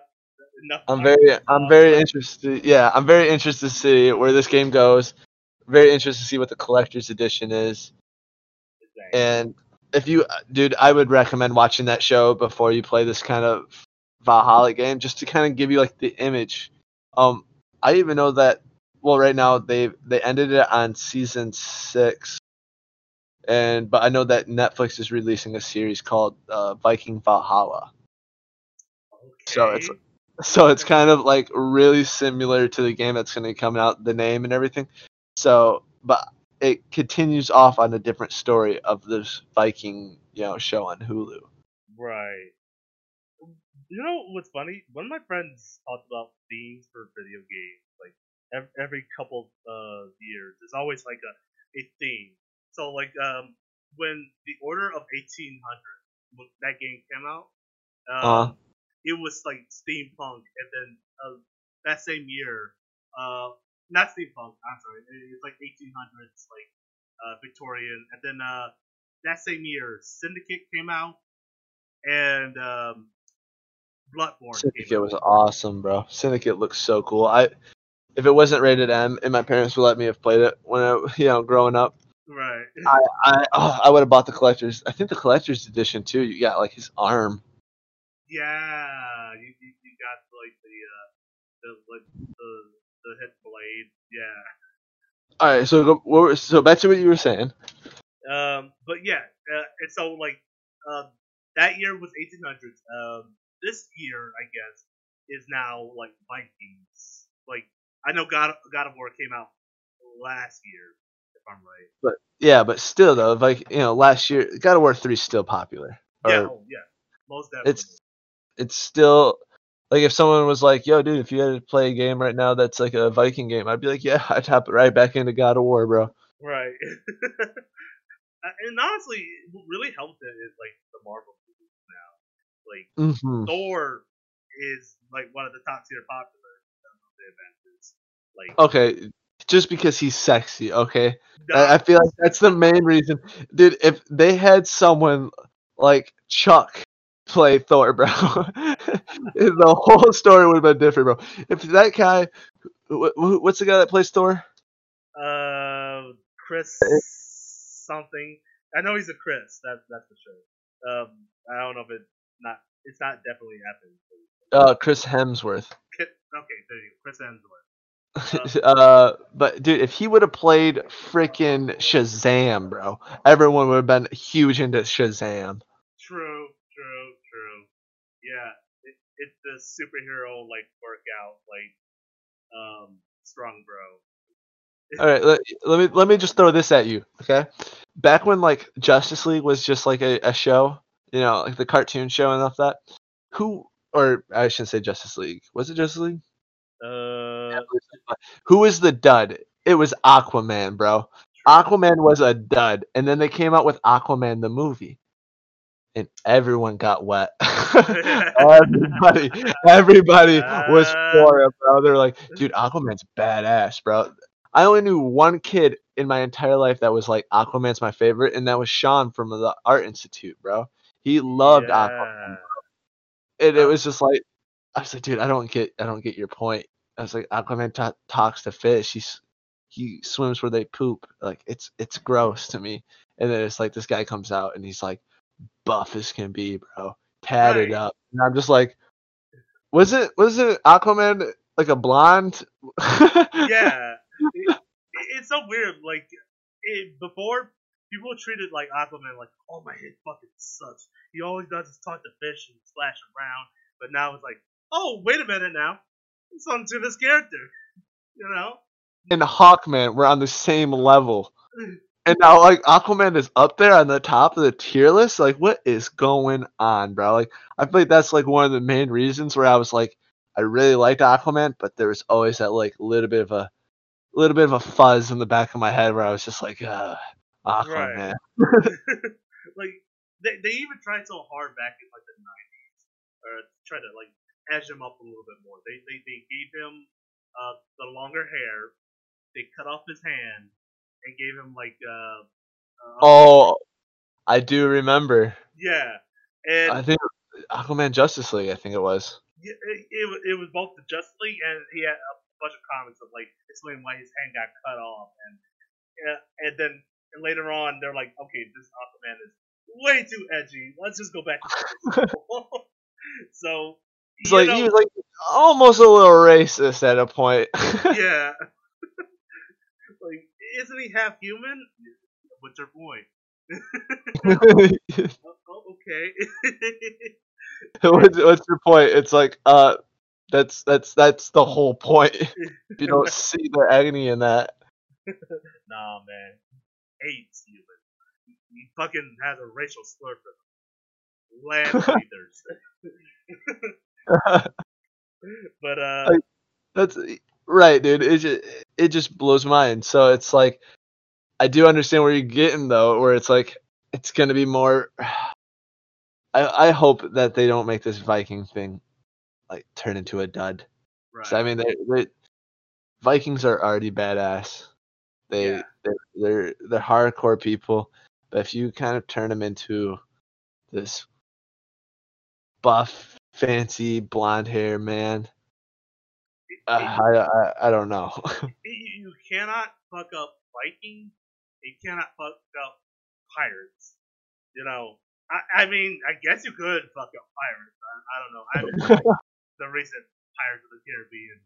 Enough I'm very, I'm very interested. Yeah, I'm very interested to see where this game goes. Very interested to see what the collector's edition is. Exactly. And if you, dude, I would recommend watching that show before you play this kind of Valhalla game, just to kind of give you like the image. Um, I even know that. Well, right now they they ended it on season six, and but I know that Netflix is releasing a series called uh, Viking Valhalla. So it's- So it's kind of like really similar to the game that's going to come out, the name and everything. So, but it continues off on a different story of this Viking, you know, show on Hulu. Right. You know what's funny? One of my friends talked about themes for video games. Like every, every couple uh years, there's always like a, a theme. So like um when the Order of 1800 when that game came out, um, Uh-huh. It was like steampunk, and then uh, that same year, uh, not steampunk. I'm sorry, it's like 1800s, like uh, Victorian, and then uh, that same year, Syndicate came out, and um, Bloodborne Syndicate came out. was awesome, bro. Syndicate looks so cool. I, if it wasn't rated M, and my parents would let me have played it when I, [laughs] you know, growing up, Right. I, I, oh, I would have bought the collector's. I think the collector's edition too. You got like his arm. Yeah, you, you, you got like the uh, the like the the hit blade. Yeah. All right, so go, so back to what you were saying. Um, but yeah, uh, and so like uh, that year was 1800s. Um, this year, I guess, is now like Vikings. Like I know God God of War came out last year, if I'm right. But yeah, but still though, like you know, last year God of War three is still popular. yeah, oh, yeah, most definitely. it's it's still like if someone was like, "Yo, dude, if you had to play a game right now that's like a Viking game," I'd be like, "Yeah, [laughs] I'd hop right back into God of War, bro." Right. [laughs] And honestly, what really helped it is like the Marvel movies now. Like hmm Thor is like one of the top tier popular of the Avengers. Like Okay, just because he's sexy, okay. no- I, I feel like that's the main reason, dude. If they had someone like Chuck play Thor, bro, [laughs] the whole story would have been different, bro. If that guy, wh- wh- what's the guy that plays Thor? uh, Chris something. I know he's a Chris. That's that's for sure. Um, I don't know if it's not. It's not definitely happened. Uh, Chris Hemsworth. Okay, there you go. Chris Hemsworth. [laughs] uh, but dude, if he would have played freaking Shazam, bro, everyone would have been huge into Shazam. True. Yeah, it, it's the superhero like workout, like um, strong bro. [laughs] All right, let, let me let me just throw this at you, okay? Back when like Justice League was just like a, a show, you know, like the cartoon show and all that, who or I shouldn't say Justice League. Was it Justice League? Uh, Who was the dud? It was Aquaman, bro. Aquaman was a dud, and then they came out with Aquaman the movie, and everyone got wet. [laughs] [laughs] everybody, everybody was ah. for it, bro. They're like, dude, Aquaman's badass, bro. I only knew one kid in my entire life that was like, Aquaman's my favorite, and that was Sean from the Art Institute, bro. He loved Aquaman, yeah. and it was just like, I was like, dude, I don't get, I don't get your point. I was like, Aquaman ta talks to fish. He's he swims where they poop. Like it's it's gross to me. And then it's like this guy comes out and he's like buff as can be, bro, tatted Right. up. And I'm just like, was it was it Aquaman like a blonde? [laughs] yeah, it, it's so weird. Like it, before, people treated like Aquaman like, oh my head fucking sucks. He always does is talk to fish and splash around. But now it's like, oh wait a minute now, it's onto this character. You know? and Hawkman we're on the same level. [laughs] And now like Aquaman is up there on the top of the tier list. Like what is going on, bro? Like I feel like that's like one of the main reasons where I was like I really liked Aquaman, but there was always that like little bit of a little bit of a fuzz in the back of my head where I was just like, uh, Aquaman. [laughs] [laughs] like they, they even tried so hard back in like the nineties, or try to like edge him up a little bit more. They they, they gave him uh, the longer hair. They cut off his hand and gave him like uh, uh Oh, I do remember. yeah, and I think Aquaman Justice League. I think it was. it, it, it was both the Justice League and he had a bunch of comics of like explaining why his hand got cut off and yeah, and then and later on they're like, okay, this Aquaman is way too edgy. Let's just go back. To [laughs] [laughs] so It's like know, he was like almost a little racist at a point. [laughs] yeah, isn't he half human? What's your point? Oh, oh, okay. [laughs] what's, what's your point? It's like, uh, that's that's that's the whole point. [laughs] you don't [laughs] see the agony in that. nah, man, hates human. He, he fucking has a racial slur for them. Land breathers. but uh, Like- That's right, dude. It just it just blows my mind. So it's like, I do understand where you're getting though, where it's like it's gonna be more. [sighs] I I hope that they don't make this Viking thing like turn into a dud. right. I mean, they they Vikings are already badass. They Yeah. they're, they're they're hardcore people, but if you kind of turn them into this buff, fancy blonde hair man, uh, I, I I don't know. [laughs] you, cannot fuck up Vikings. You cannot fuck up pirates. You know, I, I mean, I guess you could fuck up pirates. I, I don't know. I haven't [laughs] the recent Pirates of the Caribbean.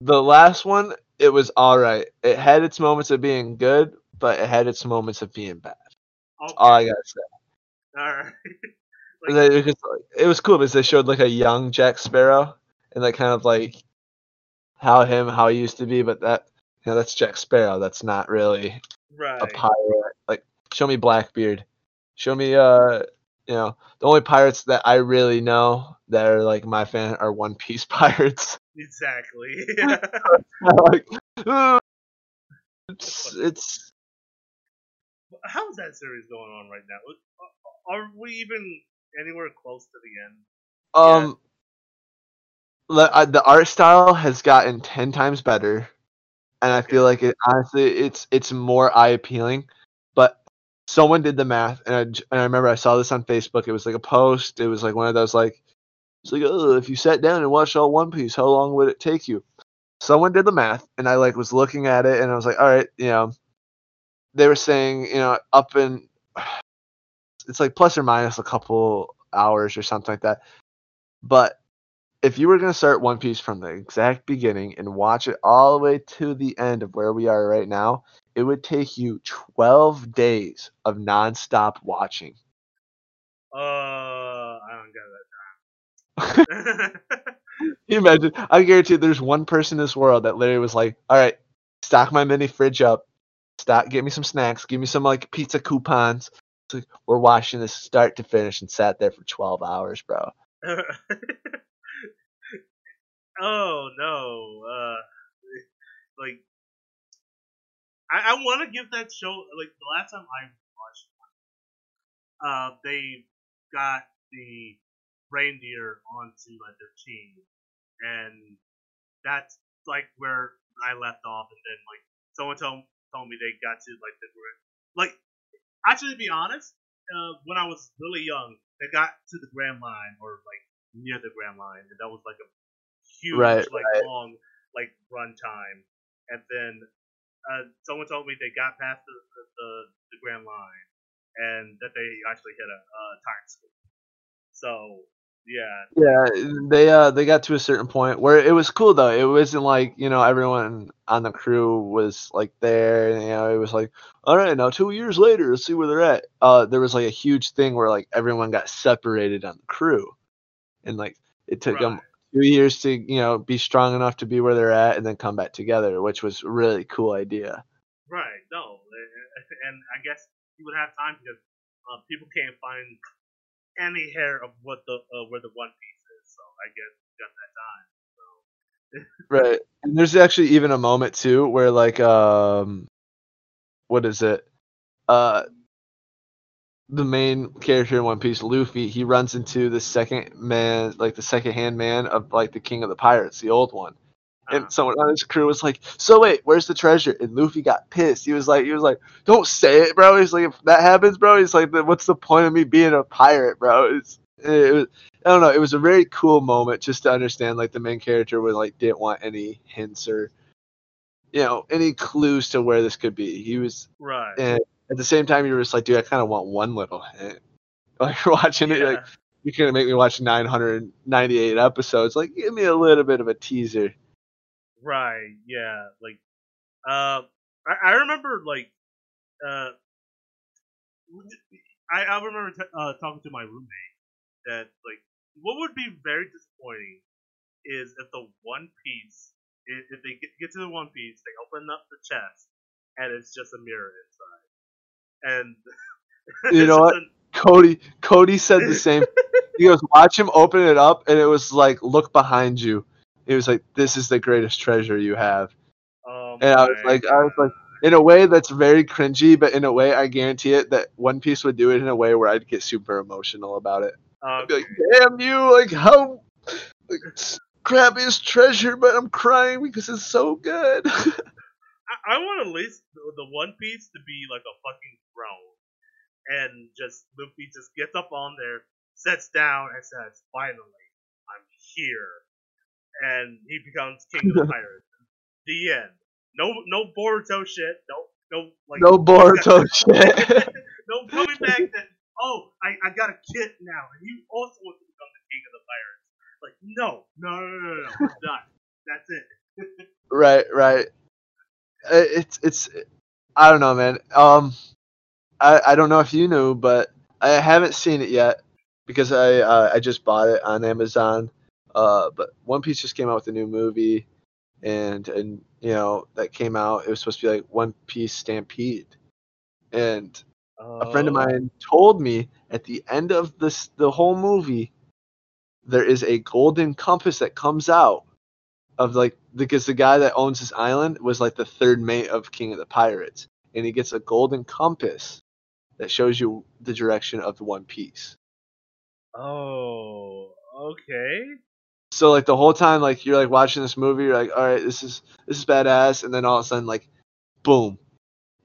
the last one, it was all right. It had its moments of being good, but it had its moments of being bad. Okay. All I gotta say. All right. [laughs] Like, They- because, like, it was cool because they showed like a young Jack Sparrow and like kind of like how him how he used to be, but that you know that's Jack Sparrow. That's not really right. a pirate. Like show me Blackbeard. Show me uh you know the only pirates that I really know that are like my fan are One Piece [laughs] pirates. Exactly. [laughs] [laughs] like "Uh, it's it's How's that series going on right now? Are we even anywhere close to the end? um Uh, the art style has gotten 10 times better. And I feel like it honestly it's it's more eye appealing. But someone did the math and I, and I remember I saw this on Facebook. It was like a post. It was like one of those like it's like oh if you sat down and watched all One Piece how long would it take you? Someone did the math and I like was looking at it and I was like all right you know. They were saying you know up in [sighs] it's like plus or minus a couple hours or something like that. But if you were going to start One Piece from the exact beginning and watch it all the way to the end of where we are right now, it would take you 12 days of nonstop watching. Uh, I don't get that [laughs] time. You imagine? I guarantee there's one person in this world that literally was like, all right, stock my mini fridge up, stock, get me some snacks, give me some like pizza coupons. It's like, we're watching this start to finish and sat there for 12 hours, bro. [laughs] [laughs] oh no. Uh, like I, I want to give that show like the last time I watched one. Uh, they got the reindeer onto like their team, and that's like where I left off. And then like someone told told me they got to like the like actually to be honest, uh, when I was really young, they got to the Grand Line or like near the Grand Line, and that was like a huge Right, like right. long like run time. And then uh, someone told me they got past the the, the, Grand Line and that they actually hit a uh, time skip. So yeah, Yeah, they uh they got to a certain point where it was cool though. It wasn't like you know everyone on the crew was like there. And, you know, it was like, all right, now two years later, let's see where they're at. Uh, there was like a huge thing where like everyone got separated on the crew, and like it took them right. Two years to you know be strong enough to be where they're at and then come back together, which was a really cool idea. Right, no, and I guess you would have time because uh, people can't find any hair of what the uh, where the One Piece is. So I guess you got that time. [laughs] Right. And there's actually even a moment too where like um what is it? Uh the main character in One Piece, Luffy, he runs into the second man, like the second hand man of like the king of the pirates, the old one. And uh-huh. someone on his crew was like, "So wait, where's the treasure?" And Luffy got pissed. He was like, "He was like, don't say it, bro." He's like, "If that happens, bro," he's like, "What's the point of me being a pirate, bro?" It's, it was, I don't know. It was a very cool moment just to understand like the main character was like didn't want any hints or you know any clues to where this could be. He was, right. and at the same time, you were just like, "Dude, I kind of want one little hint." [laughs] Like you're watching it, like you're gonna make me watch 998 episodes. Like, give me a little bit of a teaser. Right. Yeah. Like, uh, I, I remember like, uh, I I remember t- uh, talking to my roommate that like what would be very disappointing is if the One Piece if, if they get, get to the One Piece they open up the chest and it's just a mirror inside and You know what? [laughs] Cody Cody said the same. [laughs] he goes, watch him open it up, and it was like, look behind you. He was like, this is the greatest treasure you have. oh And I was like, I was like, in a way that's very cringy, but in a way I guarantee it that One Piece would do it in a way where I'd get super emotional about it. God. I'd be like, damn you, like how like, s- crap is treasure, but I'm crying because it's so good. [laughs] I, I want at least the, the One Piece to be like a fucking throne, and just Luffy just gets up on there, sits down, and says, "Finally, I'm here," and he becomes king of the [laughs] pirates. the end. No, no Boruto shit. No, no like no Boruto [laughs] shit. [laughs] no coming back. That oh, I, I got a kid now, and you also want to become the king of the pirates. Like no, no, no, no, no, no. Done. That's it. right, right. Uh, It's it's I don't know, man. Um, I I don't know if you knew, but I haven't seen it yet because I uh, I just bought it on Amazon. Uh, but One Piece just came out with a new movie, and and you know that came out. It was supposed to be like One Piece Stampede, and a friend of Oh. mine told me at the end of this the whole movie there is a golden compass that comes out of like because the guy that owns this island was like the third mate of King of the Pirates and he gets a golden compass that shows you the direction of the One Piece. Oh. Okay. So like the whole time like you're like watching this movie you're like all right this is this is badass and then all of a sudden like boom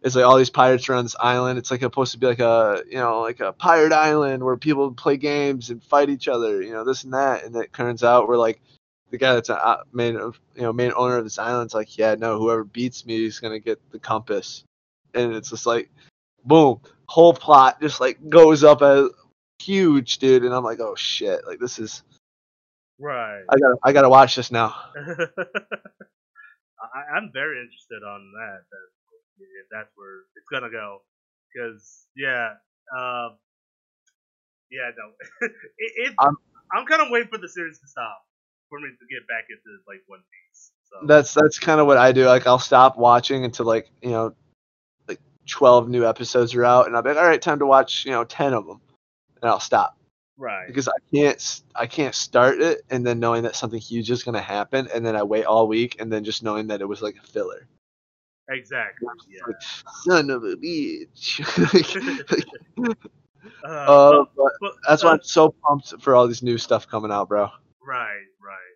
it's like all these pirates are on this island. It's like supposed to be like a you know like a pirate island where people play games and fight each other. You know this and that. And it turns out we're like the guy that's a main of you know main owner of this island's like yeah no whoever beats me is gonna get the compass. And it's just like boom whole plot just like goes up as huge dude. And I'm like oh shit like this is Right. I gotta I gotta watch this now. [laughs] I, I'm very interested on that. that if that's where it's gonna go, because yeah, um, yeah, no, [laughs] it, it I'm- I'm kind of waiting for the series to stop for me to get back into like One Piece. So That's that's kind of what I do. Like I'll stop watching until like you know, like twelve new episodes are out, and I'll be like, all right, time to watch you know ten of them, and I'll stop right, because I can't I can't start it and then knowing that something huge is gonna happen, and then I wait all week, and then just knowing that it was like a filler. exactly, yeah. Like, son of a bitch. [laughs] [laughs] Uh, uh, but but, that's uh, why I'm so pumped for all these new stuff coming out, bro. Right, right.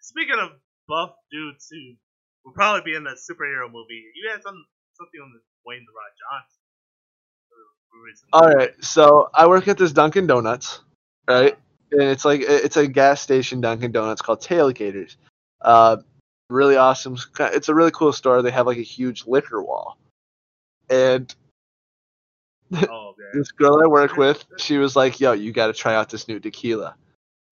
Speaking of buff dudes who will probably be in that superhero movie, you had some something on the Wayne the Rock Johnson. All right, so I work at this Dunkin' Donuts, right? And it's like it's a gas station Dunkin' Donuts called Tailgaters. Uh, really awesome. It's a really cool store. They have like a huge liquor wall, and Oh [laughs] this girl I work with, she was like, "Yo, you got to try out this new tequila."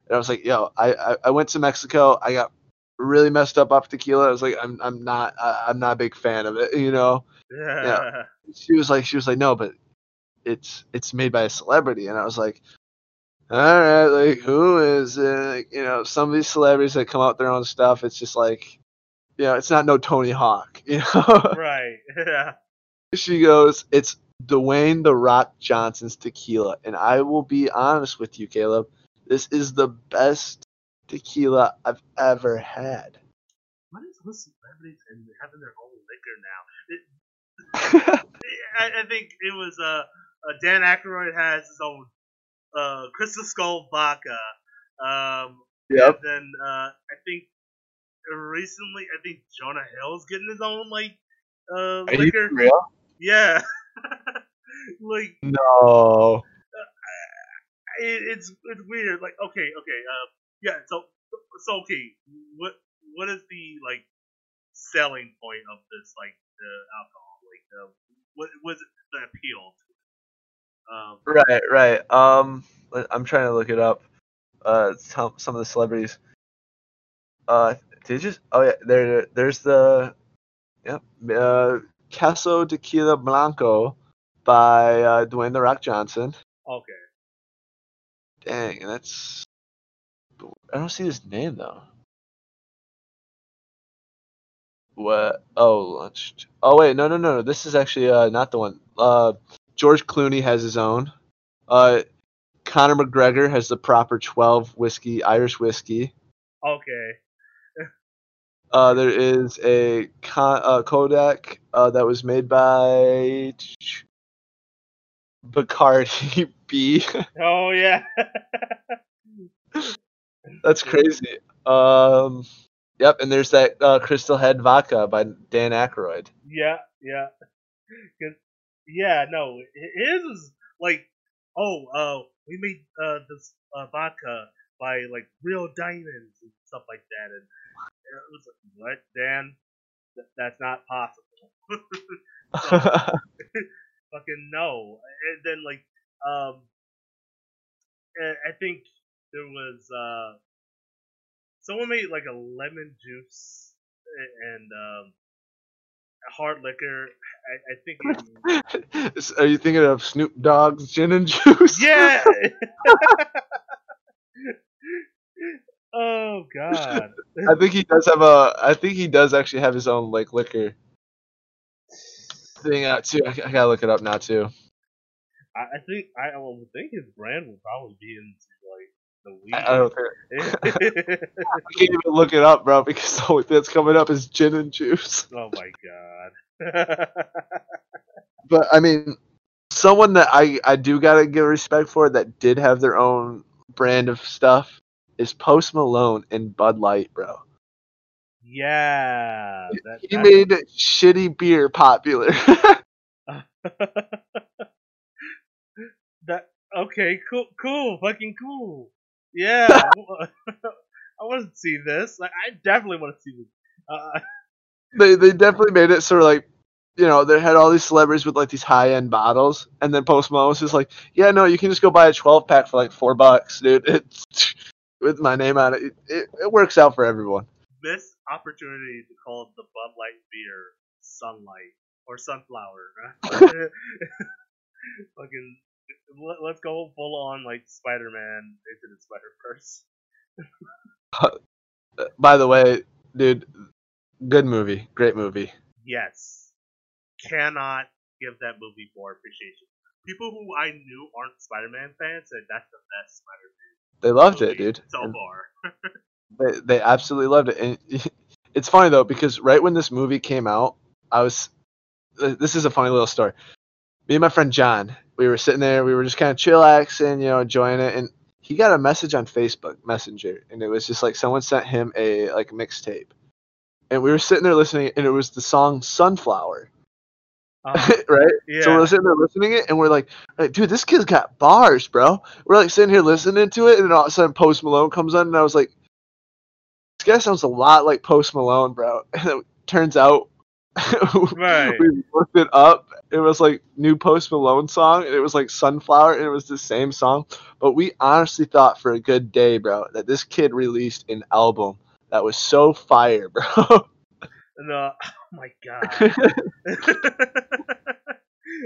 And I was like, "Yo, I, I I went to Mexico. I got really messed up off tequila. I was like, I'm I'm not I'm not a big fan of it, you know." Yeah. [laughs] she was like she was like no but it's it's made by a celebrity and i was like all right like who is it Like, you know some of these celebrities that come out with their own stuff it's just like you know it's not no tony hawk [laughs] you know right. [laughs] Yeah. she goes it's dwayne the rock johnson's tequila and i will be honest with you caleb this is the best tequila i've ever had What is with celebrities and having their own liquor now? It, [laughs] I, I think it was uh, uh Dan Aykroyd has his own uh Crystal Skull vodka. Um, yep And then uh, I think recently, I think Jonah Hill's getting his own like uh, are liquor. for real Yeah, [laughs] like no it, it's it's weird. Like okay, okay, uh, yeah. So so okay, what what is the like selling point of this like the alcohol? Like uh, what was the appeal to it? Um, Right, right. Um, I'm trying to look it up. Uh, some some of the celebrities. Uh, did you just? Oh yeah, there. There's the. Yep. Uh, Caso Tequila Blanco, by uh, Dwayne the Rock Johnson. okay, Dang, that's. I don't see his name though. What? Oh, launched. Oh wait, no, no, no. no. This is actually uh not the one. Uh, George Clooney has his own. Uh, Conor McGregor has the proper 12 whiskey Irish whiskey. okay, Uh, there is a Con- uh, Kodak uh, that was made by Bacardi [laughs] B. oh yeah, [laughs] That's crazy. Um, yep, and there's that uh, Crystal Head vodka by Dan Aykroyd. yeah, yeah. yeah, no, his is like, oh, uh, we made uh this uh, vodka by like real diamonds and stuff like that, and it was like, what, Dan? Th- that's not possible. [laughs] [laughs] Fucking no. And then like, um, I think there was uh, someone made like a lemon juice, and um, hard liquor. I, I think. It, [laughs] Are you thinking of Snoop Dogg's gin and [laughs] juice? yeah. [laughs] oh God. I think he does have a. I think he does actually have his own like liquor thing out too. I, I gotta look it up now too. I, I think I would think his brand would probably be into the weed. I, I don't care. [laughs] [laughs] I can't even look it up, bro, because the only thing that's coming up is gin and juice. [laughs] oh my God. But I mean, someone that I I do gotta give respect for that did have their own brand of stuff is Post Malone and Bud Light, bro. yeah. That, He that- made shitty beer popular. that okay, cool, cool, fucking cool. Yeah, I [laughs] want to see this. Like, I definitely want to see this. Uh, [laughs] they they definitely made it sort of like you know they had all these celebrities with like these high end bottles, and then Post Malone was just like, yeah, no, you can just go buy a twelve pack for like four bucks, dude. [laughs] It's with my name on it. It, it, it works out for everyone. this opportunity to call the Bud Light beer Sunlight or Sunflower. fucking, let's go full on like Spider Man into the Spider Verse. [laughs] Uh, by the way, dude, good movie, great movie. Yes, cannot give that movie more appreciation. People who I knew aren't Spider Man fans said that's the best Spider Man. They loved it, dude. So And far. [laughs] They, they absolutely loved it. And [laughs] it's funny though because right when this movie came out, I was. Uh, this is a funny little story. Me and my friend John, we were sitting there, we were just kind of chillaxing, you know, enjoying it, and he got a message on Facebook Messenger, and it was just like someone sent him a like mixtape, and we were sitting there listening, and it was the song Sunflower, Um, [laughs] right? yeah. So we're sitting there listening it, and we're like, like, dude, this kid's got bars, bro. We're like sitting here listening to it, and then all of a sudden Post Malone comes on, and I was like, this guy sounds a lot like Post Malone, bro. [laughs] And it turns out, [laughs] Right. we looked it up. It was like new Post Malone song, and it was like Sunflower, and it was the same song. But we honestly thought for a good day, bro, that this kid released an album that was so fire, [laughs] bro. And, uh, oh my god. [laughs]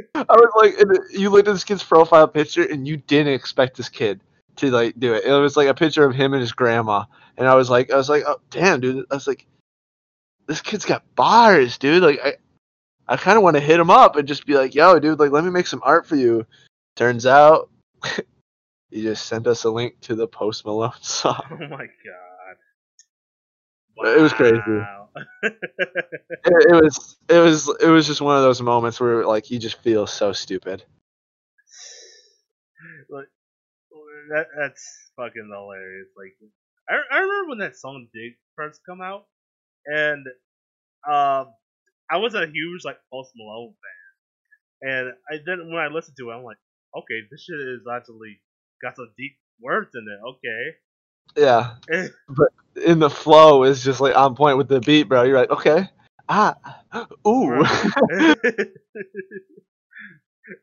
[laughs] I was like, you looked at this kid's profile picture, and you didn't expect this kid to like do it. It was like a picture of him and his grandma, and I was like, I was like, oh damn, dude. I was like, this kid's got bars, dude. Like, I, I kind of want to hit him up and just be like, yo, dude, like, let me make some art for you. Turns out, [laughs] he just sent us a link to the Post Malone [laughs] song. oh my god. It was crazy. [laughs] It, it was, it was, it was just one of those moments where like you just feel so stupid. like, that that's fucking hilarious. Like, I, I remember when that song did first come out, and um, I was a huge like Post Malone fan, and I then when I listened to it, I'm like, okay, this shit is actually got some deep words in it. Okay, Yeah. [laughs] But in the flow is just like on point with the beat, bro. You're like, okay, ah, [gasps] ooh, Right. [laughs] [laughs]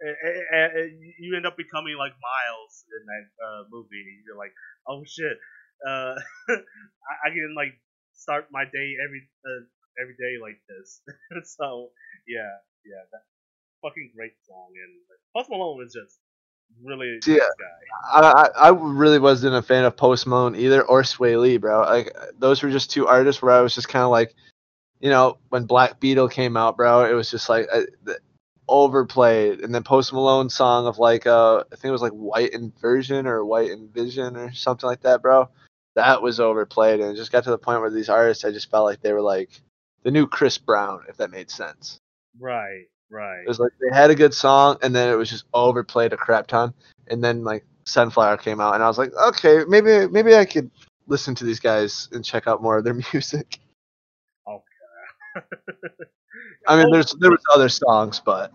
and, and- and you end up becoming like Miles in that uh, movie. You're like, oh shit, uh, I, I can like start my day every uh, every day like this. [laughs] so yeah, yeah, that fucking great song. And Post Malone was just really Yeah. I, I I really wasn't a fan of Post Malone either or Swae Lee, bro. Like those were just two artists where I was just kind of like, you know, when Black Beetle came out, bro, it was just like uh, the- overplayed, and then Post Malone song of like uh, I think it was like White Inversion or White Envision or something like that, bro. That was overplayed, and it just got to the point where these artists, I just felt like they were like the new Chris Brown, if that made sense. Right, right. It was like they had a good song, and then it was just overplayed a crap ton. And then like Sunflower came out, and I was like, okay, maybe maybe I could listen to these guys and check out more of their [laughs] music. Okay. I mean, Oh, there's there was other songs, but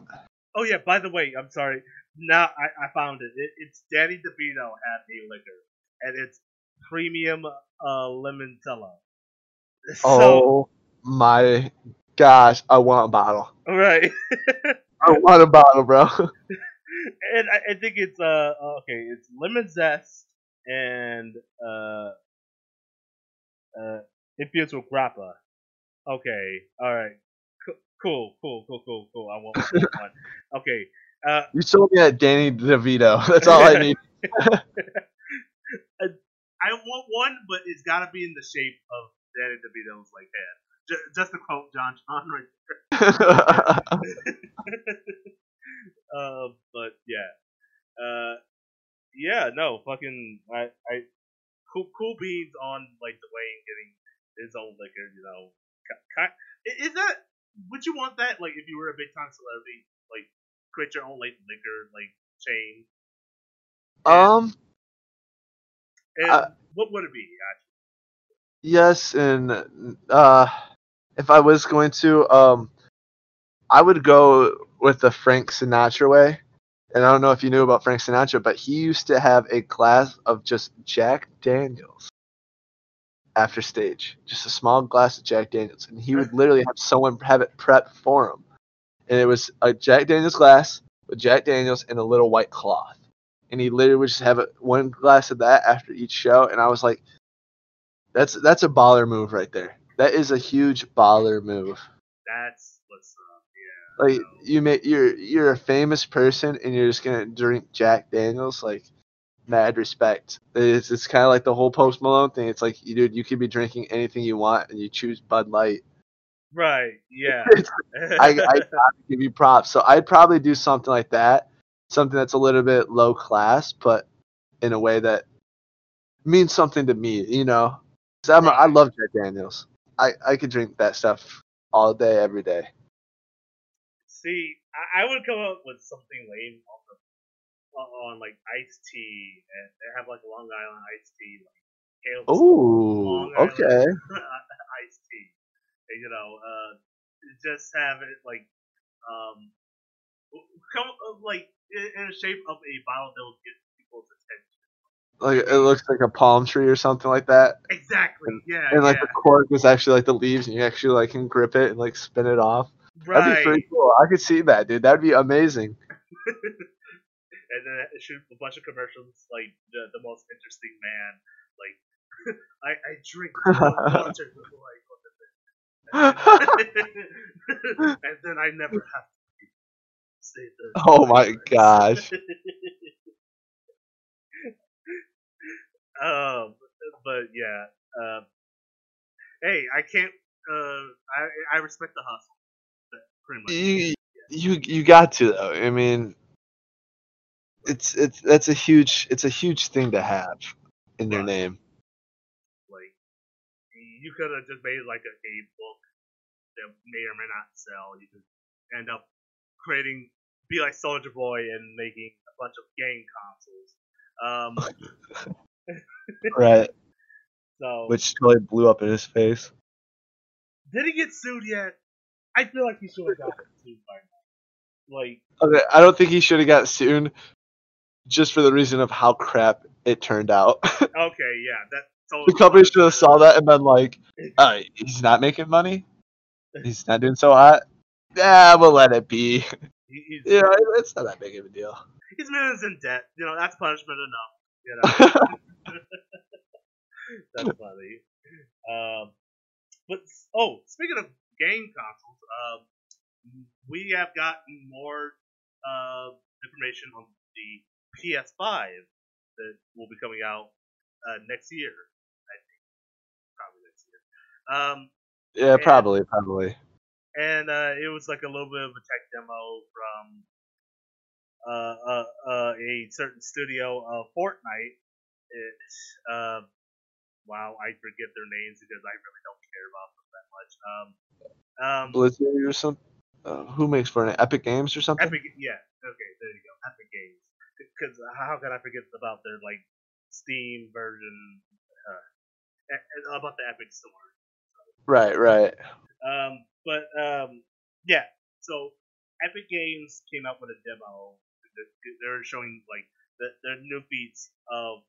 Oh yeah, by the way, I'm sorry. Now I, I found it. it. It's Danny DeVito had a liquor, and it's premium uh, limoncello. [laughs] So oh my gosh, I want a bottle. right, [laughs] I want a bottle, bro. [laughs] and I, I think it's uh okay, it's lemon zest and uh uh infused with grappa. Okay, all right, cool, Cool, cool, cool, cool, cool. I want [laughs] one. Okay. Uh, You sold me at Danny DeVito. That's all I need. I want one, but it's got to be in the shape of Danny DeVito's like head. Just, just to quote John John right uh, [laughs] [laughs] but yeah, uh, yeah, no, fucking, I, I, cool, cool beans on like Dwayne getting his own liquor, you know. Is that? Would you want that? Like, if you were a big time celebrity, like, create your own like liquor like chain. um, And Uh, what would it be? Actually? yes, and uh, if I was going to, um, I would go with the Frank Sinatra way. And I don't know if you knew about Frank Sinatra, but he used to have a glass of just Jack Daniels after stage, just a small glass of Jack Daniels, and he would literally have someone have it prepped for him. And it was a Jack Daniels glass with Jack Daniels and a little white cloth. And he literally would just have it, one glass of that after each show. And I was like, that's that's a baller move right there. That is a huge baller move. That's what's up. Yeah. Like so- you may you're you're a famous person and you're just gonna drink Jack Daniels. Like mad respect. It's it's kind of like the whole Post Malone thing. It's like, you dude, you could be drinking anything you want and you choose Bud Light. Right. Yeah. [laughs] I, I give you props. So I'd probably do something like that, something that's a little bit low class, but in a way that means something to me. You know, I'm, I love Jack Daniels. I I could drink that stuff all day, every day. See, I, I would come up with something lame on the on, like iced tea and they have like Long Island iced tea, like kale Ooh, okay. [laughs] iced tea. And, you know, uh, just have it like um come like in, in the shape of a bottle that will get. Like it looks like a palm tree or something like that, Exactly. Yeah. and like yeah. the cork is actually like the leaves, and you actually like can grip it and like spin it off. Right. That'd be pretty cool. I could see that, dude. That'd be amazing. [laughs] and then shoot a bunch of commercials like the, the most interesting man like [laughs] I, I drink [laughs] water before I go to bed and then I never have to stay there. oh my gosh. Um but yeah um hey I can't uh I I respect the hustle pretty much you you you got to though. I mean, it's it's that's a huge it's a huge thing to have in your Right. name. like you could have just made like a, a book that may or may not sell. You could end up creating, be like Soldier Boy and making a bunch of game consoles. Um, [laughs] Right. so Which totally blew up in his face. did he get sued yet? I feel like he should have gotten sued by now. Like, Okay, I don't think he should have got sued just for the reason of how crap it turned out. [laughs] okay, yeah, that totally the company should have saw that and been like, uh, he's not making money. He's not doing so hot. Yeah, we'll let it be. He's, Yeah, it's not that big of a deal. he's millions in debt. You know, that's punishment enough. You [laughs] know. [laughs] That's funny. Um, but oh, speaking of game consoles, um, we have gotten more uh, information on the PS5 that will be coming out uh, next year. I think probably next year. Um, yeah, probably, probably. and uh, it was like a little bit of a tech demo from uh, uh, uh, a certain studio of Fortnite. It, uh, wow, I forget their names because I really don't care about them that much. Um, um, Blizzard or some. Uh, who makes Fortnite? Epic Games or something? Epic, yeah, okay, there you go, Epic Games. Because how can I forget about their like Steam version? Uh, about the Epic Store. Right, right. Um, but um, yeah. So Epic Games came out with a demo. They- They're showing like the, their new feats of,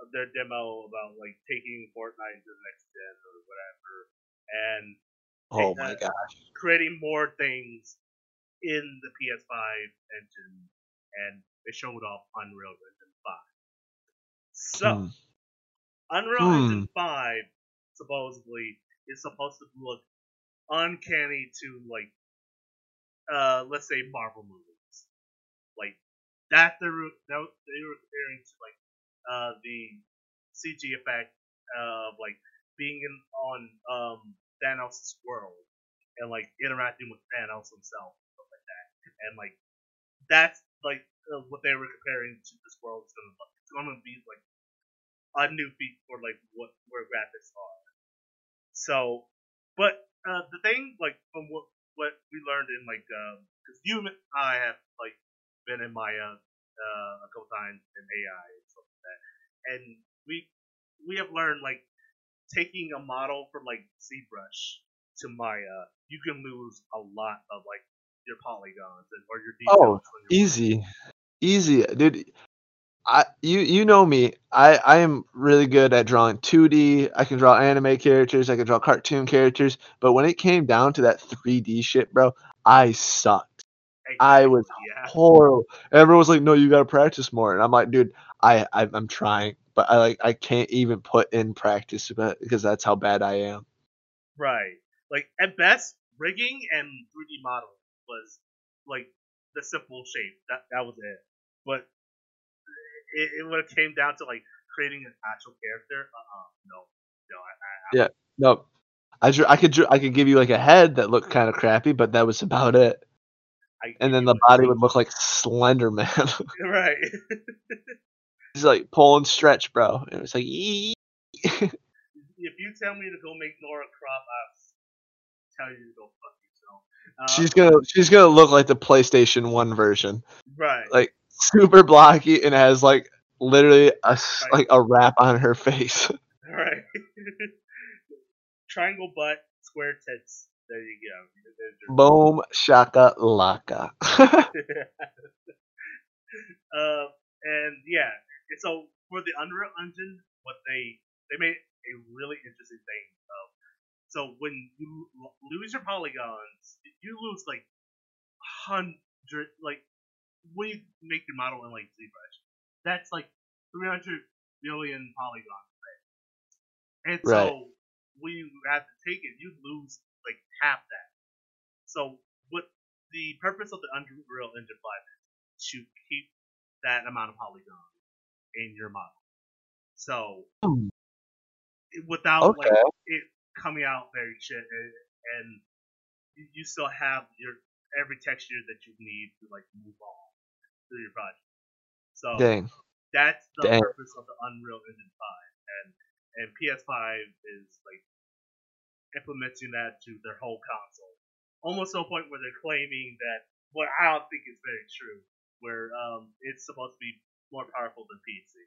of their demo about like taking Fortnite to the next gen or whatever, and Oh my gosh. creating more things in the PS5 engine, and they showed off Unreal Engine 5. So, Hmm. Unreal Hmm. Engine 5 supposedly is supposed to look uncanny to like uh, let's say Marvel movies, like that they were that they were comparing to like uh, the CG effect of like being in on um, Thanos' world and like interacting with Thanos himself, stuff like that, and like that's like uh, what they were comparing to this world is gonna look. It's gonna be like a new feat for like what where graphics are. So, but uh, the thing like from what what we learned in like because you and I have like been in Maya uh, a couple times in AI that, and we we have learned like taking a model from like ZBrush to Maya, you can lose a lot of like your polygons and or your Oh, details. your Easy, easy, dude. I you you know me. I I am really good at drawing 2D. I can draw anime characters. I can draw cartoon characters. But when it came down to that 3D shit, bro, I sucked. I was yeah. horrible. Everyone was like, "No, you gotta practice more," and I'm like, "Dude, I, I I'm trying, but I like I can't even put in practice because that's how bad I am." Right. Like at best, rigging and 3D modeling was like the simple shape. That that was it. But it, it when it came down to like creating an actual character, uh, uh no, no, I, I, Yeah. No, I drew, I could drew, I could give you like a head that looked kind of crappy, but that was about it. I And then the body would look like Slender Man. [laughs] [laughs] right. He's like pull and stretch, bro. And it's like, "Ee." [laughs] if you tell me to go make Lara Croft, I'll tell you to go fuck yourself. Uh, she's gonna she's gonna look like the PlayStation One version, right. like super blocky and has like literally a Right. like a wrap on her face. right. Triangle butt, square tits. There you go. Boom shaka laka. uh, [laughs] [laughs] and yeah, and so for the Unreal Engine, what they they made a really interesting thing. Of, so when you lose your polygons, you lose like hundred like when you make your model in like ZBrush, that's like 300 million polygons. Right? And so Right. when you have to take it, you lose like half that. So what the purpose of the Unreal Engine 5 is to keep that amount of polygons in your model. So Hmm. it- without like it coming out very shit and, and you- you still have your every texture that you need to like move on through your project. So Dang. that's the Dang. purpose of the Unreal Engine 5, and and PS5 is like implementing that to their whole console, almost to a point where they're claiming that what I don't think is very true, where um it's supposed to be more powerful than PC.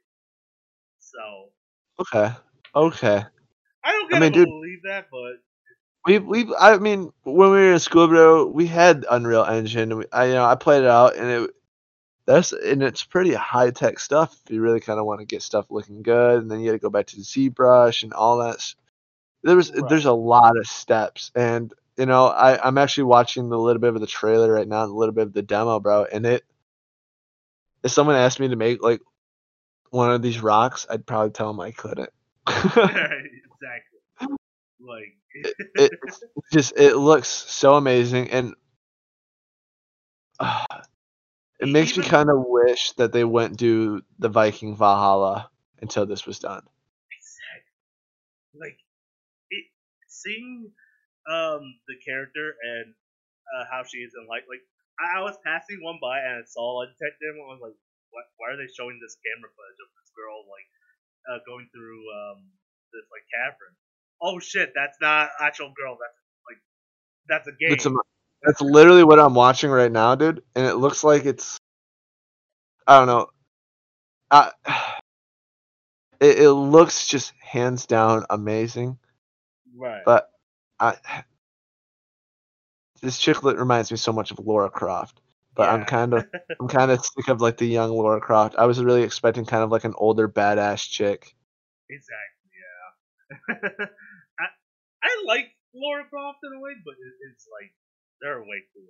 So Okay. Okay. I don't I gotta mean, dude- believe that, but We we I mean when we were in school, bro, we had Unreal Engine. and We, I you know I played it out and it that's and it's pretty high tech stuff if you really kind of want to get stuff looking good. And then you got to go back to the ZBrush and all that. S- There was Right. there's a lot of steps, and you know I I'm actually watching the little bit of the trailer right now, and a little bit of the demo, bro. And it if someone asked me to make like one of these rocks, I'd probably tell them I couldn't. [laughs] [laughs] exactly. Like it, it's just it looks so amazing and uh, [sighs] it makes me kind of wish that they wouldn't do the Viking Valhalla until this was done. Exactly. Like it seeing um the character and uh, how she is in life. Like I, I was passing one by and I saw a detective and I was like, what, why are they showing this camera footage of this girl like uh, going through um this like cavern? Oh shit, that's not actual girl. That's like that's a game. It's am- that's literally what I'm watching right now, dude, and it looks like it's I don't know. I, [sighs] it, it looks just hands down amazing, right. but I this chicklet reminds me so much of Laura Croft. But I'm kind of I'm [laughs] kind of sick of like the young Laura Croft. I was really expecting kind of like an older badass chick. Exactly. Yeah. [laughs] I I like Laura Croft in a way, but it, it's like they're way cooler.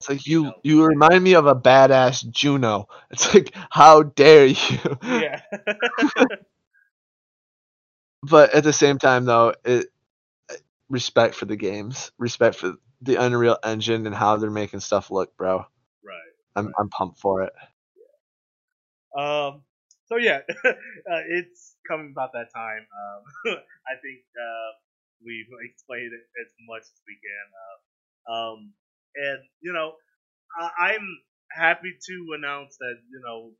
It's like you you remind me of a badass Juno. [laughs] It's like how dare you? Yeah. but at the same time though, it respect for the games, respect for the Unreal Engine and how they're making stuff look, bro. Right. I'm I'm pumped for it. Um. So yeah, [laughs] uh, it's coming about that time. Um, [laughs] I think uh, we've explained it as much as we can. Uh, um, and you know, I- I'm happy to announce that you know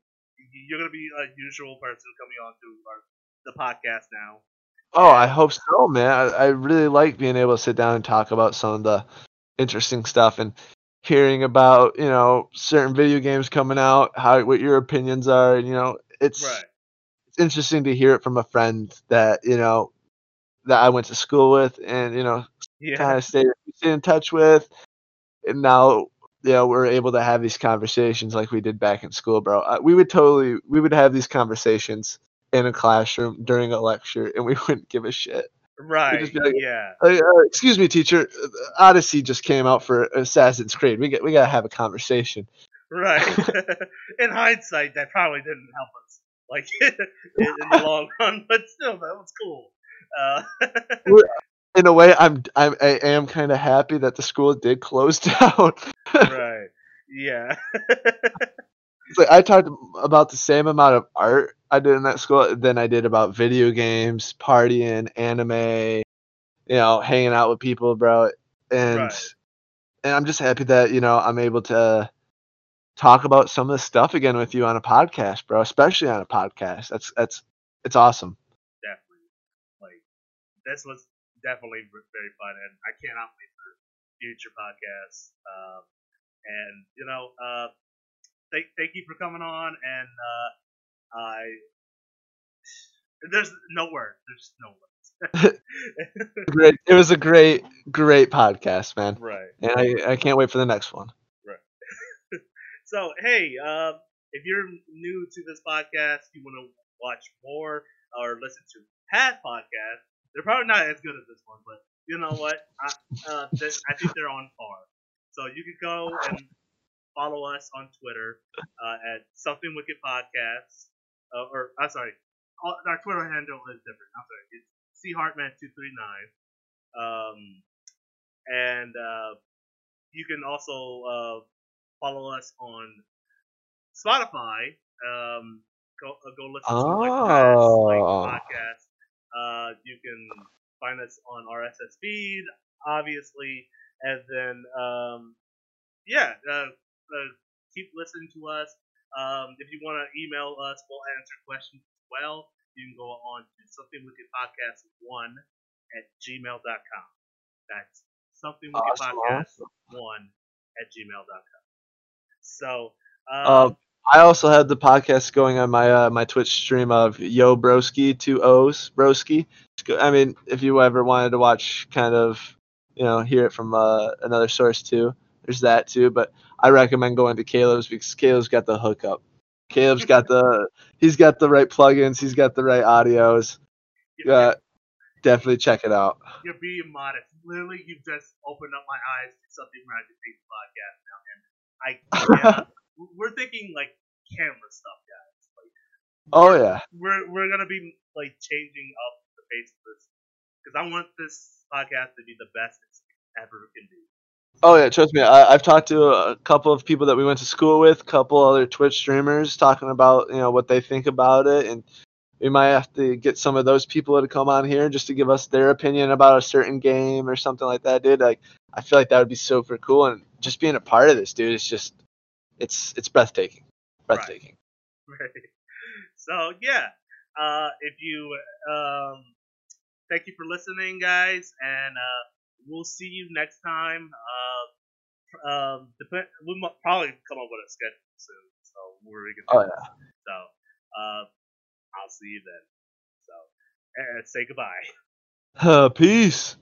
you're gonna be a usual person coming on to our the podcast now. Oh, I hope so, man. I, I really like being able to sit down and talk about some of the interesting stuff and hearing about you know certain video games coming out, how what your opinions are. You know, it's Right. it's interesting to hear it from a friend that you know that I went to school with, and you know Yeah. kind of stay stay in touch with, and now you know we're able to have these conversations like we did back in school, bro. We would totally we would have these conversations in a classroom during a lecture, and we [laughs] wouldn't give a shit. Right. like- yeah. Uh, uh, excuse me, teacher. Odyssey just came out for Assassin's Creed. We get we gotta have a conversation. Right. [laughs] [laughs] in hindsight, that probably didn't help us, like in, in the long run, but still, that was cool. Uh, In a way, I'm I'm I am kind of happy that the school did close down. right. Yeah. Like I talked about the same amount of art I did in that school than I did about video games, partying, anime, you know, hanging out with people, bro. And Right. and I'm just happy that you know I'm able to talk about some of this stuff again with you on a podcast, bro. Especially on a podcast. That's that's it's awesome. definitely. Like this was definitely very fun, and I cannot wait for future podcasts. Um, and you know, uh, thank thank you for coming on, and uh, I there's no word, there's no words. [laughs] Great. It was a great great podcast, man. right. And I I can't wait for the next one. Right. [laughs] so hey, um, if you're new to this podcast, you want to watch more or listen to past podcasts, they're probably not as good as this one, but you know what? I, uh, I think they're on par. So you can go and follow us on Twitter uh, at Something Wicked Podcasts, uh, or I'm sorry, our Twitter handle is different. I'm sorry, it's C Hartman two three nine. Um, and uh, you can also uh, follow us on Spotify. Um, go uh, go listen to like past like Oh. podcasts. Uh, you can find us on RSS feed, obviously, and then um, yeah, uh, uh, keep listening to us. Um, if you want to email us, we'll answer questions as well. You can go on to something wicked podcast one at gmail.com. That's something wicked Awesome, podcast one at gmail.com. So, um, Um, I also have the podcast going on my uh, my Twitch stream of Yo Broski two O's Broski. I mean, if you ever wanted to watch, kind of, you know, hear it from uh, another source too, there's that too. But I recommend going to Caleb's because Caleb's got the hookup. Caleb's got the he's got the right plugins. He's got the right audios. you're, Uh, definitely check it out. you're being modest. Literally, you just opened up my eyes to something where I can take the podcast now, and I yeah, [laughs] we're thinking like camera stuff, guys. Like, Oh yeah. we're we're gonna be like changing up the face of this because I want this podcast to be the best it ever can be. Oh yeah, trust me. I, I've talked to a couple of people that we went to school with, a couple other Twitch streamers talking about you know what they think about it, and we might have to get some of those people to come on here just to give us their opinion about a certain game or something like that, dude. Like I feel like that would be super cool, and just being a part of this, dude, it's just it's it's breathtaking, Right. breathtaking. [laughs] Right. So yeah, uh, if you um, thank you for listening, guys, and uh, we'll see you next time. Uh, um, depend, we might probably come up with a schedule soon, so we're gonna. Oh yeah. So uh, I'll see you then. So and say goodbye. Uh, peace.